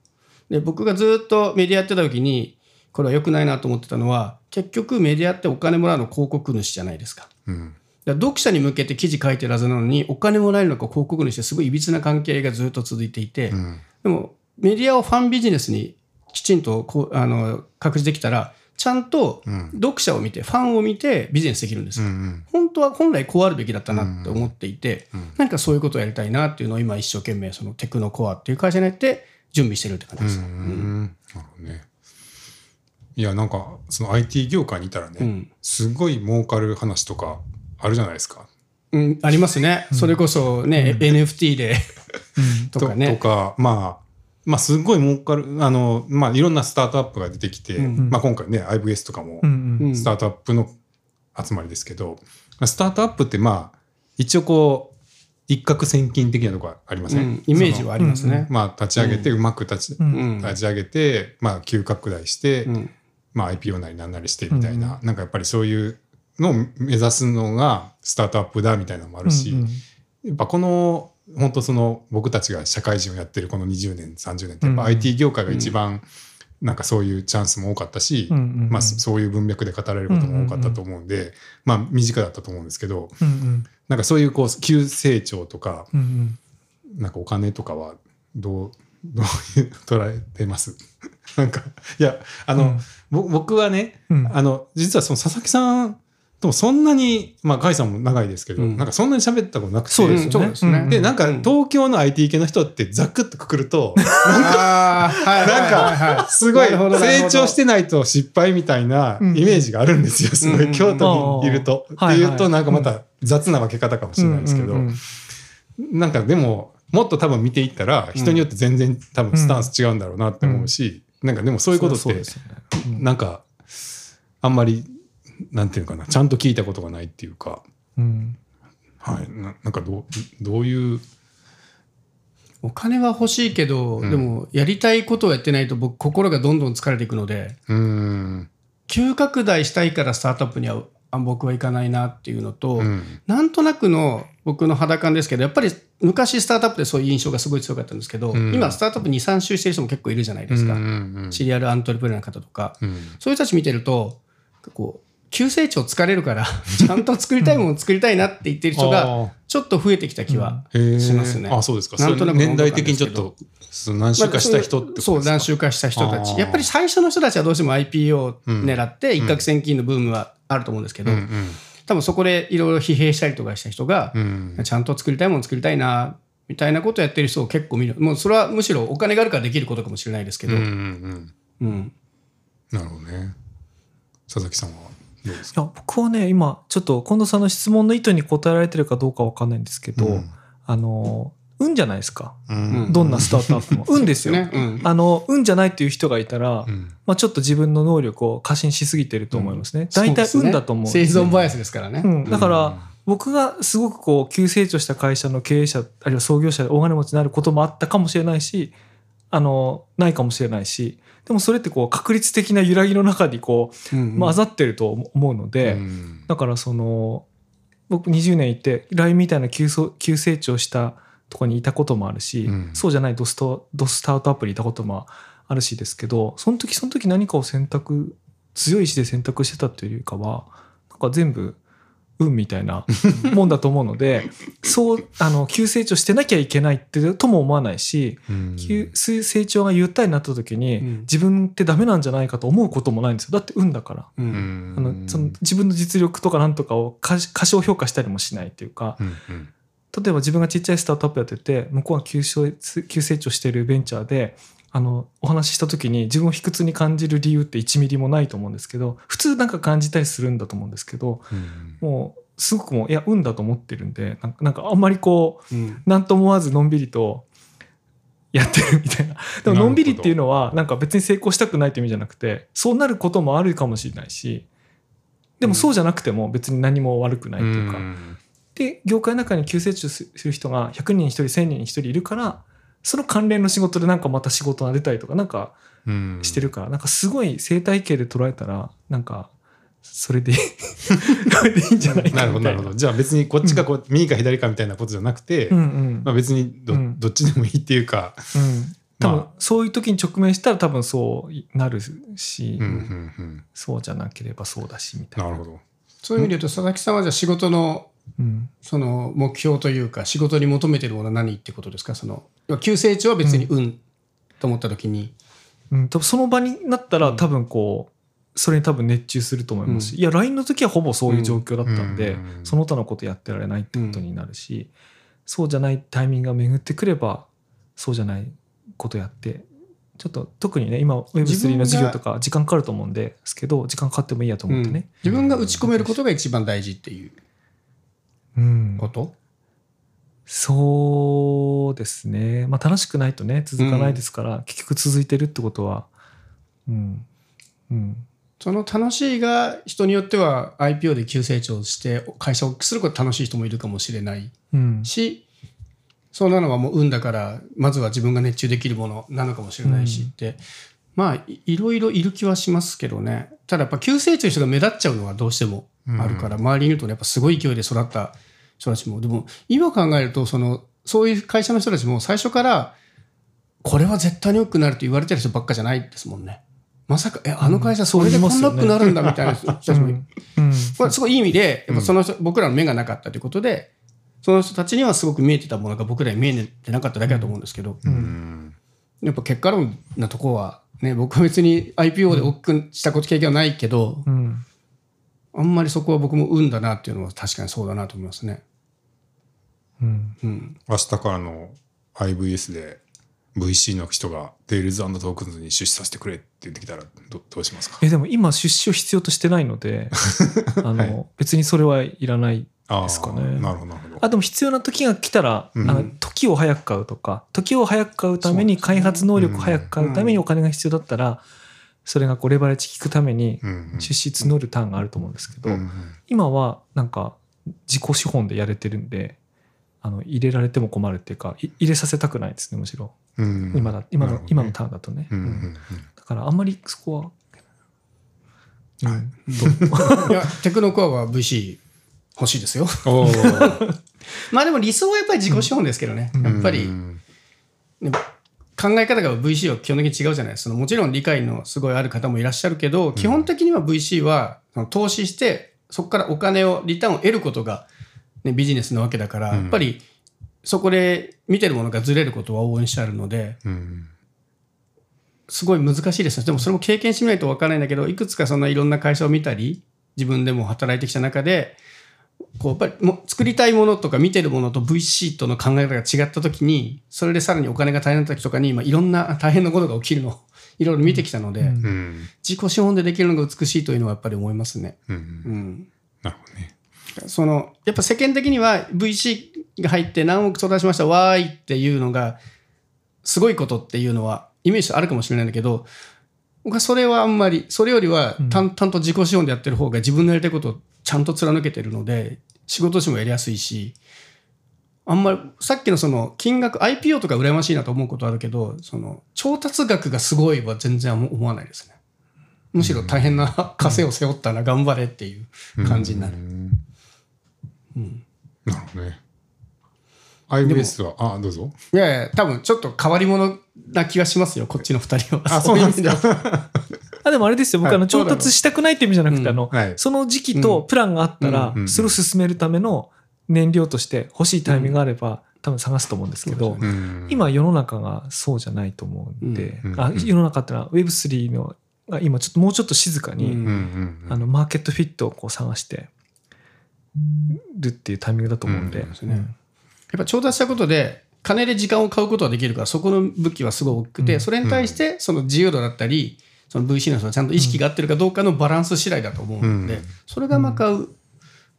で僕がずっとメディアやってた時にこれは良くないなと思ってたのは結局メディアってお金もらうの広告主じゃないですか。うんだ読者に向けて記事書いてるはずなのにお金もらえるのか広告主ってすごいいびつな関係がずっと続いていて、うん。でもメディアをファンビジネスにきちんとこうあの確示できたらちゃんとうん。読者を見てファンを見てビジネスできるんです。よ。うん。本当は本来こうあるべきだったなって思っていて、うん。何かそういうことをやりたいなっていうのを今一生懸命そのテクノコアっていう会社に入って準備してるって感じうです。んなるほどね。いやなんかその IT 業界にいたらね、うん。すごい儲かる話とかあるじゃないですか。うん、ありますね。それこそね、NFT で。[laughs] とかね。とかまあまあすごい儲かるあのまあいろんなスタートアップが出てきて、うん。まあ今回ね IVS とかもうんうん。うん。スタートアップの集まりですけど、まあスタートアップってまあ一応こう一攫千金的なところありません、うん。イメージはありますね。まあ立ち上げてうまく立ち,、うん。うん。立ち上げてまあ急拡大して、うん。まあ IPO なりなんなりしてみたいな、なんかやっぱりそういうのを目指すのがスタートアップだみたいなのもあるし、うんうん。やっぱこの本当その僕たちが社会人をやってるこの20年30年ってやっぱうん IT 業界が一番なんかそういうチャンスも多かったし、うんうんうんまあ、そういう文脈で語られることも多かったと思うんで、まあ身近だったと思うんですけどうんうん。なんかそういうこう急成長とかうんうん。なんかお金とかはどう [laughs] どういう捉えてます？[laughs] なんかいやあの、うん。ぼ僕はねうん。あの実はその佐々木さんともそんなにまあ甲斐さんも長いですけど、うん。なんかそんなに喋ったことなくて。そうですよね。ですね。うん。でなんかうん東京の IT 系の人ってざっくっとくくると [laughs] なんかはいはいはいすごい成長してないと失敗みたいなイうん。メージがあるんですよすごうんい京都にいると。うんっていうとなんかまた雑な分け方かもしれないですけど。なんかでももっと多分見ていったら人によって全然多分スタンス違うんだろうなって思うしなんかでもそういうことってそうですよね。なんかあんまりなんていうのかなちゃんと聞いたことがないっていうか。うん。はい、ななんかどうどういう、お金は欲しいけど、うん。でもやりたいことをやってないと僕心がどんどん疲れていくのでうーん、急拡大したいからスタートアップにはあ僕はいかないなっていうのと、うん、なんとなくの僕の肌感ですけどやっぱり昔スタートアップでそういう印象がすごい強かったんですけど、うん。今スタートアップ23周してる人も結構いるじゃないですか、うんうん。シリアルアントレプレナーの方とか、うん。そういう人たち見てるとこう急成長疲れるから [laughs] ちゃんと作りたいものを作りたいなって言ってる人があちょっと増えてきた気はしますね。あそうですか。なんとなく年代的にちょっと何週かした人ってことですか、そう、何週化した人たち。やっぱり最初の人たちはどうしても IPO をうん。狙って一攫千金のブームはあると思うんですけど、うん多分そこでいろいろ疲弊したりとかした人がう、ん。ちゃんと作りたいもの作りたいな、みたいなことをやってる人を結構見る。もうそれはむしろお金があるからできることかもしれないですけど、うんうんうんうん。なるほどね佐々木さんはいかや僕はね今ちょっと近藤さんの質問の意図に答えられてるかどうかわかんないんですけど、うん。あの運じゃないですか。うん。どんなスタートアップも。[laughs] 運ですよ、ね。うん。あの運じゃないっていう人がいたら、うん。まあ、ちょっと自分の能力を過信しすぎてると思いますね、大体運だと思うん生存バイアスですからね。うん、だかうんら僕がすごくこう急成長した会社の経営者あるいは創業者で大金持ちになることもあったかもしれないしあのないかもしれないしでもそれってこう確率的な揺らぎの中にこううん混ざってると思うので、うん。だからその僕20年いて LINE みたいな急そ急成長したとこにいたこともあるし、うん。そうじゃないドストドスタートアップにいたこともあるしですけどその時その時何かを選択強い意志で選択してたというよりかはなんか全部運みたいなもんだと思うのでそうあの急成長してなきゃいけないってとも思わないしうん急成長がゆったりになった時に、うん自分ってダメなんじゃないかと思うこともないんですよだって運だから。う。うんんあのその自分の実力とかなんとかを過過小評価したりもしないっていうかうんうん例えば自分がちっちゃいスタートアップやってて向こうが急成急成長しているベンチャーであのお話しした時に自分を卑屈に感じる理由って1ミリもないと思うんですけど普通なんか感じたりするんだと思うんですけどうん。もうすごくもういや運だと思ってるんでなんかなんかあんまりこううん。何とも思わずのんびりとやってるみたいな。[laughs] でものんびりっていうのはなんか別に成功したくないって意味じゃなくてそうなることもあるかもしれないしでもそうじゃなくても別に何も悪くないっていうか、ん。で業界の中に急成長する人が100人に1人1000人に1人いるからその関連の仕事でなんかまた仕事が出たりとかなんかうん。してるから、なんかすごい生態系で捉えたらなんかそれで [laughs] それでいいんじゃないかな。るほどなるほど。じゃあ別にこっちかこう、右か左かみたいなことじゃなくて、うんうん。まあ、別にど,、うん。どっちでもいいっていうか、うん。多分まそういう時に直面したら多分そうなるし、うんうんうん、そうじゃなければそうだしみたいな。なるほど。そういう意味で言うと佐々木さんはじゃあ仕事のうん。その目標というか仕事に求めてるものは何ってことですか？その急成長は別にうん。と思った時に、うん、多分その場になったら多分こうそれに多分熱中すると思います。し、いや LINE の時はほぼそういう状況だったんで、うん。その他のことやってられないってことになるし、そうじゃないタイミングが巡ってくればそうじゃないことやってちょっと特にね今 Web3 の授業とか時間かかると思うんですけど時間かかってもいいやと思ってね。自分が打ち込めることが一番大事っていううん。こと、そうですね、まあ、楽しくないとね続かないですから、結局続いてるってことは。うん。うん。その楽しいが人によっては IPO で急成長して会社を大きくすること楽しい人もいるかもしれないうん。しそんなのはもう運だからまずは自分が熱中できるものなのかもしれないしって、まあいいろいろいる気はしますけどね。ただやっぱ急成長の人が目立っちゃうのはどうしてもあるから、周りにいるとやっぱすごい勢いで育った人たちも。でも今考えるとそのそういう会社の人たちも最初からこれは絶対に良くなると言われてる人ばっかじゃないですもんね。まさか、え、あの会社それでこんな良くなるんだみたいな人たちもいる。うん。これすごいいい意味で、やっぱその人、僕らの目がなかったということで、その人たちにはすごく見えてたものが僕らに見えてなかっただけだと思うんですけど、うん。やっぱ結果論なところは、ね、僕は別に IPO で大きくしたこと経験はないけど、うんあんまりそこは僕も運だなっていうのは確かにそうだなと思いますね。うん。うん。明日からの IVS で VC の人が Tales Tokens に出資させてくれって言ってきたらどどうしますか？えでも今出資を必要としてないので [laughs] あの、別にそれはいらないあですかね。ーなるほどなるほど。あでも必要な時が来たら、うん。あの時を早く買うとか時を早く買うために開発能力を早く買うためにお金が必要だったら、それがこうレバレッジ効くために出資募るターンがあると思うんですけど、うんうん。今はなんか自己資本でやれてるんであの入れられても困るっていうかい入れさせたくないですねむしろ。うん。今だ今の,、今のターンだとね、うんうんうん。だからあんまりそこは、はい。[laughs] いや、テクノコアは VC 欲しいですよ。[laughs] [laughs] まあでも理想はやっぱり自己資本ですけどね。やっぱり、うん。ね考え方が VC は基本的に違うじゃないですか。もちろん理解のすごいある方もいらっしゃるけど、基本的には VC はその投資して、そこからお金を、リターンを得ることが、ね、ビジネスなわけだから、うんやっぱりそこで見てるものがずれることは応援してあるので、うんすごい難しいですね。でもそれも経験してみないと分からないんだけど、いくつかそんないろんな会社を見たり、自分でも働いてきた中で、こうやっぱりもう作りたいものとか見てるものと VC との考え方が違った時に、それでさらにお金が大変な時とかに、今いろんな大変なことが起きるのを [laughs] いろいろ見てきたので、うん。うん。自己資本でできるのが美しいというのはやっぱり思いますね。うんうん。なるほどね。その、やっぱ世間的には VC が入って何億相談しました、わーいっていうのが、すごいことっていうのは、イメージあるかもしれないんだけど、僕はそれはあんまり、それよりは淡々と自己資本でやってる方が自分のやりたいことをちゃんと貫けてるので、仕事としてもやりやすいし、あんまり、さっきのその金額、IPO とか羨ましいなと思うことあるけど、その調達額がすごいは全然思わないですね。むしろ大変な稼を背負ったら頑張れっていう感じになる。うん。なるほどね。IBS はあどうぞ。いやいや、多分ちょっと変わり者な気がしますよ、こっちの二人は。あそうなんですか。い意味はあでもあれですよ。僕、はい。あの調達したくないって意味じゃなくて、うんあのはい。その時期とプランがあったら、うんそれを進めるための燃料として欲しいタイミングがあれば、多分探すと思うんですけど、うん。今世の中がそうじゃないと思うんで、うん。あ世の中ってのは Web3 のが今ちょっともうちょっと静かに、あのマーケットフィットをこう探してるっていうタイミングだと思うんで、やっぱ調達したことで、金で時間を買うことはできるから、そこの武器はすごい大きくて、うん。それに対して、その自由度だったり、その VC の人がちゃんと意識が合ってるかどうかのバランス次第だと思うので、うん。それがまかう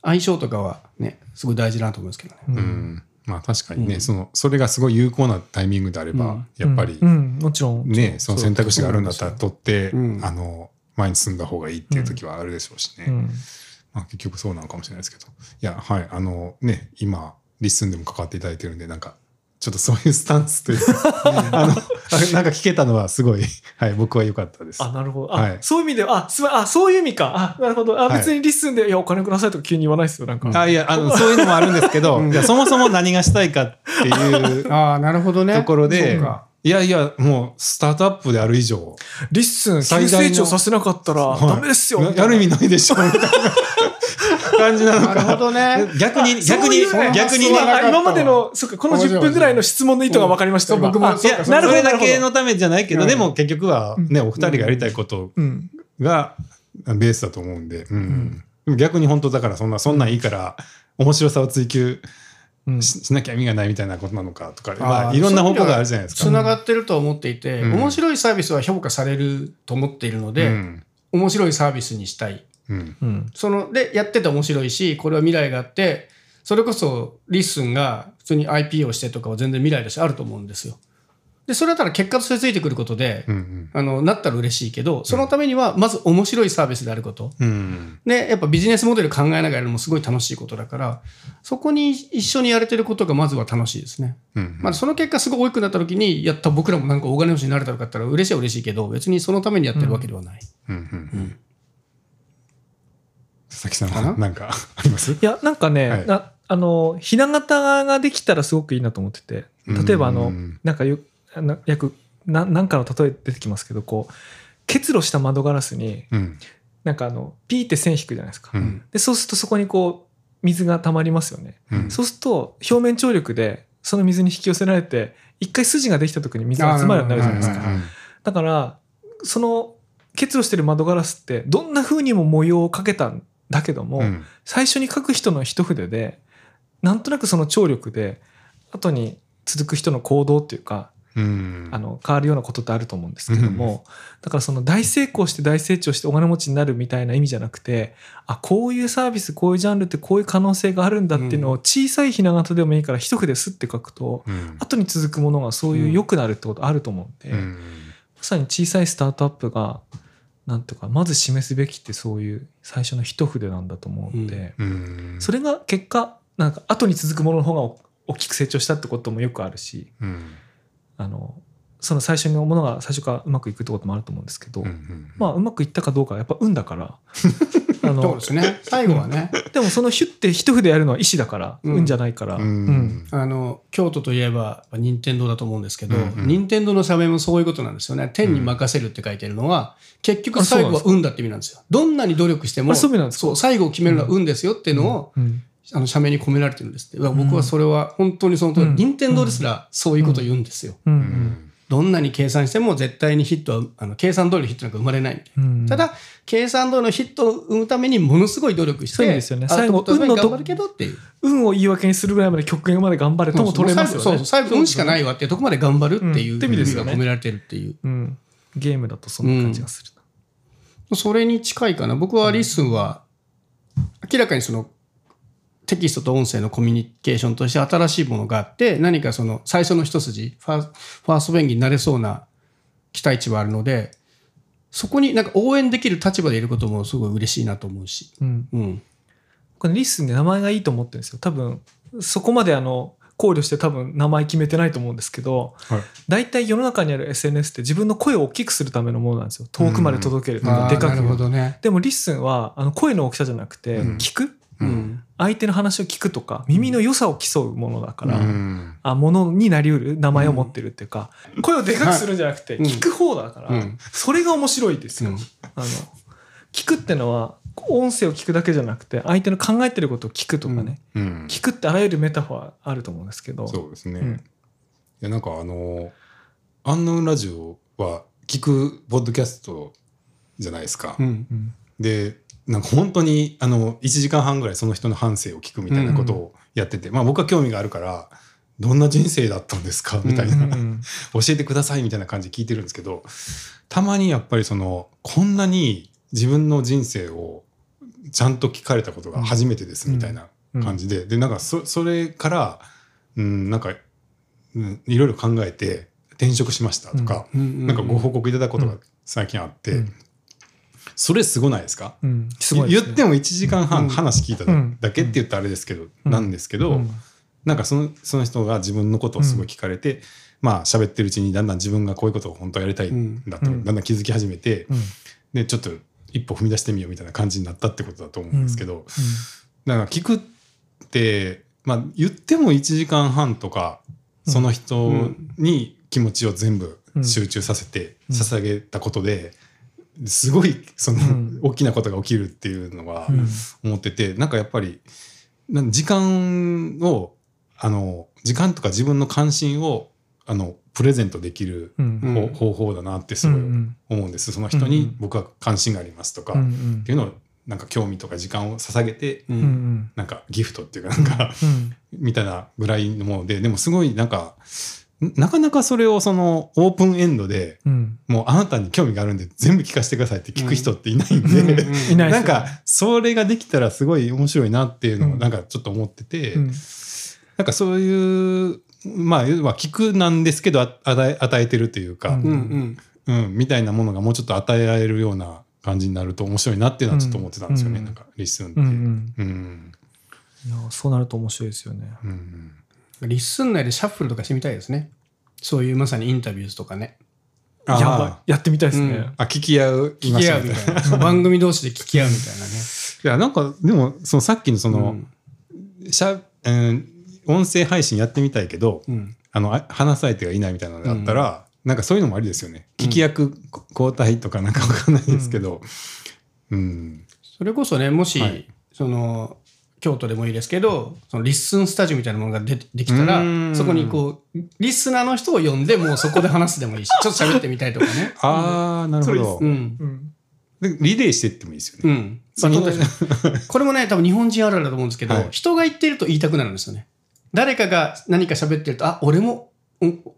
相性とかはね、すごい大事だなと思うんですけどね。うん。うんまあ確かにね、うん。そのそれがすごい有効なタイミングであれば、うん。やっぱりもちろん。ね、その選択肢があるんだったら取って、うん。あの前に進んだ方がいいっていう時はあるでしょうしね、うん。まあ、結局そうなのかもしれないですけど。いやはい。あのね今リッスンでも関わっていただいてるんでなんかちょっとそういうスタンスというか [laughs] あのあなんか聞けたのはすごい、[laughs] はい、僕は良かったです。あ、なるほど。あ、はいそういう意味で、あ、すま、あ、そういう意味か。あ、なるほど。あ、はい別にリッスンで、いや、お金くださいとか急に言わないですよ。なんか。あいやあの [laughs] そういうのもあるんですけど、いやそもそも何がしたいかっていうああ、なるほどね。ところで、いやいやもうスタートアップである以上リッスン、急最大の成長させなかったらはいダメですよ。ややる意味ないでしょみたいな感じなのなるほかどね。逆に逆に逆に今までの、そっか、この10分ぐらいの質問の意図が分かりました。僕もいや、そうか。それだけなるほのためじゃないけど、うん。でも結局はね、お二人がやりたいこと。がベースだと思うんで、うん。逆に本当だからそんな、そんなんいいから、面白さを追求うん。ししなきゃ意味がないみたいなことなのかとか、まあ、いろんな方向があるじゃないですか。つながってると思っていて、うん。面白いサービスは評価されると思っているので、うん。面白いサービスにしたい。うんうん。そのでやってて面白いしこれは未来があってそれこそリッスンが普通に IP をしてとかは全然未来だしあると思うんですよ。でそれだったら結果としてついてくることで、うんあのなったら嬉しいけどそのためにはまず面白いサービスであること。うんでやっぱビジネスモデル考えながらやるのもすごい楽しいことだからそこに一緒にやれてることがまずは楽しいですね。うんまあ、その結果すごい大きくなった時にやった僕らもなんか大金持ちになれたのかって言ったら嬉しいは嬉しいけど別にそのためにやってるわけではない。うんうんうん佐々木さんは何か [laughs] あります？いや、なんかね、はい。なあの、ひな形ができたらすごくいいなと思ってて、例えばあのうん、なんかよ、な約、ななんかの例え出てきますけど、こう、結露した窓ガラスに、うん。なんかあの、ピーって線引くじゃないですか。うん。で、そうするとそこにこう、水が溜まりますよね。うん。そうすると、表面張力で、その水に引き寄せられて、一回筋ができた時に水が集まるようになるじゃないですか。だから、その、結露してる窓ガラスって、どんな風にも模様をかけたんだけども、うん。最初に書く人の一筆でなんとなくその張力で後に続く人の行動っていうかうん。あの変わるようなことってあると思うんですけども、だからその大成功して大成長してお金持ちになるみたいな意味じゃなくてあこういうサービスこういうジャンルってこういう可能性があるんだっていうのを小さいひな形でもいいから一筆すって書くとうん。後に続くものがそういう良くなるってことあると思うんで、うん。まさに小さいスタートアップがなんていうかまず示すべきってそういう最初の一筆なんだと思うんで。うん。それが結果なんか後に続くものの方が大きく成長したってこともよくあるしうん。あのその最初のものが最初からうまくいくってこともあると思うんですけど、うんうん。まあうまくいったかどうかはやっぱ運だからあそうのですね。最後はね。でもそのヒュッて一筆やるのは意思だから、うん。運じゃないから、ううん。んあの京都といえば任天堂だと思うんですけど、うんうん任天堂の社名もそういうことなんですよね。天に任せるって書いてるのは、結局最後は運だって意味なんですよ。どんなに努力してもあそう最後を決めるのは運ですよっていうのを、うん。あの社名に込められてるんですって。僕はそれは本当にその通り、うん。任天堂ですらそういうことを言うんですよ、うん。うんどんなに計算しても絶対にヒットはあの計算通りのヒットなんか生まれないみたいな。うん。ただ計算通りのヒットを生むためにものすごい努力してそうですよね。最後運のと頑張るけどっていう。運を言い訳にするぐらいまで極限まで頑張れとも取れますよね。そうそう。最後運しかないわっていうとこまで頑張るっていう意味が込められてるっていう。うん、ゲームだとそんな感じがするな。それに近いかな。僕はリッスンは明らかにそのテキストと音声のコミュニケーションとして新しいものがあって何かその最初の一筋ファーファーストペンギンになれそうな期待値はあるのでそこになんか応援できる立場でいることもすごい嬉しいなと思うし、うん。うん、これリッスンで名前がいいと思ってるんですよ。多分そこまであの考慮して多分名前決めてないと思うんですけどはい。大体世の中にある SNS って自分の声を大きくするためのものなんですよ。遠くまで届けるとかあーなる。でかくほどね、でもリッスンはあの声の大きさじゃなくてうん。聞く、うん相手の話を聞くとか耳の良さを競うものだから、うん。あものになりうる名前を持ってるっていうか、声をでかくするんじゃなくてうん。聞く方だから、うん。それが面白いですよ、うん。あの聞くってのは音声を聞くだけじゃなくて相手の考えてることを聞くとかね、うん。聞くってあらゆるメタファーあると思うんですけど。そうですね。うん。いやなんかあの「アンノウンラジオ」は聞くポッドキャストじゃないですか。うんうん。でなんか本当にあの1時間半ぐらいその人の半生を聞くみたいなことをやってて、まあ僕は興味があるからどんな人生だったんですか？みたいな、うん教えてくださいみたいな感じで聞いてるんですけどたまにやっぱりそのこんなに自分の人生をちゃんと聞かれたことが初めてですみたいな感じで、でなんかそそれからうん、なんか、うんいろいろ考えて転職しましたとか、なんかご報告いただくことが最近あって、うんそれすごないですか？うん。すね。言っても1時間半うん。話聞いたうんだけって言ったらあれですけど、うん。なんですけど、うん。なんかそのその人が自分のことをすごい聞かれて、まあ喋ってるうちにだんだん自分がこういうことを本当はやりたいんだと、うん。だんだん気づき始めて、うん。でちょっと一歩踏み出してみようみたいな感じになったってことだと思うんですけど、だから聞くって、まあ、言っても1時間半とかその人に気持ちを全部集中させてうん。捧げたことですごいそのうん。大きなことが起きるっていうのはうん。思っててなんかやっぱりなん時間をあの時間とか自分の関心をあのプレゼントできるうん。うん。方方法だなってすごいうん思うんです。その人うんに僕は関心がありますとかっうんうん。ていうのをなんか興味とか時間を捧げてううんん。なんかギフトっていうかなんかうん。[laughs] みたいなぐらいのものででもすごいなんかなかなかそれをそのオープンエンドでうん。もうあなたに興味があるんで全部聞かせてくださいって聞く人っていないんで、うんいないですよね。なんかそれができたらすごい面白いなっていうのをうん。なんかちょっと思ってて、うん。なんかそういうまあ要は聞くなんですけどあ与え与えてるというか、うん。うんうん。うんみたいなものがもうちょっと与えられるような感じになると面白いなっていうのはちょっと思ってたんですよね、うん。なんか LISTEN って。ううんん。うん。いやそうなると面白いですよね。うんリッスン内でシャッフルとかしてみたいですね。そういうまさにインタビューズとかね。やばい。やってみたいですね。うん。あ聞き合う？聞き合うみたいな。番組同士で聞き合うみたいなね。[laughs] いやなんかでもそのさっきのその、うん。しゃうん音声配信やってみたいけど、うん。あのあ話す相手がいないみたいなのがあったら、なんかそういうのもありですよね。聞き役こ交代とかなんかわかんないですけど。うん、それこそねもし、はい。その京都でもいいですけどそのリッスンスタジオみたいなものがでできたらうん。そこにこうリスナーの人を呼んでもうそこで話すでもいいし [laughs] ちょっと喋ってみたいとかね。ああなるほど、うん。うん。でリレーしていってもいいですよね、うん。まあ [laughs] これもね多分日本人あるあるだと思うんですけど、はい。人が言ってると言いたくなるんですよね。誰かが何か喋ってるとあ俺もお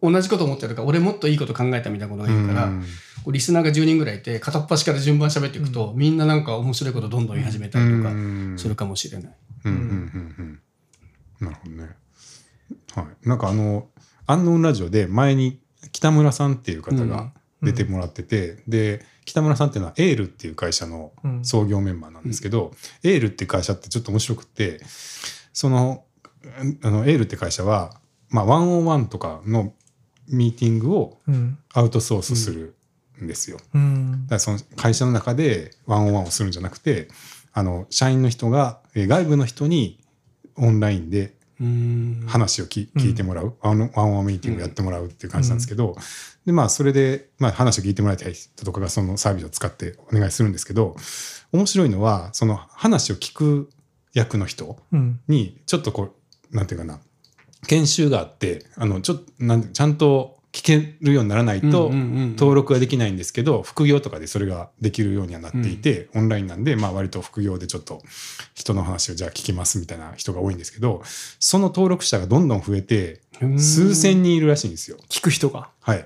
同じこと思ってるとか俺もっといいこと考えたみたいなことが言うから、うんリスナーが10人ぐらいいて片っ端から順番喋っていくと、みんななんか面白いことどんどん言い始めたりとかうんするかもしれない。うんうんうんうんなるほどね。はい。なんかあの、アンノーンラジオで前に北村さんっていう方が出てもらってて、で、北村さんっていうのはエールっていう会社のうん創業メンバーなんですけど、エールっていう会社ってちょっと面白くって、その、あのエールって会社は、まあ、ワンオンワンとかのミーティングをうん。アウトソースするんですよ。うん。だからその会社の中でワンオンワンをするんじゃなくてあの社員の人がえー外部の人にオンラインでうん。話をき、うん。聞いてもらう。ワンワンオンワンミーティングやってもらうっていう感じなんですけど、でまあそれで、まあ、話を聞いてもらいたい人とかがそのサービスを使ってお願いするんですけど面白いのはその話を聞く役の人うん。にちょっとこうなんていうかな研修があってあのちょっとなんてちゃんと聞けるようにならないと、登録はできないんですけど副業とかでそれができるようにはなっていて、オンラインなんで、まあ、割と副業でちょっと人の話をじゃあ聞きますみたいな人が多いんですけどその登録者がどんどん増えてうん数千人いるらしいんですよ。聞く人が？はい、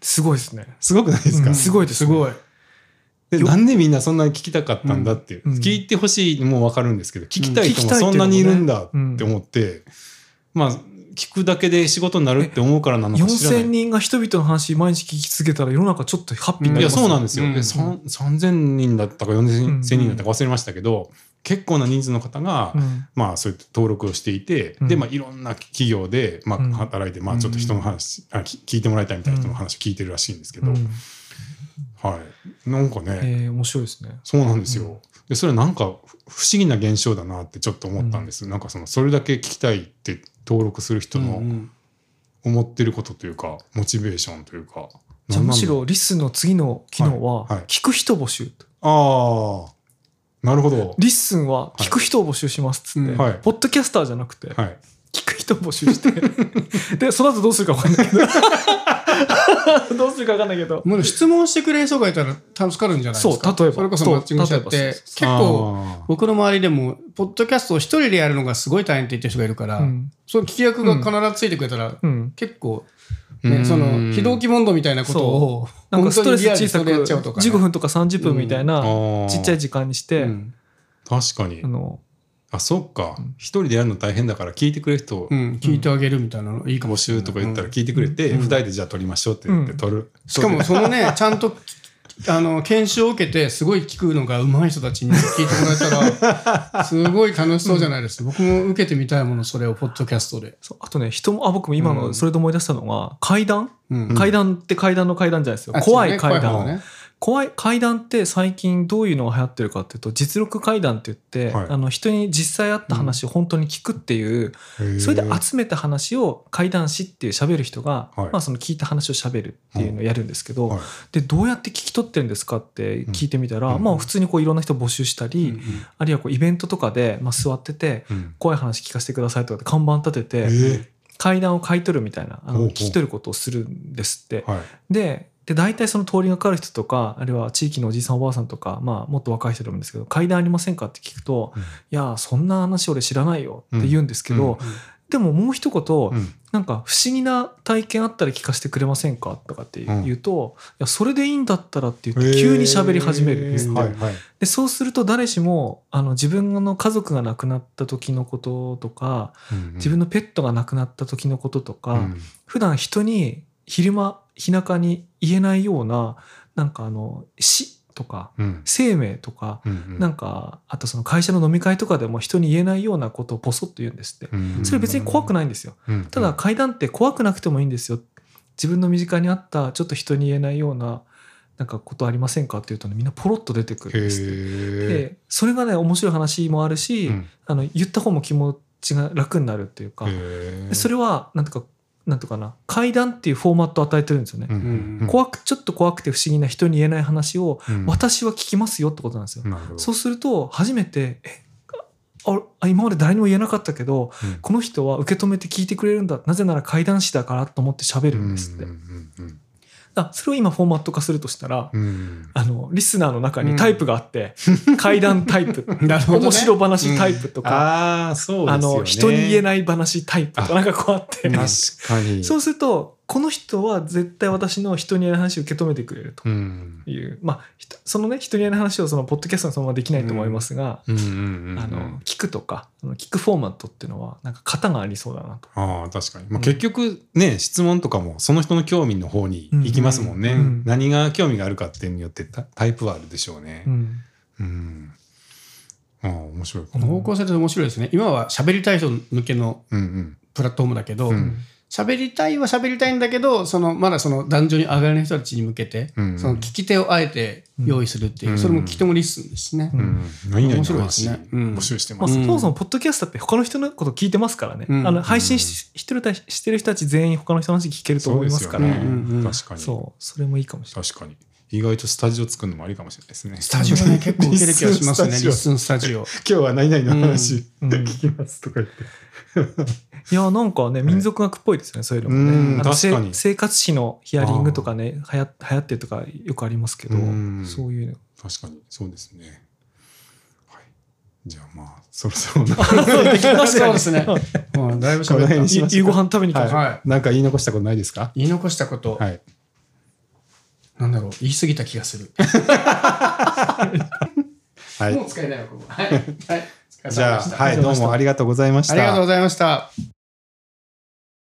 すごいですね。すごくないですか、うん。すごいですすごい。でなんでみんなそんなに聞きたかったんだっていう、うん。聞いてほしいのも分かるんですけど聞きたい人もそんなにいるんだって思って、まあ聞くだけで仕事になるって思うからなのか知らない。4000人が人々の話毎日聞き続けたら世の中ちょっとハッピーにないりやますそうなんですよ、うん。でさん3000人だったか4000人だったか忘れましたけど、結構な人数の方が、うん。まあそういった登録をしていて、うん。でまあいろんな企業で、まあうん。働いて、まあちょっと人の話、あき聞いてもらいたいみたいな人の話を聞いてるらしいんですけど、うん。はい。なんかね、えー面白いですね。そうなんですよ。でそれなんか不思議な現象だなってちょっと思ったんです、なんかそのそれだけ聞きたいって登録する人の思ってることというか、モチベーションというか。じゃあむしろ LISTENの次の機能ははいはい。聞く人募集ああなるほど。リッスンは聞く人を募集しますっつって、うん。はい。ポッドキャスターじゃなくて、はい聞く人を募集して。[laughs] でその後どうするか分かんないけど。[laughs] どうするか分かんないけど。もう質問してくれる人がいたら助かるんじゃないですか。そう例えば。それこそマッチングしちゃって、結構僕の周りでも、ポッドキャストを一人でやるのがすごい大変って言ってる人がいるから、うん。その聞き役が必ずついてくれたら、うん。結構、ね、うん。その、非同期問答みたいなことを、なんかストレス小さく本当にリアルにそれやっちゃうとかね。15分とか30分みたいなうん。ちっちゃい時間にして、うん。確かに。あのあそっか。一人でやるの大変だから聞いてくれる人をうん、聞いてあげるみたいなのいいかも募しれない。集とか言ったら聞いてくれて、二人でじゃあ撮りましょうって言って撮る、しかもそのね、[laughs] ちゃんと、あの、研修を受けて、すごい聞くのが上手い人たちに聞いてもらえたら、[laughs] すごい楽しそうじゃないですか。僕も受けてみたいもの、それを、ポッドキャストで。そうあとね人もあ僕も今のそれで思い出したのが、階段、うん。階段って階段の階段じゃないですよ、あ怖い階段。怖い方ね怖い階段って最近どういうのが流行ってるかっていうと実録階段って言って、はい。あの人に実際あった話を本当に聞くっていう、へー。それで集めた話を怪談師っていう喋る人が、はい。まあ、その聞いた話を喋るっていうのをやるんですけど、はい。でどうやって聞き取ってるんですかって聞いてみたら、うん。まあ、普通にこういろんな人募集したり、うんあるいはこうイベントとかで、まあ、座っててうん。怖い話聞かせてくださいとかって看板立てて、えー。階段を買い取るみたいなあの聞き取ることをするんですって。はい。でで大体その通りがかかる人とかあるいは地域のおじいさんおばあさんとか、まあ、もっと若い人でもいいんですけど階段ありませんかって聞くと、うん。いやそんな話俺知らないよって言うんですけど、うんうんでももう一言、うん。なんか不思議な体験あったら聞かせてくれませんかとかってうん言うと、いやそれでいいんだったらって言って急に喋り始めるんですって、はいはいでそうすると誰しもあの自分の家族が亡くなった時のこととか自分のペットが亡くなった時のこととか、うん。普段人に昼間日中に言えないようななんかあの死とかうん。生命とか、うんなんかあとその会社の飲み会とかでも人に言えないようなことをポソッと言うんですって、うんそれ別に怖くないんですよ。うんただ階段って怖くなくてもいいんですよ。自分の身近にあったちょっと人に言えないようななんかことありませんかっていうとねみんなポロッと出てくるんですって。でそれがね面白い話もあるし、うん。あの言った方も気持ちが楽になるっていうか、でそれれはなんとかなんとかな階段っていうフォーマットを与えてるんですよね、うん怖くちょっと怖くて不思議な人に言えない話をうん。私は聞きますよってことなんですよ、そうすると初めてえああ今まで誰にも言えなかったけどうん。この人は受け止めて聞いてくれるんだ。なぜなら怪談師だからと思って喋るんですって、うんうんあそれを今フォーマット化するとしたら、うん。うんあのリスナーの中にタイプがあって、[laughs] 怪談タイプ。なるほどね。面白話タイプとか、ああそうですあの人に言えいない話タイプとかなんかこうあって。確かに。そうするとこの人は絶対私の人に言えない話を受け止めてくれると。うん。いう、まあひとそのね人に言えない話をそのポッドキャストにそのままできないと思いますが、聞くとか聞くフォーマットっていうのはなんか型がありそうだなと。ああ確かに、まあ、うん結局ね、質問とかもその人の興味の方に行きますもんね、うん。うん何が興味があるかっていうのによってタタイプはあるでしょうね。うん。うん、ああ面白い。かこもの方向性で面白いですね。今は喋りたい人向けのうんうん。プラットフォームだけど、うん喋りたいは喋りたいんだけど、そのまだその壇上に上がれない人たちに向けて、うん。その聞き手をあえて用意するっていう、うん。それも聞き手も LISTENですね。うん。面白いですね。うん。募集してまあ、ます、そもそもポッドキャストって他の人のこと聞いてますからね、うん。あの配信ししてるたしてる人たち全員他の人の話聞けると思いますから。ね。うんうんうん。確かに。そう。それもいいかもしれない。確かに。意外とスタジオ作るのもありかもしれないですね。スタジオね、[laughs] 結構受ける気がしますね、リスンスタジオ。[laughs] 今日は何々の話、聞きますとか言っていやなんかね民族学っぽいですね、そういうのもね。確かに。せ生活史のヒアリングとかねはや流行ってるとかよくありますけどうん。そういうの。確かに。そうですね。はい。じゃあまあそろそろ。なそうですね。うんだいぶこの喋った。夕ご飯食べに行きましょう、はい、なんか言い残したことないですか？言い残したこと、はい。なんだろう、言い過ぎた気がする。[laughs] はい。もう使えないわ、ここ。はい。はい。じゃあはいどうもありがとうございましたありがとうございました。